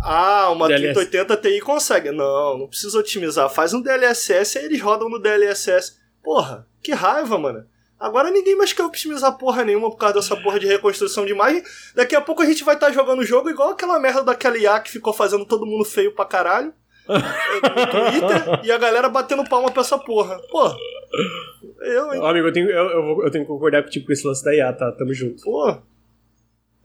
Ah, uma DLS... 3080 Ti consegue. Não, não precisa otimizar. Faz um DLSS e eles rodam no DLSS. Porra, que raiva, mano. Agora ninguém mais quer optimizar porra nenhuma por causa dessa porra de reconstrução de imagem. Daqui a pouco a gente vai estar tá jogando o jogo igual aquela merda daquela IA que ficou fazendo todo mundo feio pra caralho. no Twitter e a galera batendo palma pra essa porra. Pô. Eu, hein? amigo, eu tenho, eu, eu, eu tenho que concordar contigo com esse lance da IA, tá? Tamo junto. Pô.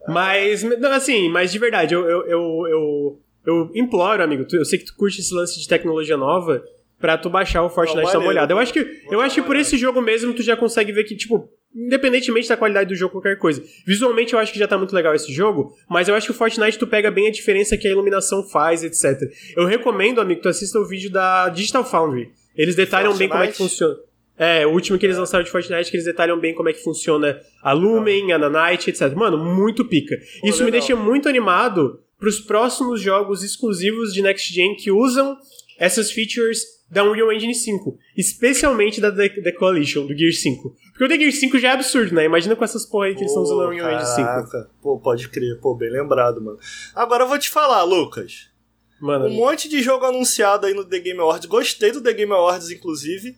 Mas, assim, mas de verdade, eu, eu, eu, eu, eu imploro, amigo, eu sei que tu curte esse lance de tecnologia nova pra tu baixar o Fortnite e dar uma olhada. Eu acho que, eu acho que por esse jogo mesmo tu já consegue ver que, tipo, independentemente da qualidade do jogo, qualquer coisa. Visualmente eu acho que já tá muito legal esse jogo, mas eu acho que o Fortnite tu pega bem a diferença que a iluminação faz, etc. Eu recomendo, amigo, que tu assista o vídeo da Digital Foundry. Eles detalham Fortnite? bem como é que funciona. É, o último que eles lançaram de Fortnite, que eles detalham bem como é que funciona a Lumen, a Nanite, etc. Mano, muito pica. Pô, Isso legal. me deixa muito animado pros próximos jogos exclusivos de Next Gen que usam essas features da Unreal Engine 5. Especialmente da The, The, Coalition, do Gear 5. Porque o The Gear 5 já é absurdo, né? Imagina com essas porra aí que eles estão usando a Unreal Engine 5. Pô, pode crer. Pô, bem lembrado, mano. Agora eu vou te falar, Lucas. Mano, um monte de jogo anunciado aí no The Game Awards. Gostei do The Game Awards, inclusive.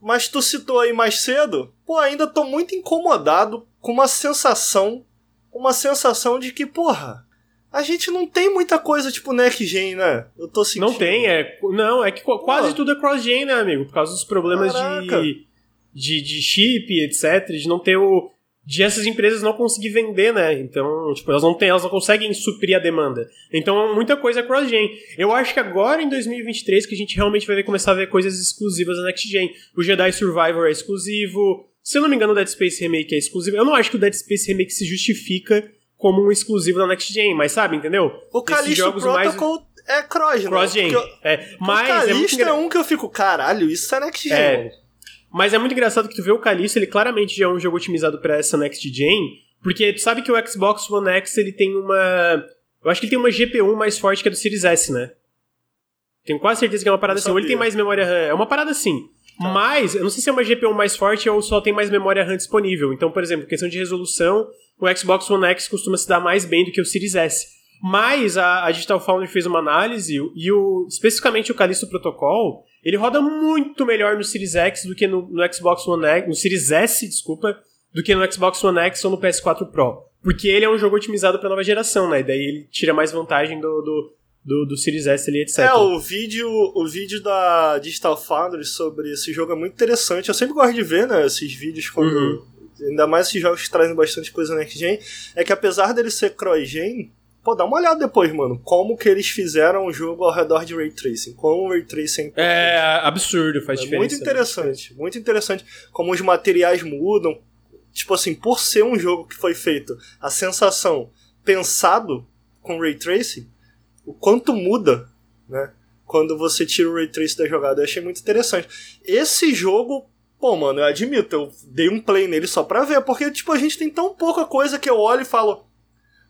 Mas tu citou aí mais cedo. Pô, ainda tô muito incomodado com uma sensação. Uma sensação de que, porra, a gente não tem muita coisa tipo next gen, né? Eu tô sentindo. Não tem, é. Não, é que Pô. quase tudo é cross gen, né, amigo? Por causa dos problemas de, de, de chip, etc. De não ter o. De essas empresas não conseguir vender, né? Então, tipo, elas não têm, elas não conseguem suprir a demanda. Então, muita coisa é cross-gen. Eu acho que agora, em 2023, que a gente realmente vai começar a ver coisas exclusivas da Next Gen. O Jedi Survivor é exclusivo. Se eu não me engano, o Dead Space Remake é exclusivo. Eu não acho que o Dead Space Remake se justifica como um exclusivo da Next Gen, mas sabe, entendeu? O Callisto Protocol mais... é cross, né? Cross Gen. É, mas o Callisto é, é, um que eu fico, caralho, isso é Next Gen. É, mas é muito engraçado que tu vê o Callisto, ele claramente já é um jogo otimizado para essa Next Gen, porque tu sabe que o Xbox One X ele tem uma. Eu acho que ele tem uma GPU mais forte que a do Series S, né? Tenho quase certeza que é uma parada assim. Ou ele tem mais memória RAM. É uma parada assim. Tá. Mas, eu não sei se é uma GPU mais forte ou só tem mais memória RAM disponível. Então, por exemplo, questão de resolução, o Xbox One X costuma se dar mais bem do que o Series S. Mas a, a Digital Foundry fez uma análise e o, especificamente o Callisto Protocol, ele roda muito melhor no Series X do que no, no Xbox One X, no Series S, desculpa, do que no Xbox One X ou no PS4 Pro. Porque ele é um jogo otimizado para nova geração, né? E daí ele tira mais vantagem do, do, do, do Series S ali, etc. É, o vídeo, o vídeo da Digital Foundry sobre esse jogo é muito interessante. Eu sempre gosto de ver, né, esses vídeos quando. Uhum. Ainda mais esses jogos que trazem bastante coisa next gen. É que apesar dele ser cross-gen, pô, dá uma olhada depois, mano. Como que eles fizeram o jogo ao redor de Ray Tracing. Como o Ray Tracing é, é absurdo, faz é diferença. Muito interessante, muito interessante. Como os materiais mudam. Tipo assim, por ser um jogo que foi feito, a sensação pensado com Ray Tracing, o quanto muda, né? Quando você tira o Ray Trace da jogada. Eu achei muito interessante. Esse jogo, pô, mano, eu admito, eu dei um play nele só pra ver, porque, tipo, a gente tem tão pouca coisa que eu olho e falo.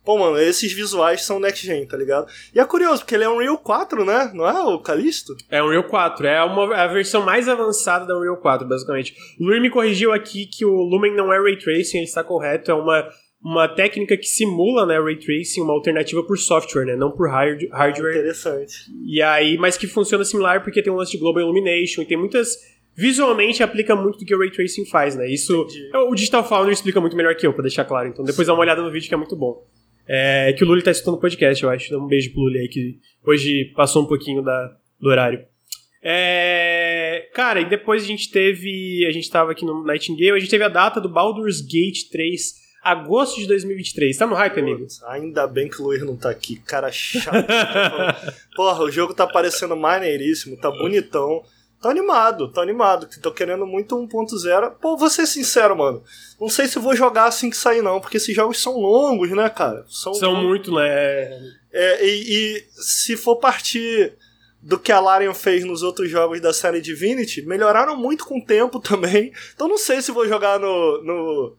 Pô, mano, esses visuais são next gen, tá ligado? E é curioso, porque ele é um Unreal 4, né? Não é o Callisto? É um Unreal 4, é uma, é a versão mais avançada da Unreal 4, basicamente. O Luir me corrigiu aqui que o Lumen não é Ray Tracing, ele está correto, é uma uma técnica que simula, né, Ray Tracing, uma alternativa por software, né, não por hard hardware. Ah, interessante. E aí, mas que funciona similar porque tem um lance de Global Illumination e tem muitas visualmente aplica muito do que o Ray Tracing faz, né? Isso Entendi. o Digital Foundry explica muito melhor que eu, para deixar claro. Então depois dá uma olhada no vídeo que é muito bom. É que o Luli tá escutando o podcast, eu acho. Dá um beijo pro Luli aí que hoje passou um pouquinho da, do horário. É, cara, e depois a gente teve. A gente tava aqui no Nightingale, a gente teve a data do Baldur's Gate 3 agosto de 2023. Tá no hype, amigo? Ainda bem que o Luiz não tá aqui. Cara chato. Porra, o jogo tá parecendo maneiríssimo, tá bonitão. Tô animado, tô animado. Tô querendo muito 1.0. Pô, vou ser sincero, mano. Não sei se vou jogar assim que sair, não, porque esses jogos são longos, né, cara? São, são muito, né? É, e, e se for partir do que a Larian fez nos outros jogos da série Divinity, melhoraram muito com o tempo também. Então não sei se vou jogar no, no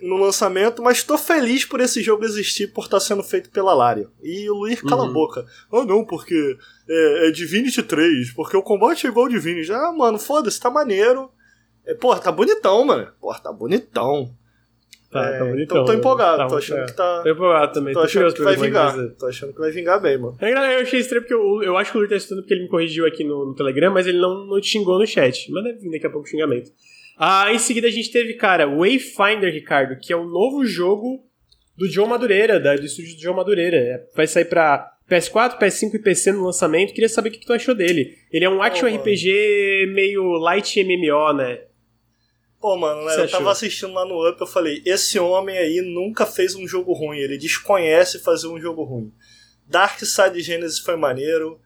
no lançamento, mas tô feliz por esse jogo existir por estar tá sendo feito pela Larian. E o Luiz cala uhum. a boca. Ah, não, porque é, é, Divinity 3, porque o combate é igual ao Divinity. Ah, mano, foda-se, tá maneiro. É, porra, tá bonitão, mano. Porra, tá bonitão. Tá, tá é, tá bonitão. Então tô empolgado, tá, tô achando é. que tá. Tô empolgado também, tô, tô achando que vai vingar. Tô achando que vai vingar bem, mano. É, eu achei estranho porque eu, eu acho que o Luiz tá estudando porque ele me corrigiu aqui no, no Telegram, mas ele não, não te xingou no chat. Mas deve vir daqui a pouco o xingamento. Ah, em seguida a gente teve, cara, Wayfinder, Ricardo, que é o novo jogo do Joe Madureira, da, do estúdio do Joe Madureira. É, vai sair pra PS4, PS5 e PC no lançamento. Queria saber o que, que tu achou dele. Ele é um action oh, RPG meio light MMO, né? Pô, mano, né, eu achou? tava assistindo lá no Up, eu falei, esse homem aí nunca fez um jogo ruim, ele desconhece fazer um jogo ruim. Dark Side Genesis foi maneiro,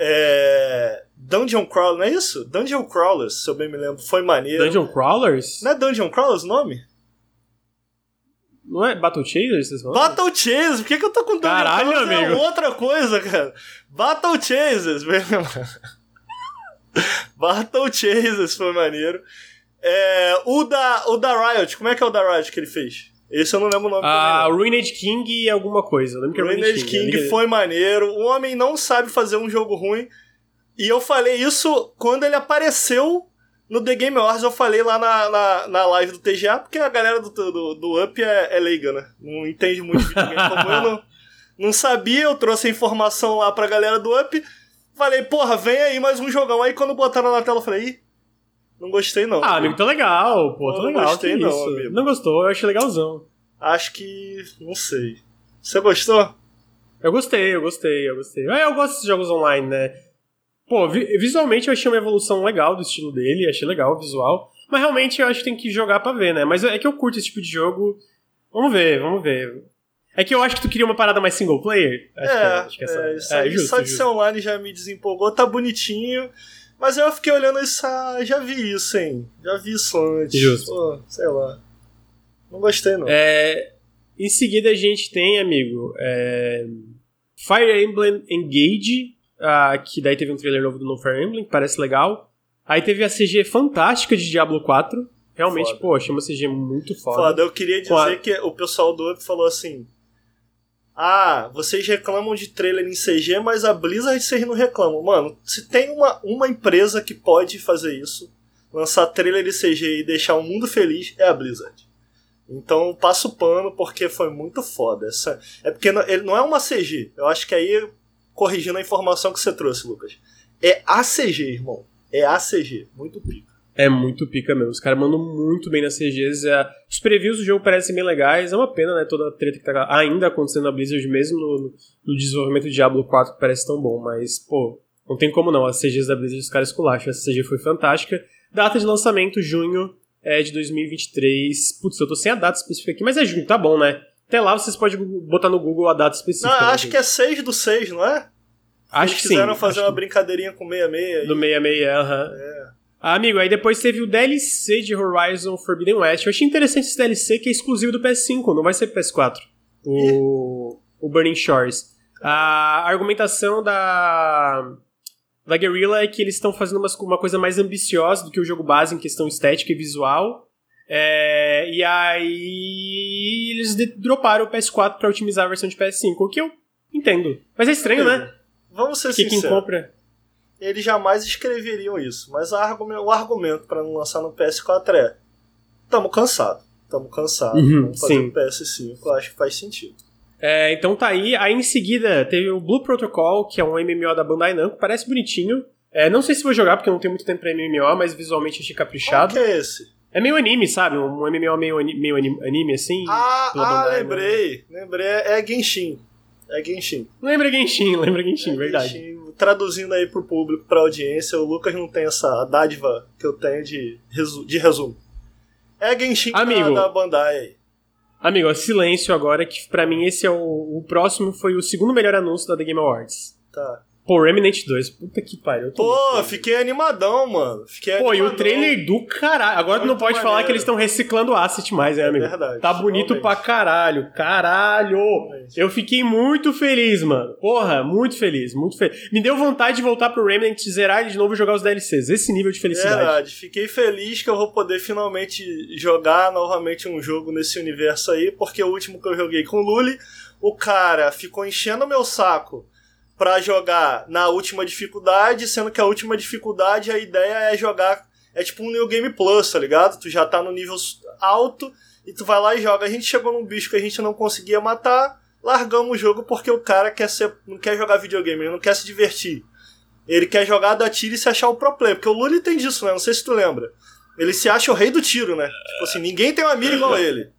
é... Dungeon Crawler, não é isso? Dungeon Crawlers, se eu bem me lembro, foi maneiro. Dungeon Crawlers? Não é Dungeon Crawlers o nome? Não é Battle Chasers? Vocês falam? Battle Chasers? Por que, que eu tô com Dungeon Caralho, Crawlers? Amigo. É outra coisa, cara. Battle Chasers, Battle Chasers foi maneiro. É, o, da, o da Riot, como é que é o da Riot que ele fez? Esse eu não lembro o nome Ah, Ruined King e alguma coisa. Eu lembro que Ruined King, King foi maneiro. O homem não sabe fazer um jogo ruim. E eu falei isso quando ele apareceu no The Game Awards. Eu falei lá na, na, na live do TGA, porque a galera do, do, do Up é, é leiga, né? Não entende muito de videogame como eu. Não, não sabia, eu trouxe a informação lá pra galera do Up. Falei, porra, vem aí mais um jogão. Aí quando botaram na tela, eu falei, ih, não gostei, não. Ah, amigo, tá legal, pô, tá legal. Não gostei, não, isso? amigo. Não gostou, eu achei legalzão. Acho que. não sei. Você gostou? Eu gostei, eu gostei, eu gostei. Ah, eu gosto desses jogos online, né? Pô, vi visualmente eu achei uma evolução legal do estilo dele, achei legal o visual. Mas realmente eu acho que tem que jogar pra ver, né? Mas é que eu curto esse tipo de jogo. Vamos ver, vamos ver. É que eu acho que tu queria uma parada mais single player. Acho é, que, acho que essa... é, isso é, justo, só de ser online já me desempolgou, tá bonitinho. Mas eu fiquei olhando isso, ah, já vi isso, hein? Já vi isso antes. Justo. Pô, sei lá. Não gostei, não. É, em seguida a gente tem, amigo, é, Fire Emblem Engage, ah, que daí teve um trailer novo do No Fire Emblem, que parece legal. Aí teve a CG fantástica de Diablo 4. Realmente, foda. pô, achei uma CG muito foda. Foda, eu queria dizer a... que o pessoal do Up falou assim: ah, vocês reclamam de trailer em CG, mas a Blizzard vocês não reclamam. Mano, se tem uma, uma empresa que pode fazer isso, lançar trailer em CG e deixar o mundo feliz, é a Blizzard. Então passo pano porque foi muito foda. Essa, é porque não, ele não é uma CG. Eu acho que aí, corrigindo a informação que você trouxe, Lucas. É ACG, irmão. É ACG. Muito pica. É muito pica mesmo. Os caras mandam muito bem nas CGs. É... Os previews do jogo parecem bem legais. É uma pena, né? Toda a treta que tá ainda acontecendo na Blizzard, mesmo no, no desenvolvimento de Diablo 4, que parece tão bom. Mas, pô, não tem como não. As CGs da Blizzard, os caras esculacham. Essa CG foi fantástica. Data de lançamento, junho é, de 2023. Putz, eu tô sem a data específica aqui, mas é junho, tá bom, né? Até lá vocês podem botar no Google a data específica. Não, né, acho que é 6 do 6, não é? Acho Eles que sim. quiseram fazer uma brincadeirinha com 66. Do 66, aham. Uh -huh. É. Ah, amigo, aí depois teve o DLC de Horizon Forbidden West. Eu achei interessante esse DLC que é exclusivo do PS5, não vai ser pro PS4. O, o Burning Shores. A argumentação da, da Guerrilla é que eles estão fazendo uma, uma coisa mais ambiciosa do que o jogo base em questão estética e visual. É, e aí eles droparam o PS4 para otimizar a versão de PS5, o que eu entendo. Mas é estranho, né? Vamos ser Porque sinceros. quem compra eles jamais escreveriam isso. Mas o argumento para não lançar no PS4 é: tamo cansado. Estamos cansados. Uhum, Vamos fazer sim. o PS5, eu acho que faz sentido. É, então tá aí. Aí em seguida teve o Blue Protocol, que é um MMO da Bandai Namco, parece bonitinho. É, não sei se vou jogar porque eu não tenho muito tempo pra MMO, mas visualmente achei Qual caprichado. que é esse? É meio anime, sabe? Um MMO meio, ani- meio ani- anime assim. Ah, ah lembrei. Lembrei. É Genshin. É Genshin. Lembra Genshin, lembra Genshin, É verdade. Genshin. Traduzindo aí pro público, pra audiência, o Lucas não tem essa dádiva que eu tenho de, resu de resumo. É Genshin Amigo. da Bandai aí. Amigo, ó, silêncio agora, que pra mim esse é o, o próximo, foi o segundo melhor anúncio da The Game Awards. Tá. Pô, Remnant 2, puta que pariu. Pô, fiquei animadão, mano. Fiquei Pô, e animadão. o trailer do caralho. Agora tu não pode falar maneiro. que eles estão reciclando asset mais, né, amigo? verdade, Tá bonito finalmente. pra caralho. Caralho! Eu fiquei muito feliz, mano. Porra, muito feliz, muito feliz. Me deu vontade de voltar pro Remnant, zerar ele de novo e jogar os DLCs. Esse nível de felicidade. Verdade, fiquei feliz que eu vou poder finalmente jogar novamente um jogo nesse universo aí, porque o último que eu joguei com o Luli, o cara ficou enchendo meu saco pra jogar na última dificuldade, sendo que a última dificuldade a ideia é jogar. É tipo um New Game Plus, tá ligado? Tu já tá no nível alto e tu vai lá e joga. A gente chegou num bicho que a gente não conseguia matar, largamos o jogo porque o cara quer ser, não quer jogar videogame, ele não quer se divertir. Ele quer jogar da tiro e se achar o pro player. Porque o Lully tem disso, né? Não sei se tu lembra. Ele se acha o rei do tiro, né? Tipo assim, ninguém tem uma mira igual ele.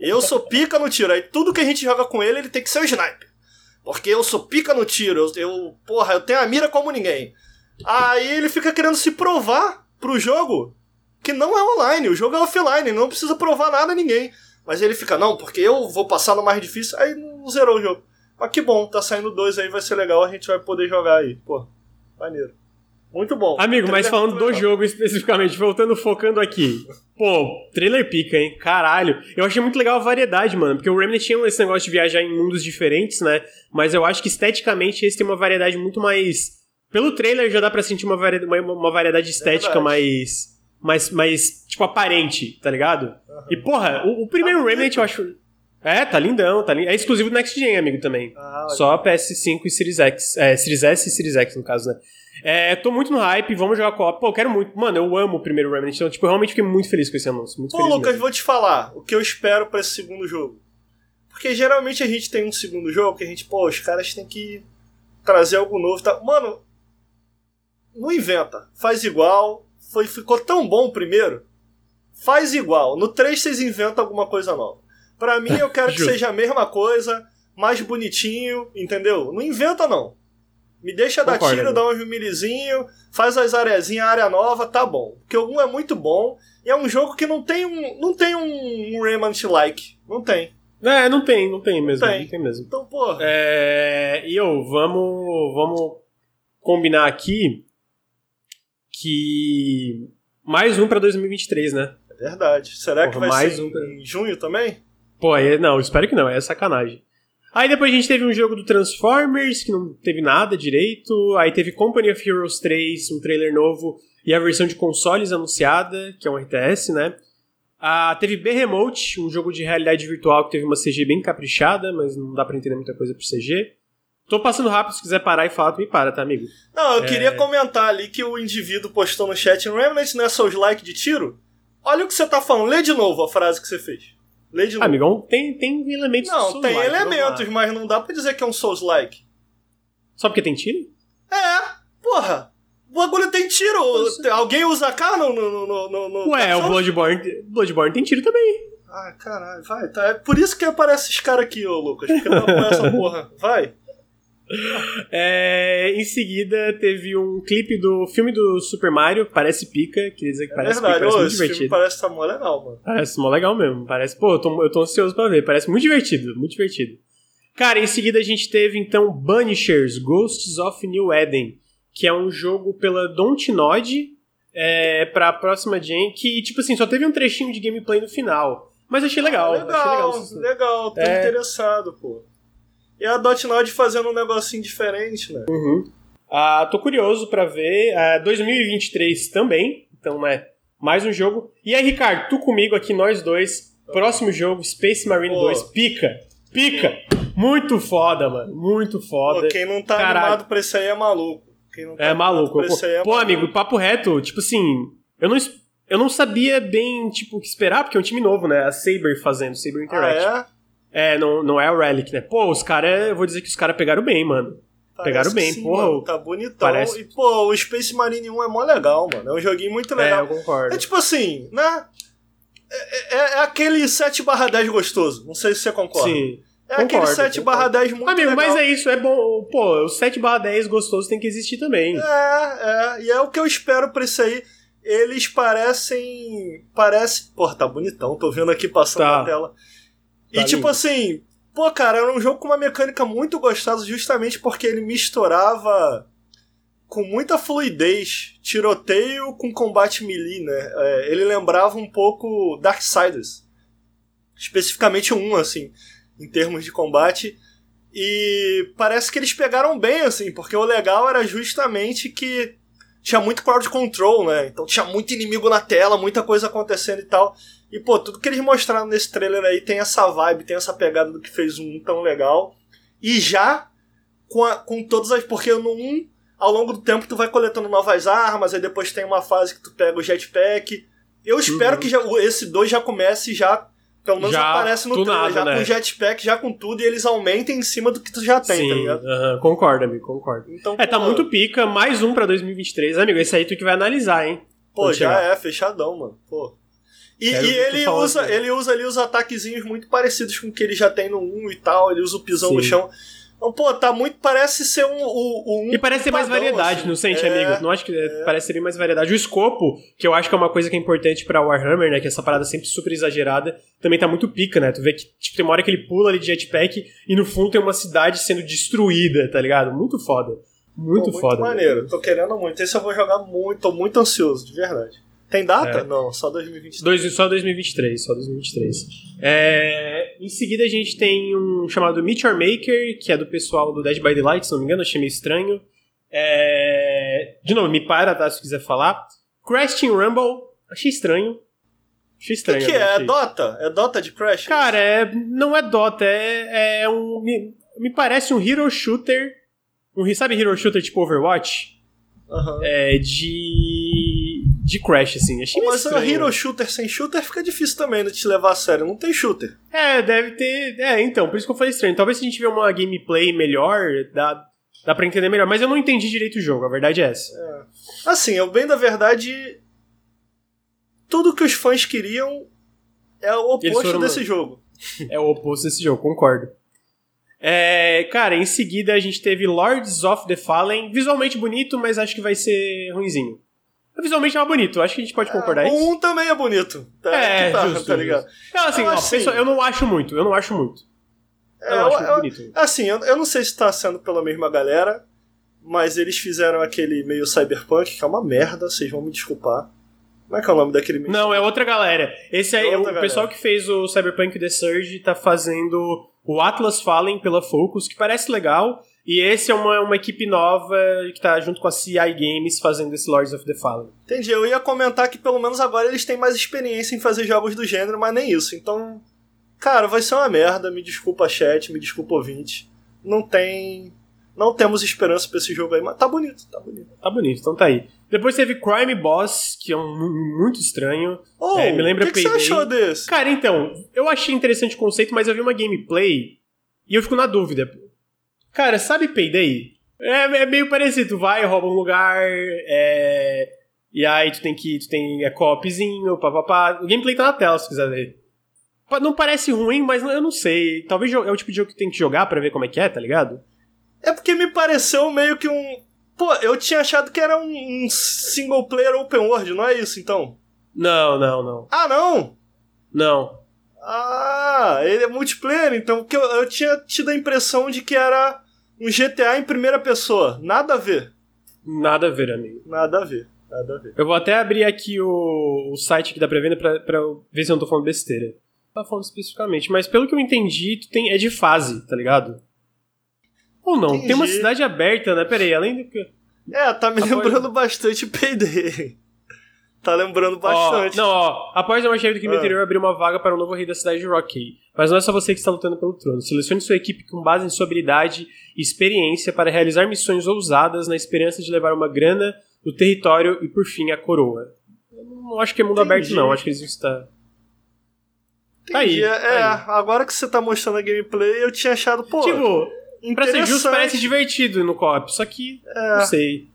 Eu sou pica no tiro. Aí tudo que a gente joga com ele, ele tem que ser o sniper. Porque eu sou pica no tiro. Eu, eu porra, eu tenho a mira como ninguém. Aí ele fica querendo se provar pro jogo que não é online. O jogo é offline. Não precisa provar nada a ninguém. Mas ele fica, não, porque eu vou passar no mais difícil. Aí não zerou o jogo. Mas que bom, tá saindo dois aí, vai ser legal. A gente vai poder jogar aí. Pô, maneiro. Muito bom. Amigo, mas falando do legal. jogo especificamente, voltando, focando aqui. Pô, trailer pica, hein? Caralho. Eu achei muito legal a variedade, mano. Porque o Remnant tinha esse negócio de viajar em mundos diferentes, né? Mas eu acho que esteticamente esse tem uma variedade muito mais. Pelo trailer já dá pra sentir uma, vari... uma, uma variedade estética Verdade. mais. Mais, mais, tipo, aparente, tá ligado? E, porra, o, o primeiro Tá. Remnant eu acho. É, tá lindão, tá lindo. É exclusivo do Next Gen, amigo, também. Ah. Só PS5 e Series X. É, Series S e Series X, no caso, né? É, tô muito no hype, vamos jogar co-op. Pô, eu quero muito. Mano, eu amo o primeiro Remnant. Então, tipo, eu realmente fiquei muito feliz com esse anúncio. Muito Pô, Lucas, mesmo. vou te falar o que eu espero pra esse segundo jogo. Porque geralmente a gente tem um segundo jogo que a gente, pô, os caras têm que trazer algo novo. Tá? Mano, não inventa. Faz igual. Foi, ficou tão bom o primeiro. Faz igual. No 3 vocês inventam alguma coisa nova. Pra mim, eu quero que seja a mesma coisa, mais bonitinho, entendeu? Não inventa, não. Me deixa dar Concordo, tiro, amigo. dá um humilhezinho, faz as areazinhas, área nova, tá bom. Porque o 1 é muito bom e é um jogo que não tem um, não tem um, Remnant-like. Não tem. É, não tem, não tem mesmo. tem. Não tem mesmo. Então, pô, É, e eu, vamos, vamos combinar aqui que mais um pra 2023, né? é verdade. Será que Porra, vai mais ser um pra- em junho também? Pô, aí, não, espero que não, é sacanagem. Aí depois a gente teve um jogo do Transformers, que não teve nada direito. Aí teve Company of Heroes 3, um trailer novo, e a versão de consoles anunciada, que é um RTS, né? Ah, teve Behemoth, um jogo de realidade virtual que teve uma CG bem caprichada, mas não dá pra entender muita coisa por CG. Tô passando rápido, se quiser parar e falar, tu me para, tá, amigo? Não, eu É. queria comentar ali que o indivíduo postou no chat Remnant não é Souls like de tiro? Olha o que você tá falando. Lê de novo a frase que você fez. Ah, novo. amigão, tem, tem elementos não, de tem Souls-like, elementos, mas não dá pra dizer que é um Souls like. Só porque tem tiro? É, porra. O bagulho tem tiro. Alguém usa AK no. no, no, no, no Ué, o Souls? Bloodborne, Bloodborne tem tiro também. Ah, caralho, vai. Tá. É por isso que aparece esses caras aqui, ô Lucas. Porque não apoia essa porra. Vai. É, em seguida, teve um clipe do filme do Super Mario, parece pica, queria dizer que É parece verdade. pica, parece Ô, muito divertido. parece tá mó legal, mano. Parece mó legal mesmo, parece, pô, eu tô, eu tô ansioso pra ver, parece muito divertido, muito divertido. Cara, em seguida a gente teve então Banishers, Ghosts of New Eden, que é um jogo pela Dontnod é, pra próxima gen, que, tipo assim, só teve um trechinho de gameplay no final, mas achei legal, achei legal. legal, legal, tô É. interessado, pô. E a Dotnod fazendo um negocinho diferente, né? Ah, tô curioso pra ver. Ah, 2023 também. Então, é mais um jogo. E aí, Ricardo, tu comigo aqui, nós dois. Próximo jogo, Space Marine Pô. 2. Pica! Pica! Muito foda, mano. Muito foda. Pô, quem não tá Caralho. animado pra isso aí é maluco. Quem não tá É animado maluco. pra isso aí é Pô, maluco. amigo, papo reto, tipo assim, eu não. eu não sabia bem, tipo, o que esperar, porque é um time novo, né? A Saber fazendo, Saber Interactive. Ah, é? É, não, não é o Relic, né? Pô, os caras, eu vou dizer que os caras pegaram bem, mano. Parece Pegaram bem, sim, porra, mano, tá bonitão. parece- E, pô, o Space Marine 1 é mó legal, mano. É um joguinho muito É, legal. eu concordo. É, tipo assim, né? É, é- é aquele 7 10 gostoso. Não sei se você concorda. Sim. é aquele concordo, 7 concordo. 10 muito Amigo, legal. mas é isso, é bom. Pô, o 7 10 gostoso tem que existir também. É, é. E é o que eu espero pra isso aí. Eles parecem. Parece. Pô, tá bonitão. Tô vendo aqui passando Tá. na tela. Tá e tipo lindo. assim. Pô, cara, era um jogo com uma mecânica muito gostosa justamente porque ele misturava com muita fluidez tiroteio com combate melee, né? É, ele lembrava um pouco Darksiders. Especificamente um, assim, em termos de combate. E parece que eles pegaram bem, assim, porque o legal era justamente que tinha muito crowd control, né? Então tinha muito inimigo na tela, muita coisa acontecendo e tal. E, pô, tudo que eles mostraram nesse trailer aí tem essa vibe, tem essa pegada do que fez 1 tão legal. E já com, a- com todas as. Porque no 1, ao longo do tempo, tu vai coletando novas armas, aí depois tem uma fase que tu pega o jetpack. Eu espero Uhum. que já, esse 2 já comece já. Pelo menos Já aparece no trailer, tunado, já né? com jetpack, já com tudo, e eles aumentem em cima do que tu já tem, tá Sim, ligado? aham, concordo, amigo, concordo. Então, É, tá pô, muito pica, mais um pra 2023. Amigo, esse aí tu que vai analisar, hein? Pô, já chegar. é, fechadão, mano. Pô. E, e ele, usa, assim. ele usa ali os ataquezinhos muito parecidos com o que ele já tem no 1 e tal. Ele usa o pisão no Sim. chão. Então, pô, tá muito. Parece ser um. O um E parece ter mais padrão, variedade, assim. não sente, É, amigo? Não acho que é, parece ter bem mais variedade. O escopo, que eu acho que é uma coisa que é importante pra Warhammer, né? Que essa parada sempre super exagerada, também tá muito pica, né? Tu vê que tipo, tem uma hora que ele pula ali de jetpack e no fundo tem uma cidade sendo destruída, tá ligado? Muito foda. Muito, pô, foda. Muito maneiro. Tô querendo muito. Esse eu vou jogar muito. Tô muito ansioso, de verdade. Tem data? É. Não, só 2023. Dois, só 2023, só 2023. É, em seguida a gente tem um chamado Meet Your Maker, que é do pessoal do Dead by Daylight, se não me engano, achei meio estranho. É, de novo, me para, tá, se quiser falar. Crash Team Rumble, achei estranho. Achei O que, estranho. que né, é? É achei. Dota? É Dota de Crash? Cara, é, não é Dota, é, é um... Me, me parece um Hero Shooter, um, sabe Hero Shooter tipo Overwatch? É, de... de Crash, assim. Achei Mas estranho. Hero Shooter sem shooter fica difícil também de te levar a sério. Não tem shooter. É, deve ter. É, então, por isso que eu falei estranho. Talvez se a gente tiver uma gameplay melhor, dá, dá pra entender melhor. Mas eu não entendi direito o jogo, a verdade é essa. Assim, eu bem da verdade. Tudo que os fãs queriam é o oposto desse jogo. É o oposto desse jogo, concordo. É, cara, em seguida a gente teve Lords of the Fallen. Visualmente bonito, mas acho que vai ser ruinzinho. Visualmente é bonito, acho que a gente pode concordar o isso. um também é bonito. Tá, É, que tá, justo, tá ligado? Não, assim, Eu ó, acho assim- eu não acho muito, eu não acho muito. Eu É, acho eu- muito eu- bonito. Assim, eu, eu não sei se tá sendo pela mesma galera, mas eles fizeram aquele meio cyberpunk, que é uma merda, vocês vão me desculpar. Como é que é o nome daquele meio Não, é outra galera. Esse aí, É o galera. pessoal que fez o Cyberpunk The Surge tá fazendo o Atlas Fallen pela Focus, que parece legal. E esse é uma, uma equipe nova que tá junto com a CI Games fazendo esse Lords of the Fallen. Entendi, eu ia comentar que pelo menos agora eles têm mais experiência em fazer jogos do gênero, mas nem isso. Então, cara, vai ser uma merda. Me desculpa, chat, me desculpa, ouvinte. Não tem. Não temos esperança pra esse jogo aí, mas tá bonito, tá bonito. Tá bonito, então tá aí. Depois teve Crime Boss, que é um mu- muito estranho. Oh, É, me lembra o que, que você achou desse? Cara, então, eu achei interessante o conceito, mas eu vi uma gameplay e eu fico na dúvida. Cara, sabe Payday? É, é meio parecido, tu vai, rouba um lugar, é, e aí tu tem que. Tu tem é copzinho, papapá. O gameplay tá na tela, se quiser ver. Não parece ruim, mas eu não sei. Talvez é o tipo de jogo que tem que jogar pra ver como é que é, tá ligado? É porque me pareceu meio que um. Pô, eu tinha achado que era um, um single player open world, não é isso então? Não, não, não. Ah, não! Não. Ah, ele é multiplayer, então, porque eu, eu tinha tido a impressão de que era um GTA em primeira pessoa. Nada a ver. Nada a ver, amigo. Nada a ver. Nada a ver. Eu vou até abrir aqui o, o site da pré-venda pra, pra eu ver se eu não tô falando besteira. Não tá falando especificamente, mas pelo que eu entendi, tu tem, é de fase, tá ligado? Ou não, tem uma Entendi. cidade aberta, né? Pera aí, além do que. É, tá me Após- lembrando bastante Payday. Tá lembrando bastante. Ó, não, ó. Após uma chefe do crime Ah. interior abrir uma vaga para o novo rei da cidade de Rocky. Mas não é só você que está lutando pelo trono. Selecione sua equipe com base em sua habilidade e experiência para realizar missões ousadas na esperança de levar uma grana, o território e, por fim, a coroa. Eu não acho que é mundo Entendi. aberto, não. Acho que eles estão. Tá aí, Entendi. É, tá aí. agora que você tá mostrando a gameplay, eu tinha achado, pô. Tipo, pra ser justo, parece divertido no co-op, só que. Não sei.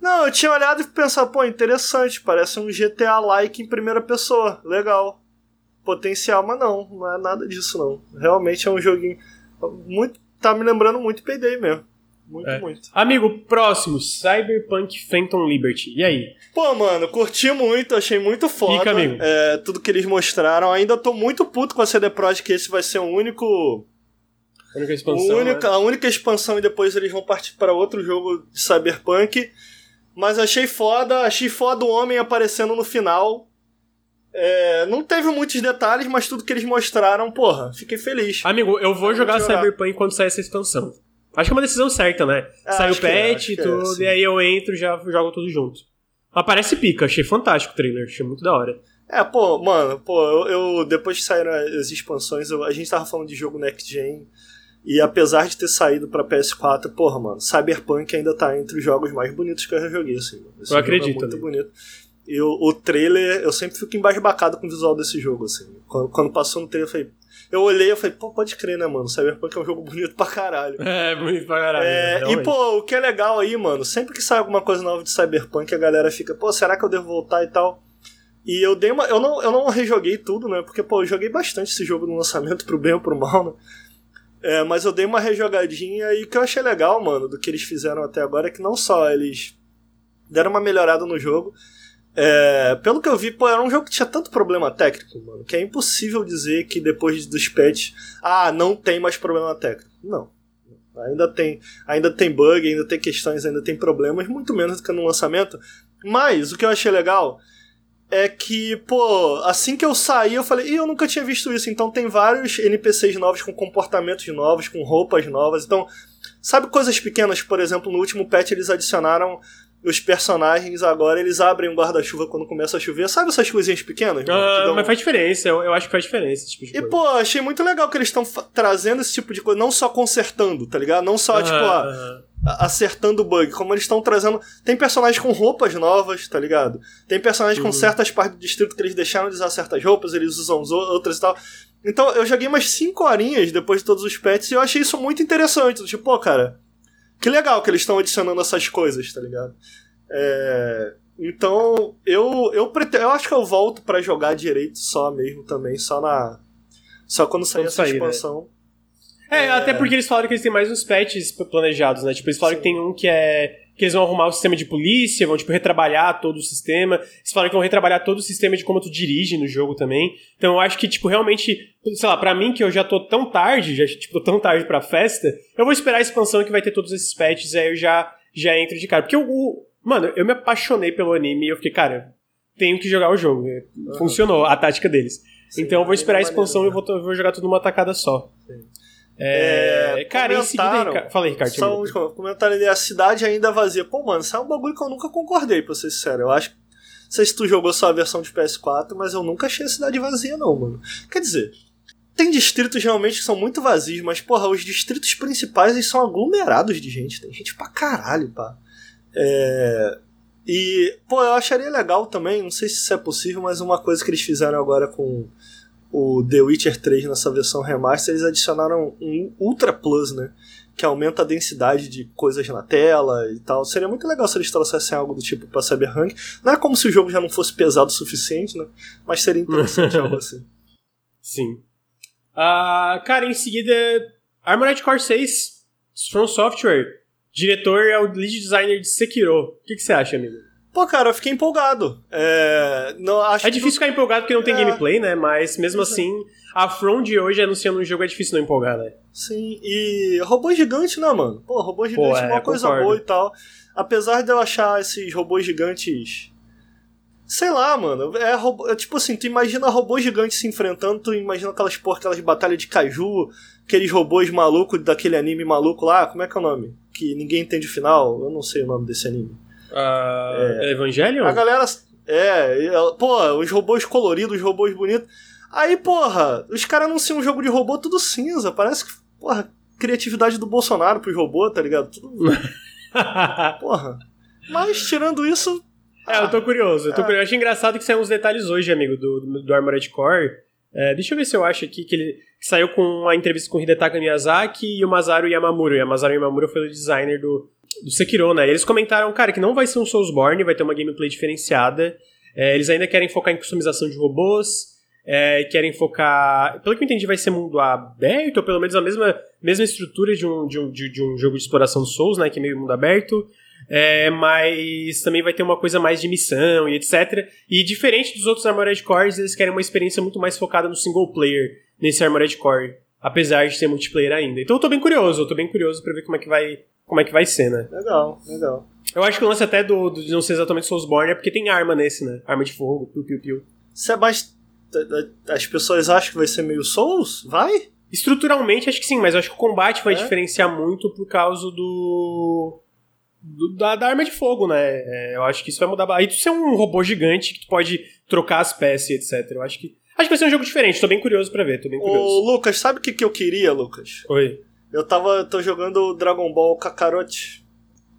Não, eu tinha olhado e pensado, pô, interessante, parece um GTA-like em primeira pessoa, legal. Potencial, mas não, não é nada disso não. Realmente é um joguinho muito, tá me lembrando muito Payday mesmo. Muito, É. muito. Amigo, próximo, Cyberpunk Phantom Liberty. E aí? Pô, mano, curti muito, achei muito foda. Pica, amigo. É, tudo que eles mostraram. Ainda tô muito puto com a CD Projekt que esse vai ser o único A única expansão. única, né? A única expansão e depois eles vão partir para outro jogo de Cyberpunk. Mas achei foda, achei foda o homem aparecendo no final. É, não teve muitos detalhes, mas tudo que eles mostraram, porra, fiquei feliz. Amigo, eu vou jogar. Cyberpunk quando sair essa expansão. Acho que é uma decisão certa, né? Ah, Sai o é, patch acho e é, tudo, sim. e aí eu entro e já jogo tudo junto. Mas parece pica, achei fantástico o trailer, achei muito da hora. É, pô, mano, pô, eu, eu- depois que saíram as expansões, eu- a gente tava falando de jogo Next Gen. E apesar de ter saído pra PS4, porra, mano, Cyberpunk ainda tá entre os jogos mais bonitos que eu já joguei, assim. Esse Eu jogo acredito, É muito bonito. E o, o trailer, eu sempre fico embasbacado com o visual desse jogo, assim. Quando, quando passou no trailer, eu falei. Eu olhei e falei, pô, pode crer, né, mano? Cyberpunk é um jogo bonito pra caralho. É, bonito pra caralho. É, e, realmente. pô, o que é legal aí, mano, sempre que sai alguma coisa nova de Cyberpunk, a galera fica, pô, será que eu devo voltar e tal? E eu dei uma. Eu não, eu não rejoguei tudo, né? Porque, pô, eu joguei bastante esse jogo no lançamento, pro bem ou pro mal, né? É, mas eu dei uma rejogadinha e o que eu achei legal, mano, do que eles fizeram até agora é que não só eles deram uma melhorada no jogo. é, pelo que eu vi, pô, era um jogo que tinha tanto problema técnico, mano, que é impossível dizer que depois dos patches, ah, não tem mais problema técnico. Não. Ainda tem, ainda tem bug, ainda tem questões, ainda tem problemas, muito menos do que no lançamento. Mas o que eu achei legal é que, pô, assim que eu saí, eu falei, ih, eu nunca tinha visto isso. Então tem vários NPCs novos com comportamentos novos, com roupas novas. Então, sabe coisas pequenas? Por exemplo, no último patch eles adicionaram os personagens agora, eles abrem um guarda-chuva quando começa a chover. Sabe essas coisinhas pequenas? Ah, dão- mas faz diferença, eu, eu acho que faz diferença esse tipo de e, coisa. pô, achei muito legal que eles estão trazendo esse tipo de coisa, não só consertando, tá ligado? Não só, tipo, ah, acertando o bug, como eles estão trazendo. Tem personagens com roupas novas, tá ligado? Tem personagens com Uhum. certas partes do distrito que eles deixaram de usar certas roupas, eles usam outras e tal. Então eu joguei umas 5 horinhas depois de todos os patches e eu achei isso muito interessante. Tipo, pô, cara, que legal que eles estão adicionando essas coisas, tá ligado? É, Então, eu eu, prete- eu acho que eu volto pra jogar direito só mesmo também, só na. Só quando sair Quando essa sair, né? Expansão. É, até porque eles falaram que eles têm mais uns patches planejados, né? Tipo, eles falaram Sim. que tem um que é. que eles vão arrumar o sistema de polícia, vão, tipo, retrabalhar todo o sistema. Eles falaram que vão retrabalhar todo o sistema de como tu dirige no jogo também. Então eu acho que, tipo, realmente, sei lá, pra mim que eu já tô tão tarde, já, tipo, tô tão tarde pra festa, eu vou esperar a expansão que vai ter todos esses patches, aí eu já, já entro de cara. Porque o. Mano, eu me apaixonei pelo anime e eu fiquei, cara, tenho que jogar o jogo. Funcionou a tática deles. Sim, então eu vou esperar a expansão e eu vou, eu vou jogar tudo numa tacada só. Sim. É, É, cara, em seguida. Fala aí, Ricardo. Só um comentário ali, a cidade ainda vazia. Pô, mano, isso é um bagulho que eu nunca concordei, pra ser sincero. Eu acho que. Não sei se tu jogou só a versão de PS4, mas eu nunca achei a cidade vazia, não, mano. Quer dizer, tem distritos realmente que são muito vazios, mas, porra, os distritos principais eles são aglomerados de gente. Tem gente pra caralho, pá. É. E, pô, eu acharia legal também, não sei se isso é possível, mas uma coisa que eles fizeram agora com o The Witcher 3 nessa versão remaster, eles adicionaram um Ultra Plus, né? Que aumenta a densidade de coisas na tela e tal. Seria muito legal se eles trouxessem algo do tipo pra Cyberpunk. Não é como se o jogo já não fosse pesado o suficiente, né? Mas seria interessante algo assim. Sim. Ah, cara, em seguida, Armored Core 6, From Software. Diretor é o lead designer de Sekiro. O que, que você acha, amigo? Pô, cara, eu fiquei empolgado. É, não, acho É difícil ficar empolgado porque não tem É. gameplay, né? Mas mesmo assim, a From de hoje anunciando um jogo é difícil não empolgar, né? Sim, e robô gigante, né, mano? Pô, robô gigante é é, uma coisa concordo. boa e tal. Apesar de eu achar esses robôs gigantes. Sei lá, mano. É, robô, é tipo assim, tu imagina robôs gigantes se enfrentando, tu imagina aquelas porra, aquelas batalhas de caju, aqueles robôs malucos daquele anime maluco lá, como é que é o nome? Que ninguém entende o final, eu não sei o nome desse anime. Ah, Evangelion? A galera. É, ela- pô, os robôs coloridos, os robôs bonitos. Aí, porra, os caras anunciam um jogo de robô tudo cinza. Parece que, porra, criatividade do Bolsonaro pros robôs, tá ligado? Tudo, porra. Mas, tirando isso, É, eu tô curioso. Eu, tô curioso. eu achei engraçado que saiu uns detalhes hoje, amigo, do, do, do Armored Core. É, deixa eu ver se eu acho aqui que ele saiu com uma entrevista com o Hidetaka Miyazaki e o Masaru Yamamura. E o Masaru Yamamura foi o designer do, do Sekiro, né? Eles comentaram, cara, que não vai ser um Soulsborne, vai ter uma gameplay diferenciada. É, eles ainda querem focar em customização de robôs, é, querem focar. Pelo que eu entendi, vai ser mundo aberto, ou pelo menos a mesma, mesma estrutura de um, de, um, de, de um jogo de exploração Souls, né? Que é meio mundo aberto. É, mas também vai ter uma coisa mais de missão e etc. E diferente dos outros Armored Cores, eles querem uma experiência muito mais focada no single player nesse Armored Core, apesar de ter multiplayer ainda. Então eu tô bem curioso, eu tô bem curioso para ver como é que vai como é que vai ser, né? Legal, legal. Eu acho que o lance até do, do de não ser exatamente Soulsborne é porque tem arma nesse, né? Arma de fogo, piu piu piu. É mais as pessoas acham que vai ser meio Souls? Vai? Estruturalmente, acho que sim, mas eu acho que o combate vai é? diferenciar muito por causa do. do da, da, arma de fogo, né? É, eu acho que isso vai mudar. Aí tu ser um robô gigante que tu pode trocar as peças, etc. Eu acho que. Acho que vai ser um jogo diferente, tô bem curioso pra ver, tô bem curioso. Ô, Lucas, sabe o que, que eu queria, Lucas? Oi. Eu tava. tô jogando Dragon Ball Kakarot.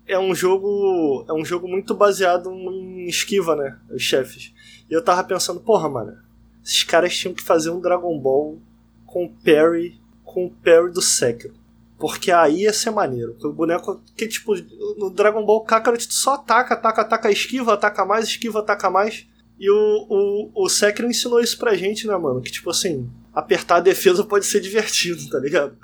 É um jogo. É um jogo muito baseado em esquiva, né? Os chefes. E eu tava pensando, porra, mano esses caras tinham que fazer um Dragon Ball com o Perry, com o Perry do Sekiro. Porque aí ia ser maneiro. O boneco. Que tipo, no Dragon Ball Kakarot só ataca, ataca, ataca, esquiva, ataca mais, esquiva, ataca mais. E o, o, o Sekiro ensinou isso pra gente, né, mano? Que tipo assim, apertar a defesa pode ser divertido, tá ligado?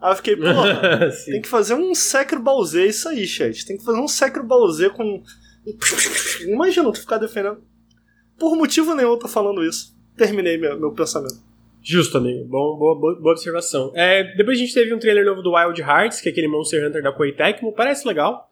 Aí eu fiquei, porra, tem que fazer um Sekiro Bowser, isso aí, chat. Tem que fazer um Sekiro Bowser com. Imagina tu ficar defendendo. Por motivo nenhum eu tô falando isso terminei meu, meu pensamento. Justo, amigo. Bom, boa, boa, boa observação. É, depois a gente teve um trailer novo do Wild Hearts, que é aquele Monster Hunter da Koei Tecmo. Parece legal.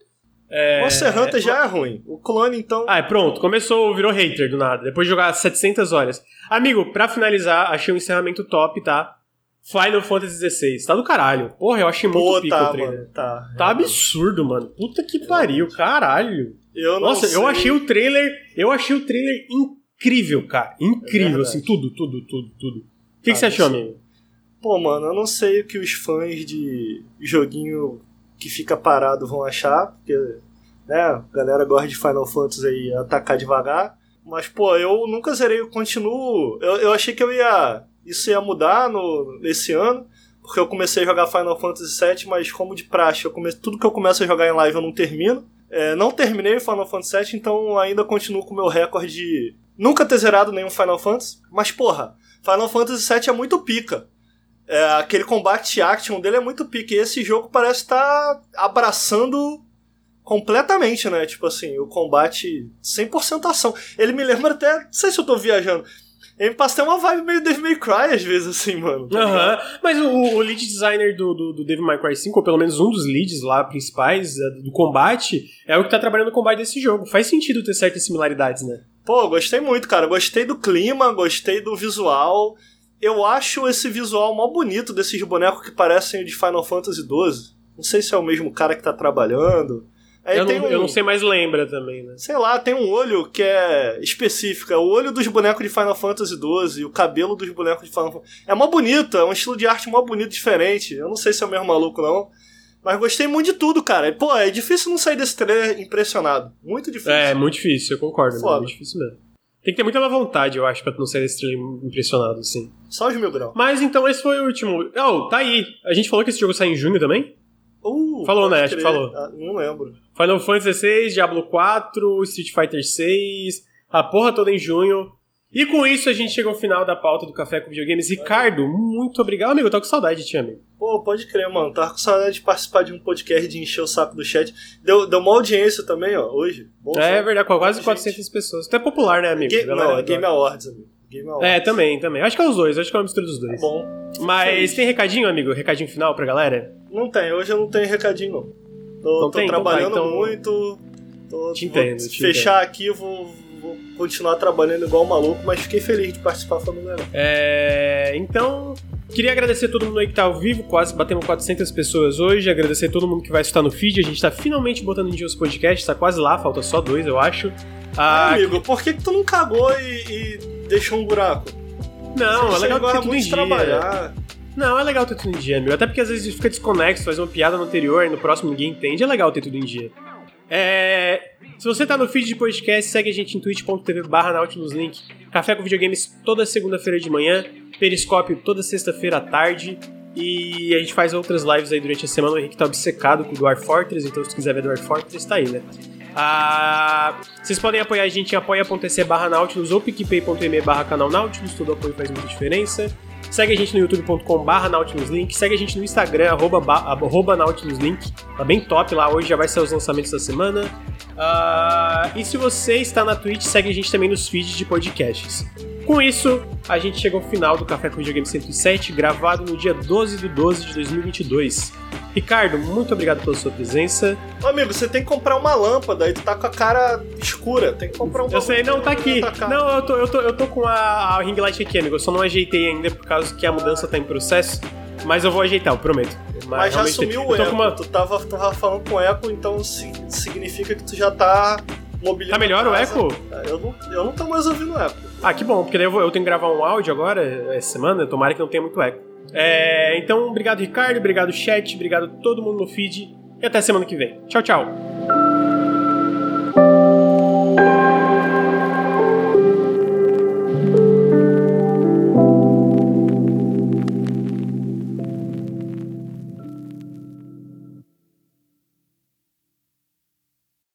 É... Monster Hunter já é ruim. O clone, então. Ah, é, pronto. Começou, virou hater do nada. Depois de jogar 700 horas. Amigo, pra finalizar, achei um encerramento top, tá? Final Fantasy XVI. Tá do caralho. Porra, eu achei muito Pô, pico tá, o trailer. Mano, tá. Tá absurdo, mano. Puta que pariu, caralho. Eu Nossa, sei. eu achei o trailer. Eu achei o trailer incrível cara. Incrível, é assim, tudo, tudo, tudo, tudo. O que, ah, que você achou, amigo? Pô, mano, eu não sei o que os fãs de joguinho que fica parado vão achar, porque, né, a galera gosta de Final Fantasy aí atacar devagar. Mas, pô, eu nunca zerei, eu continuo. Eu, eu achei que eu ia. Isso ia mudar no, nesse ano, porque eu comecei a jogar Final Fantasy VII, mas como de praxe, eu come, tudo que eu começo a jogar em live eu não termino. É, não terminei Final Fantasy VII, então ainda continuo com o meu recorde de nunca ter zerado nenhum Final Fantasy, mas porra, Final Fantasy VII é muito pica. É, aquele combate action dele é muito pica. E esse jogo parece estar tá abraçando completamente, né? Tipo assim, o combate 100% ação. Ele me lembra até, não sei se eu tô viajando, ele me passa até uma vibe meio Devil May Cry às vezes, assim, mano. Tá Aham. Mas o, o, lead designer do, do, do Devil May Cry 5, ou pelo menos um dos leads lá principais é, do combate, é o que tá trabalhando no combate desse jogo. Faz sentido ter certas similaridades, né? Pô, gostei muito, cara. Gostei do clima, gostei do visual. Eu acho esse visual mó bonito desses bonecos que parecem de Final Fantasy XII. Não sei se é o mesmo cara que tá trabalhando. Aí eu, não, um, eu não sei mais lembra também, né? Sei lá, tem um olho que é específico. É o olho dos bonecos de Final Fantasy XII, o cabelo dos bonecos de Final Fantasy. É mó bonito, é um estilo de arte mó bonito, diferente. Eu não sei se é o mesmo maluco, não. Mas gostei muito de tudo, cara. Pô, é difícil não sair desse trailer impressionado. Muito difícil. É, muito difícil, eu concordo. É muito difícil mesmo. Tem que ter muita vontade, eu acho, pra não trailer impressionado, assim. Só os mil graus. Mas então esse foi o último. Oh, tá aí. A gente falou que esse jogo sai em junho também? Uh, falou, né? Acho que falou. Ah, não lembro. Final Fantasy XVI, Diablo 4, Street Fighter 6, a porra toda em junho. E com isso a gente chegou ao final da pauta do Café com Videogames. Ricardo, muito obrigado, amigo. Eu tô com saudade de ti, amigo. Pô, pode crer, mano. Tava com saudade de participar de um podcast de encher o saco do chat. Deu, deu uma audiência também, ó, hoje. Bom, é, é verdade, com quase 400 gente. pessoas. Tu é popular, né, amigo? Game, não, é Game Awards, amigo. Game Awards. É, também, também. Acho que é os dois, acho que é uma mistura dos dois. Tá bom. Mas tem recadinho, amigo? Recadinho final pra galera? Não tem, hoje eu não tenho recadinho, não. Tô, não tô tem? trabalhando então, tá, então... muito. Tô, te entendo, te fechar entendo. aqui, vou, vou continuar trabalhando igual um maluco, mas fiquei feliz de participar falando galera. É. Então. Queria agradecer todo mundo aí que tá ao vivo, quase batemos 400 pessoas hoje. Agradecer a todo mundo que vai escutar no feed. A gente tá finalmente botando em dia os podcasts, tá quase lá, falta só dois, eu acho. Ah, é, amigo, por que, que tu não cagou e, e deixou um buraco? Não, Você é legal ter tudo em dia. trabalhar. Não, é legal ter tudo em dia, amigo. Até porque às vezes fica desconexo, faz uma piada no anterior e no próximo ninguém entende. É legal ter tudo em dia. É... Se você tá no feed de podcast, segue a gente em twitch.tv barra nautiluslink. Café com videogames toda segunda-feira de manhã. Periscópio toda sexta-feira à tarde. E a gente faz outras lives aí durante a semana. O Henrique tá obcecado com o Dwarf Fortress, então se quiser ver Dwarf Fortress, tá aí, né? Ah, vocês podem apoiar a gente em apoia.se barra Nautilus ou picpay.me barra canal Nautilus, todo apoio faz muita diferença. Segue a gente no youtube.com barra nautiluslink, segue a gente no Instagram, arroba, arroba nautiluslink, tá bem top lá, hoje já vai ser os lançamentos da semana. Uh, e se você está na Twitch, segue a gente também nos feeds de podcasts. Com isso, a gente chega ao final do Café com Videogame 107, gravado no dia 12 de 12 de 2022. Ricardo, muito obrigado pela sua presença. Ô, amigo, você tem que comprar uma lâmpada e tu tá com a cara escura. Tem que comprar um Eu sei, não, tá aqui. Não, eu tô, eu tô, eu tô com a, a ring light aqui, amigo. Eu só não ajeitei ainda por causa que a mudança tá em processo. Mas eu vou ajeitar, eu prometo. Mas, mas já sumiu o eco. Uma... Tu, tava, tu tava falando com eco, então significa que tu já tá mobiliando. Tá melhor o eco? Eu não, eu não tô mais ouvindo eco. Ah, que bom, porque daí eu, vou, eu tenho que gravar um áudio agora, essa semana, tomara que não tenha muito eco. É, então, obrigado, Ricardo, obrigado, chat, obrigado todo mundo no feed e até semana que vem. Tchau, tchau.